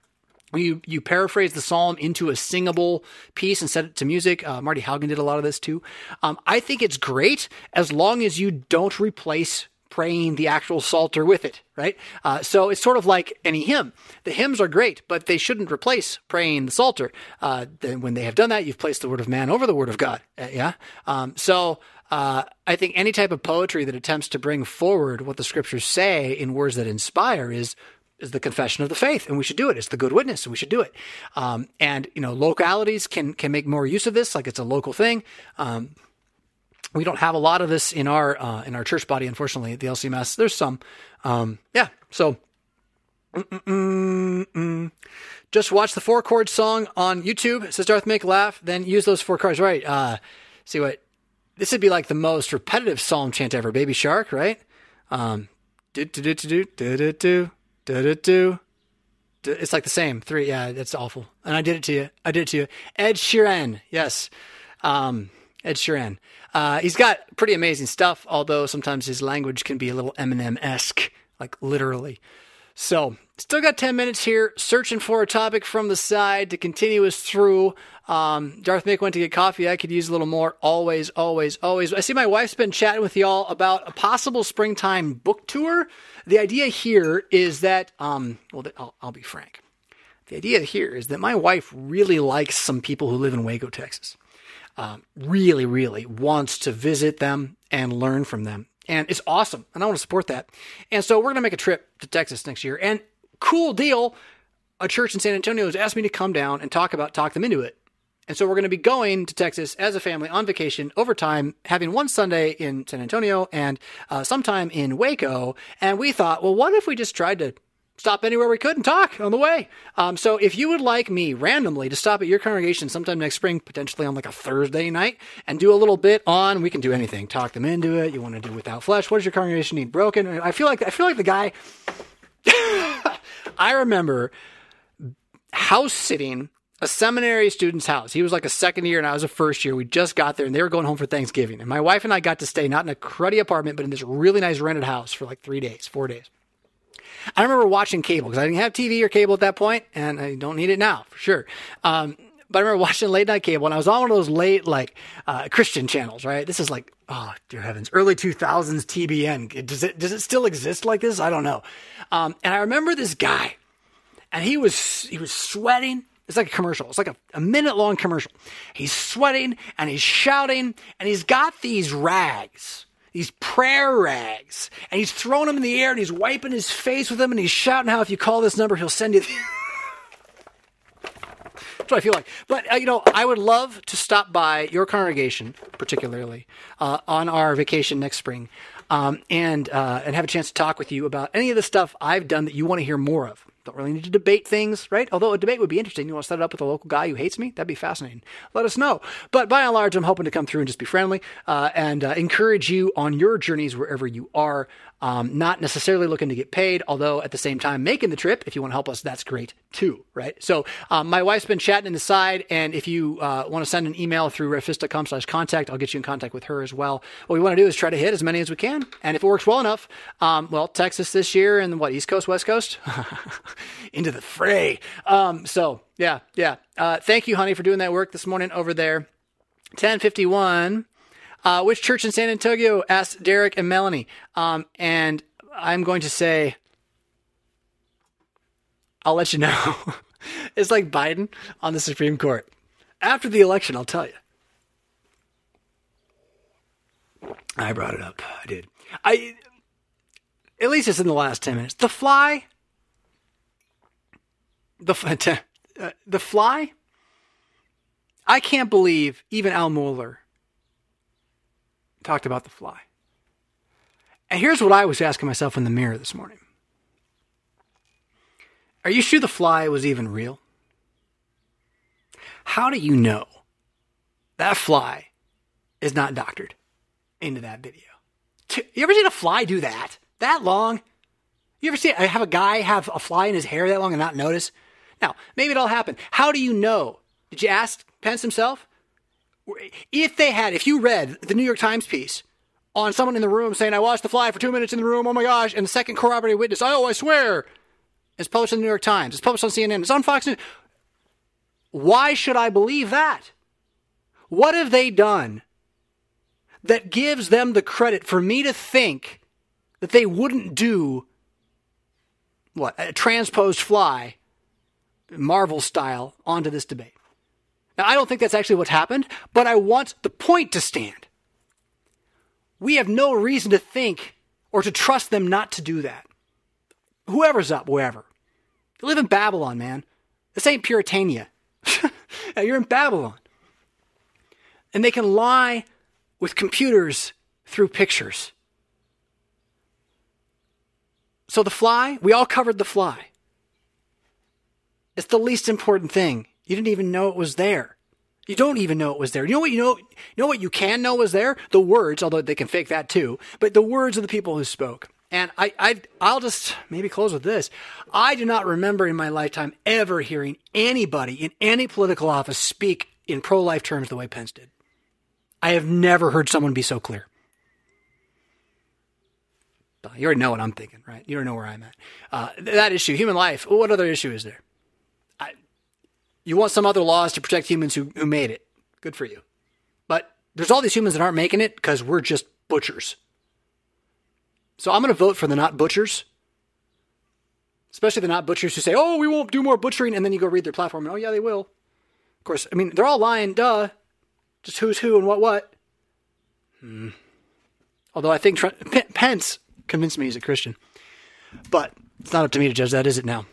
A: You you paraphrase the psalm into a singable piece and set it to music. Uh, Marty Haugen did a lot of this too. Um, I think it's great as long as you don't replace praying the actual psalter with it, right? Uh, so it's sort of like any hymn. The hymns are great, but they shouldn't replace praying the psalter. Uh, then when they have done that, you've placed the word of man over the word of God. Uh, yeah. Um, so uh, I think any type of poetry that attempts to bring forward what the scriptures say in words that inspire is is the confession of the faith, and we should do it. It's the good witness, and we should do it. Um, and you know, localities can can make more use of this, like it's a local thing. Um, we don't have a lot of this in our uh, in our church body, unfortunately. The LCMS, there's some, um, yeah. So, Mm-mm-mm-mm. just watch the four chord song on YouTube. It says Darth make laugh. Then use those four chords. Right. Uh, see what this would be like the most repetitive psalm chant ever. Baby Shark, right? Um, do do do do do do do do do. It's like the same three. Yeah, that's awful. And I did it to you. I did it to you. Ed Sheeran. Yes. Um, Ed Sheeran. Uh, he's got pretty amazing stuff, although sometimes his language can be a little Eminem esque, like literally. So, still got 10 minutes here, searching for a topic from the side to continue us through. Um, Darth Mick went to get coffee. I could use a little more. Always, always, always. I see my wife's been chatting with y'all about a possible springtime book tour. The idea here is that, um, well, I'll, I'll be frank. The idea here is that my wife really likes some people who live in Waco, Texas. Um, really, really wants to visit them and learn from them and it's awesome, and I want to support that. And so we're going to make a trip to Texas next year. And cool deal, a church in San Antonio has asked me to come down and talk about talk them into it. And so we're going to be going to Texas as a family on vacation over time, having one Sunday in San Antonio and uh, sometime in Waco. And we thought, well, what if we just tried to stop anywhere we could and talk on the way. Um, so if you would like me randomly to stop at your congregation sometime next spring, potentially on like a Thursday night, and do a little bit on, we can do anything. Talk them into it. You want to do without flesh? What does your congregation need broken? I feel like I feel like the guy. I remember house sitting a seminary student's house. He was like a second year and I was a first year. We just got there and they were going home for Thanksgiving. And my wife and I got to stay not in a cruddy apartment, but in this really nice rented house for like three days, four days. I remember watching cable because I didn't have TV or cable at that point, and I don't need it now for sure. Um, but I remember watching late night cable, and I was on one of those late like uh, Christian channels. Right, this is like oh dear heavens, early two thousands TBN. Does it does it still exist like this? I don't know. Um, and I remember this guy, and he was he was sweating. It's like a commercial. It's like a, a minute long commercial. He's sweating and he's shouting, and he's got these rags these prayer rags, and he's throwing them in the air and he's wiping his face with them and he's shouting how if you call this number, he'll send you. That's what I feel like. But uh, you know, I would love to stop by your congregation, particularly uh, on our vacation next spring, um, and uh, and have a chance to talk with you about any of the stuff I've done that you want to hear more of. Don't really need to debate things, right? Although a debate would be interesting. You want to set it up with a local guy who hates me? That'd be fascinating. Let us know. But by and large, I'm hoping to come through and just be friendly uh, and uh, encourage you on your journeys wherever you are. Um, not necessarily looking to get paid, although at the same time making the trip. If you want to help us, that's great too, right? So um, my wife's been chatting in the side, and if you uh, want to send an email through revfisk.com slash contact, I'll get you in contact with her as well. What we want to do is try to hit as many as we can, and if it works well enough, um, well, Texas this year and what East Coast, West Coast, into the fray. Um, so yeah, yeah. Uh, thank you, honey, for doing that work this morning over there. 1051. Uh, which church in San Antonio? asked Derek and Melanie. Um, and I'm going to say, I'll let you know. it's like Biden on the Supreme Court. After the election, I'll tell you. I brought it up. I did. I at least it's in the last 10 minutes. The fly the uh, the fly I can't believe even Al Mohler talked about the fly. And here's what I was asking myself in the mirror this morning. Are you sure the fly was even real? How do you know that fly is not doctored into that video? You ever seen a fly do that? That long? You ever see I have a guy have a fly in his hair that long and not notice? Now, maybe it'll happen. How do you know? Did you ask Pence himself? If they had, if you read the New York Times piece on someone in the room saying, I watched the fly for two minutes in the room, oh my gosh, and the second corroborated witness, oh, I swear, it's published in the New York Times, it's published on CNN, it's on Fox News. Why should I believe that? What have they done that gives them the credit for me to think that they wouldn't do what a transposed fly Marvel style onto this debate. Now, I don't think that's actually what's happened, but I want the point to stand. We have no reason to think or to trust them not to do that. Whoever's up, wherever. You live in Babylon, man. This ain't Puritania. You're in Babylon. And they can lie with computers through pictures. So the fly, we all covered the fly. It's the least important thing. You didn't even know it was there. You don't even know it was there. You know what you know? You know what you can know was there? The words, although they can fake that too. But the words of the people who spoke. And I, I, I'll just maybe close with this. I do not remember in my lifetime ever hearing anybody in any political office speak in pro-life terms the way Pence did. I have never heard someone be so clear. You already know what I'm thinking, right? You already know where I'm at. Uh, that issue, human life. What other issue is there? You want some other laws to protect humans who, who made it. Good for you. But there's all these humans that aren't making it because we're just butchers. So I'm going to vote for the not butchers, especially the not butchers who say, oh, we won't do more butchering. And then you go read their platform and, oh, yeah, they will. Of course, I mean, they're all lying, duh. Just who's who and what what. Hmm. Although I think Pence convinced me he's a Christian. But it's not up to me to judge that, is it now?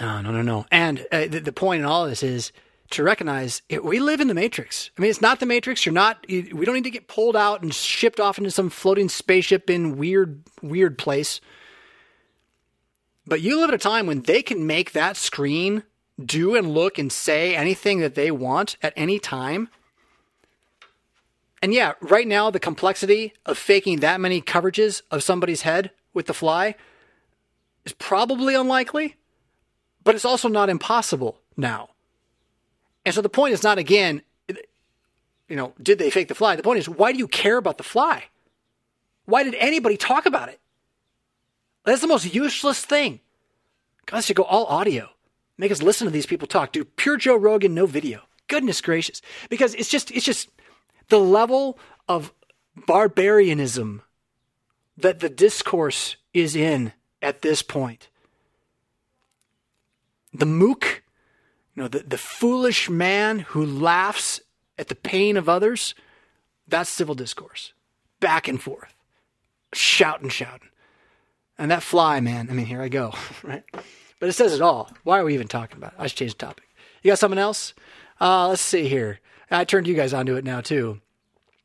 A: Uh, no, no, no. And uh, the, the, point in all of this is to recognize it, we live in the matrix. I mean, it's not the matrix. You're not. You, we don't need to get pulled out and shipped off into some floating spaceship in weird, weird place. But you live at a time when they can make that screen do and look and say anything that they want at any time. And yeah, right now, the complexity of faking that many coverages of somebody's head with the fly is probably unlikely, but it's also not impossible now. And so the point is not, again, you know, did they fake the fly? The point is, why do you care about the fly? Why did anybody talk about it? That's the most useless thing. God should go all audio. Make us listen to these people talk. Do pure Joe Rogan, no video. Goodness gracious. Because it's just, it's just, the level of barbarianism that the discourse is in at this point. The mook, you know, the, the foolish man who laughs at the pain of others, that's civil discourse. Back and forth. Shouting, shouting. And that fly, man, I mean, here I go, right? But it says it all. Why are we even talking about it? I should change the topic. You got something else? Uh, let's see here. I turned you guys onto it now too.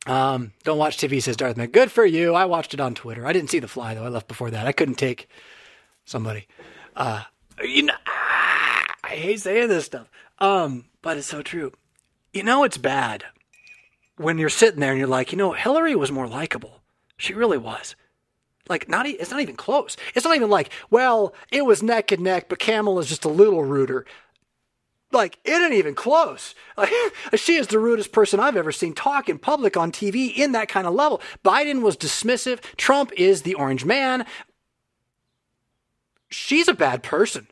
A: Um, don't watch TV, says Darth Mac. Good for you. I watched it on Twitter. I didn't see the fly though. I left before that. I couldn't take somebody. Uh, you know, I hate saying this stuff. Um, but it's so true. You know, it's bad when you're sitting there and you're like, you know, Hillary was more likable. She really was. Like, not it's not even close. It's not even like, well, it was neck and neck, but Kamala's just a little ruder like it ain't even close. Like, she is the rudest person I've ever seen talk in public on TV in that kind of level. Biden was dismissive. Trump is the orange man. She's a bad person.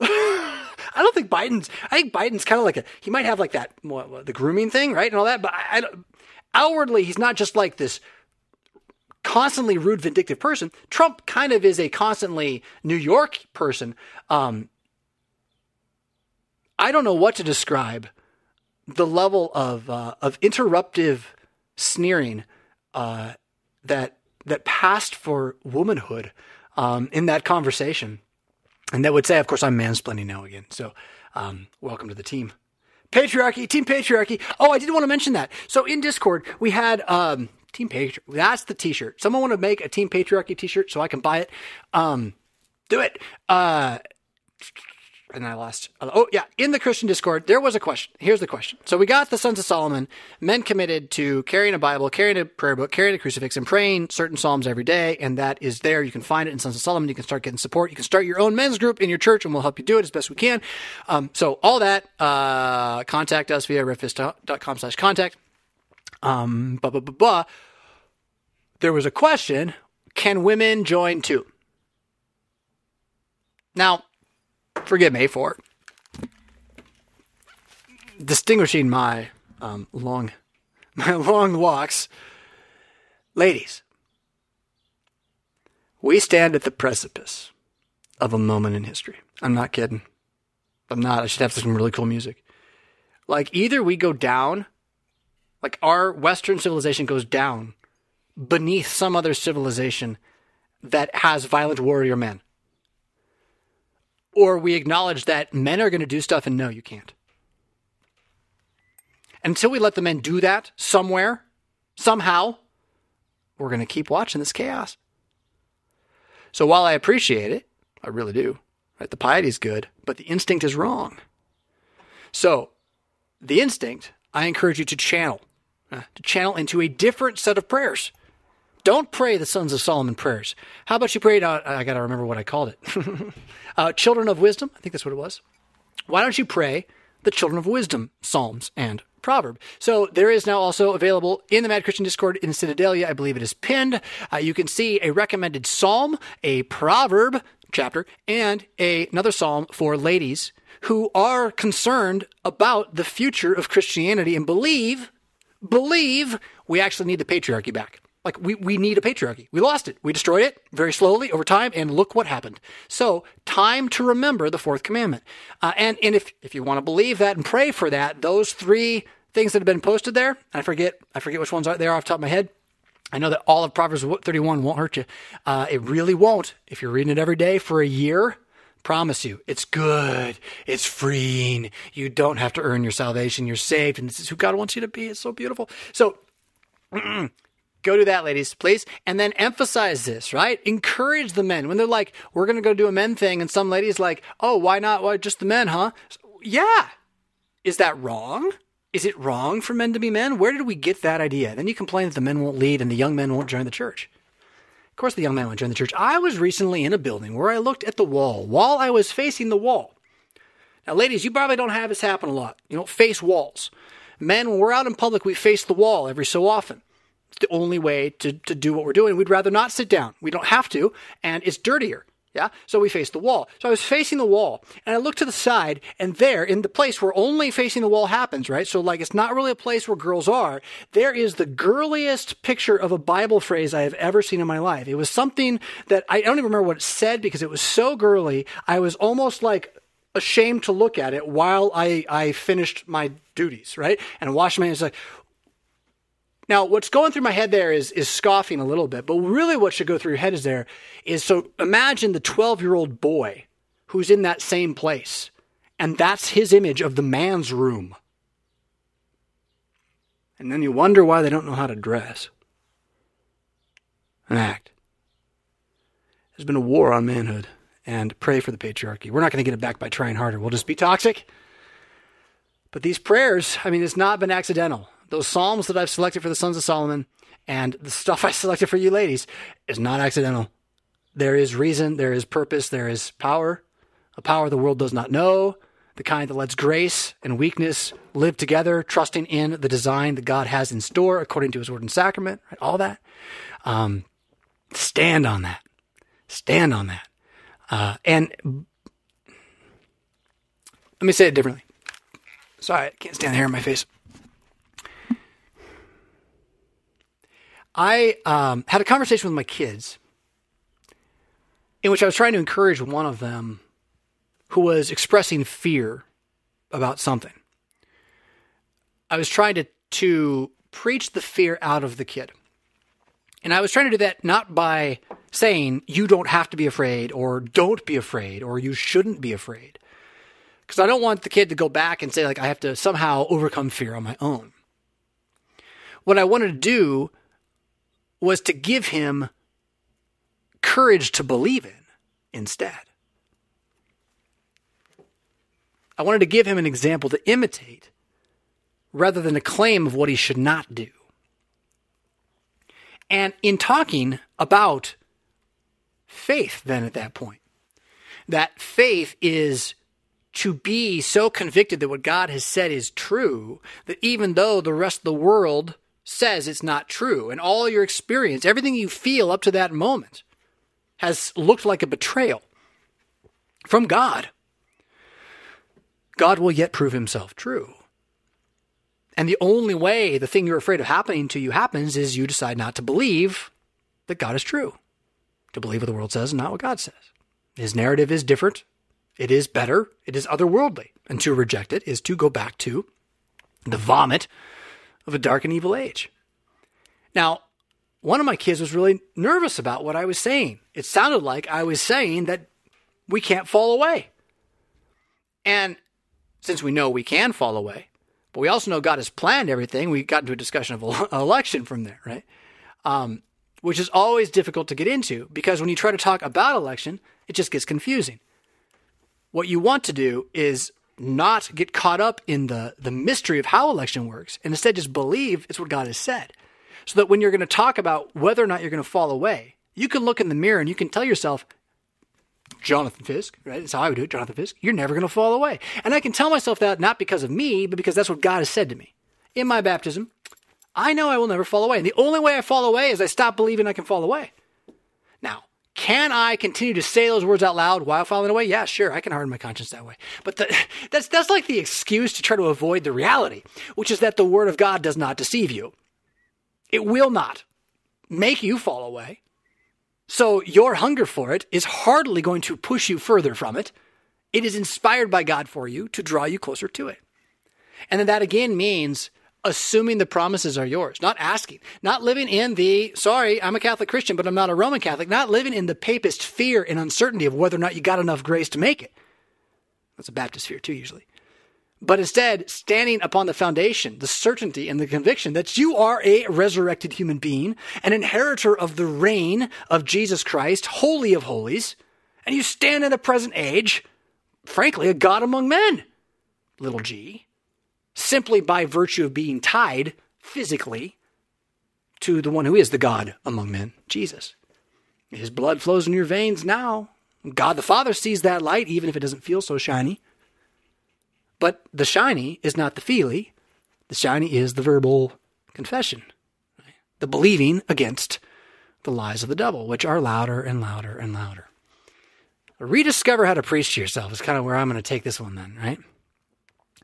A: I don't think Biden's. I think Biden's kind of like a. He might have like that the grooming thing, right, and all that. But I, I, outwardly, he's not just like this constantly rude, vindictive person. Trump kind of is a constantly New York person. Um, I don't know what to describe the level of uh, of interruptive sneering uh, that that passed for womanhood um, in that conversation, and that would say, of course, I'm mansplaining now again. So, um, welcome to the team. Patriarchy, Team Patriarchy. Oh, I did want to mention that. So in Discord, we had um, Team Patriarchy. That's the T-shirt. Someone want to make a Team Patriarchy T-shirt so I can buy it? Um, do it. Uh, and I lost. Oh, yeah. In the Christian Discord, there was a question. Here's the question. So we got the Sons of Solomon, men committed to carrying a Bible, carrying a prayer book, carrying a crucifix, and praying certain Psalms every day. And that is there. You can find it in Sons of Solomon. You can start getting support. You can start your own men's group in your church, and we'll help you do it as best we can. Um, so all that, uh, contact us via revfisk.com slash contact. Um, blah, blah, blah, blah. There was a question. Can women join too? Now, forgive me for distinguishing my um, long my long walks. Ladies, we stand at the precipice of a moment in history. I'm not kidding. I'm not. I should have some really cool music. Like either we go down, like our Western civilization goes down beneath some other civilization that has violent warrior men or we acknowledge that men are going to do stuff and no, you can't. Until we let the men do that somewhere, somehow, we're going to keep watching this chaos. So while I appreciate it, I really do, right? The piety is good, but the instinct is wrong. So the instinct, I encourage you to channel, uh, to channel into a different set of prayers. Don't pray the Sons of Solomon prayers. How about you pray? Uh, I got to remember what I called it. uh, children of wisdom. I think that's what it was. Why don't you pray the children of wisdom psalms and proverb. So there is now also available in the Mad Christian Discord in Citadelia. I believe it is pinned. Uh, you can see a recommended psalm, a proverb chapter, and a, another psalm for ladies who are concerned about the future of Christianity and believe, believe we actually need the patriarchy back. Like we, we need a patriarchy. We lost it. We destroyed it very slowly over time, and look what happened. So, time to remember the fourth commandment. Uh, and and if if you want to believe that and pray for that, those three things that have been posted there, I forget I forget which ones are there off the top of my head. I know that all of Proverbs 31 won't hurt you. Uh, it really won't. If you're reading it every day for a year, promise you, it's good. It's freeing. You don't have to earn your salvation. You're saved, and this is who God wants you to be. It's so beautiful. So. Go do that, ladies, please. And then emphasize this, right? Encourage the men. When they're like, we're going to go do a men thing, and some ladies like, oh, why not? Why just the men, huh? Yeah. Is that wrong? Is it wrong for men to be men? Where did we get that idea? Then you complain that the men won't lead and the young men won't join the church. Of course, the young men won't join the church. I was recently in a building where I looked at the wall while I was facing the wall. Now, ladies, you probably don't have this happen a lot. You don't face walls. Men, when we're out in public, we face the wall every so often. The only way to, to do what we're doing. We'd rather not sit down. We don't have to, and it's dirtier. Yeah. So we face the wall. So I was facing the wall and I looked to the side and there in the place where only facing the wall happens, right? So like it's not really a place where girls are. There is the girliest picture of a Bible phrase I have ever seen in my life. It was something that I don't even remember what it said because it was so girly. I was almost like ashamed to look at it while I, I finished my duties, right? And washed my hands like, now, what's going through my head there is is scoffing a little bit, but really what should go through your head is there is so imagine the 12-year-old boy who's in that same place. And that's his image of the man's room. And then you wonder why they don't know how to dress and act. There's been a war on manhood and pray for the patriarchy. We're not going to get it back by trying harder. We'll just be toxic. But these prayers, I mean, it's not been accidental those psalms that I've selected for the sons of Solomon and the stuff I selected for you ladies is not accidental. There is reason, there is purpose, there is power, a power the world does not know, the kind that lets grace and weakness live together, trusting in the design that God has in store according to his word and sacrament, right? all that. Um, stand on that. Stand on that. Uh, and let me say it differently. Sorry, I can't stand the hair in my face. I um, had a conversation with my kids in which I was trying to encourage one of them who was expressing fear about something. I was trying to, to preach the fear out of the kid. And I was trying to do that not by saying, you don't have to be afraid, or don't be afraid, or you shouldn't be afraid. Because I don't want the kid to go back and say, like, I have to somehow overcome fear on my own. What I wanted to do was to give him courage to believe in instead. I wanted to give him an example to imitate rather than a claim of what he should not do. And in talking about faith, then at that point, that faith is to be so convicted that what God has said is true that even though the rest of the world says it's not true. And all your experience, everything you feel up to that moment, has looked like a betrayal from God. God will yet prove himself true. And the only way the thing you're afraid of happening to you happens is you decide not to believe that God is true, to believe what the world says and not what God says. His narrative is different. It is better. It is otherworldly. And to reject it is to go back to the vomit of a dark and evil age. Now, one of my kids was really nervous about what I was saying. It sounded like I was saying that we can't fall away. And since we know we can fall away, But we also know God has planned everything. We got into a discussion of election from there, right? Um, which is always difficult to get into because when you try to talk about election, it just gets confusing. What you want to do is not get caught up in the, the mystery of how election works and instead just believe it's what God has said. So that when you're going to talk about whether or not you're going to fall away, you can look in the mirror and you can tell yourself, Jonathan Fisk, right? That's how I would do it, Jonathan Fisk. You're never going to fall away. And I can tell myself that not because of me, but because that's what God has said to me. In my baptism, I know I will never fall away. And the only way I fall away is I stop believing I can fall away. Can I continue to say those words out loud while falling away? Yeah, sure. I can harden my conscience that way. But the, that's, that's like the excuse to try to avoid the reality, which is that the word of God does not deceive you. It will not make you fall away. So your hunger for it is hardly going to push you further from it. It is inspired by God for you to draw you closer to it. And then that again means assuming the promises are yours, not asking, not living in the, sorry, I'm a Catholic Christian, but I'm not a Roman Catholic, not living in the papist fear and uncertainty of whether or not you got enough grace to make it. That's a Baptist fear too, usually. But instead, standing upon the foundation, the certainty and the conviction that you are a resurrected human being, an inheritor of the reign of Jesus Christ, holy of holies, and you stand in the present age, frankly, a God among men, little g, simply by virtue of being tied physically to the one who is the God among men, Jesus. His blood flows in your veins now. God the Father sees that light, even if it doesn't feel so shiny. But the shiny is not the feely, the shiny is the verbal confession, the believing against the lies of the devil, which are louder and louder and louder. Rediscover how to preach to yourself is kind of where I'm going to take this one, then, right?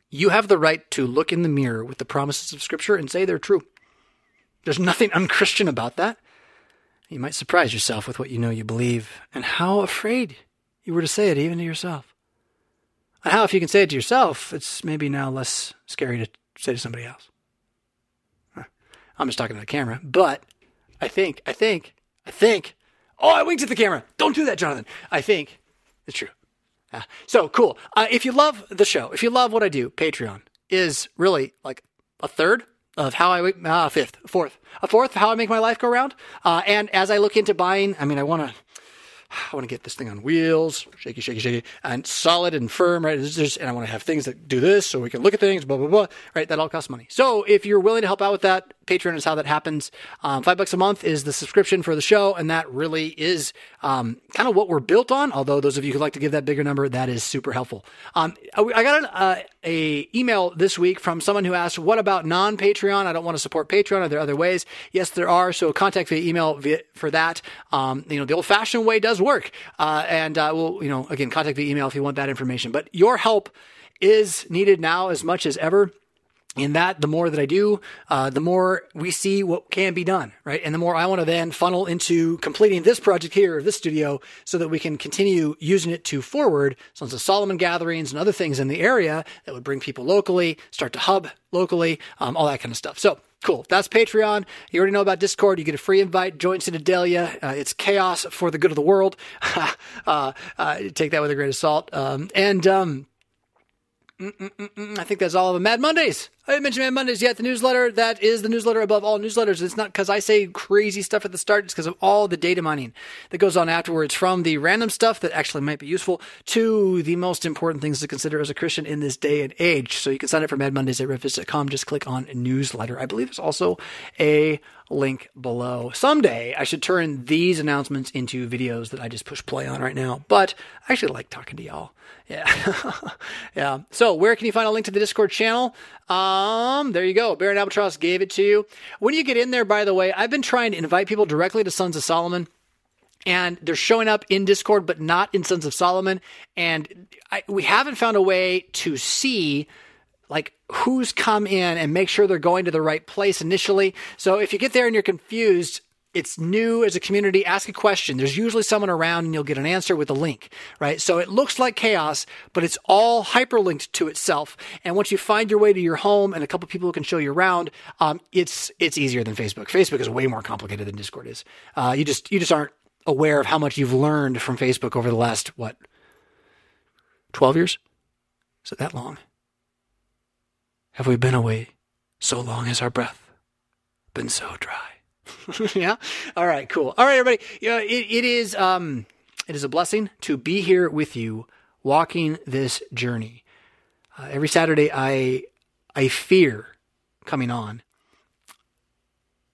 A: You have the right to look in the mirror with the promises of Scripture and say they're true. There's nothing unchristian about that. You might surprise yourself with what you know you believe and how afraid you were to say it even to yourself. And how, if you can say it to yourself, it's maybe now less scary to say to somebody else. I'm just talking to the camera, but I think, I think, I think. Oh, I winked at the camera. Don't do that, Jonathan. I think it's true. Uh, so cool. Uh, if you love the show, if you love what I do, Patreon is really like a third of how I uh, fifth, fourth, a fourth how I make my life go around. Uh, and as I look into buying, I mean, I want to I want to get this thing on wheels, shaky, shaky, shaky, and solid and firm, right? Just, and I want to have things that do this so we can look at things, blah, blah, blah, right? That all costs money. So if you're willing to help out with that, Patreon is how that happens. Um, five bucks a month is the subscription for the show, and that really is um, kind of what we're built on. Although those of you who like to give that bigger number, that is super helpful. Um, I got an, uh, a email this week from someone who asked, "What about non-Patreon? I don't want to support Patreon. Are there other ways?" Yes, there are. So contact via email via, for that. Um, you know, the old-fashioned way does work, uh, and uh, we'll you know again contact via email if you want that information. But your help is needed now as much as ever in that the more that I do, uh, the more we see what can be done, right? And the more I want to then funnel into completing this project here, this studio, so that we can continue using it to forward of the Solomon gatherings and other things in the area that would bring people locally, start to hub locally, um, all that kind of stuff. So cool. That's Patreon. You already know about Discord. You get a free invite. Join Citadelia. Uh, it's chaos for the good of the world. uh, uh, take that with a grain of salt. Um, and um, I think that's all of them. Mad Mondays. I didn't mention Mad Mondays yet. The newsletter that is the newsletter above all newsletters. It's not because I say crazy stuff at the start. It's because of all the data mining that goes on afterwards, from the random stuff that actually might be useful to the most important things to consider as a Christian in this day and age. So you can sign up for Mad Mondays at revfisk.com. Just click on newsletter. I believe there's also a link below. Someday I should turn these announcements into videos that I just push play on right now. But I actually like talking to y'all. Yeah. yeah. So where can you find a link to the Discord channel? Um, there you go. Baron Albatross gave it to you. When you get in there, by the way, I've been trying to invite people directly to Sons of Solomon and they're showing up in Discord, but not in Sons of Solomon. And I, we haven't found a way to see like who's come in and make sure they're going to the right place initially. So if you get there and you're confused, it's new as a community, ask a question. There's usually someone around and you'll get an answer with a link, right? So it looks like chaos, but it's all hyperlinked to itself. And once you find your way to your home and a couple people can show you around, um, it's it's easier than Facebook. Facebook is way more complicated than Discord is. Uh, you just you just aren't aware of how much you've learned from Facebook over the last what twelve years? Is it that long? have we been away so long as our breath been so dry? yeah. All right. Cool. All right, everybody. Yeah, it, it is. Um, it is a blessing to be here with you, walking this journey. Uh, every Saturday, I I fear coming on.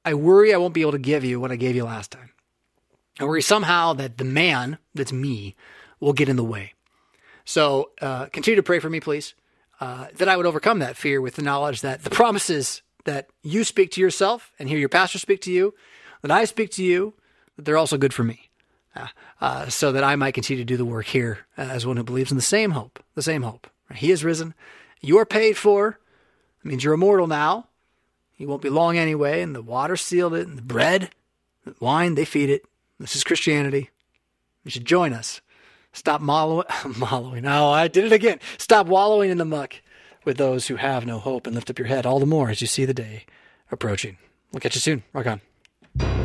A: I worry I won't be able to give you what I gave you last time. I worry somehow that the man that's me will get in the way. So uh, continue to pray for me, please, uh, that I would overcome that fear with the knowledge that the promises that you speak to yourself and hear your pastor speak to you, that I speak to you, that they're also good for me. Uh, uh so that I might continue to do the work here as one who believes in the same hope, the same hope. He is risen. You are paid for. It means you're immortal now. He won't be long anyway, and the water sealed it, and the bread, the wine, they feed it. This is Christianity. You should join us. Stop wallowing. wallowing. Oh, I did it again. Stop wallowing in the muck with those who have no hope and lift up your head all the more as you see the day approaching. We'll catch you soon. Rock on.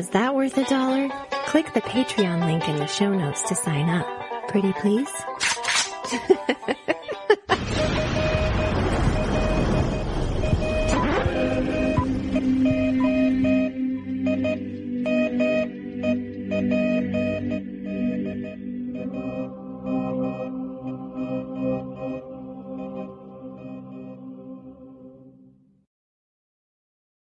B: Was that worth a dollar? Click the Patreon link in the show notes to sign up. Pretty please?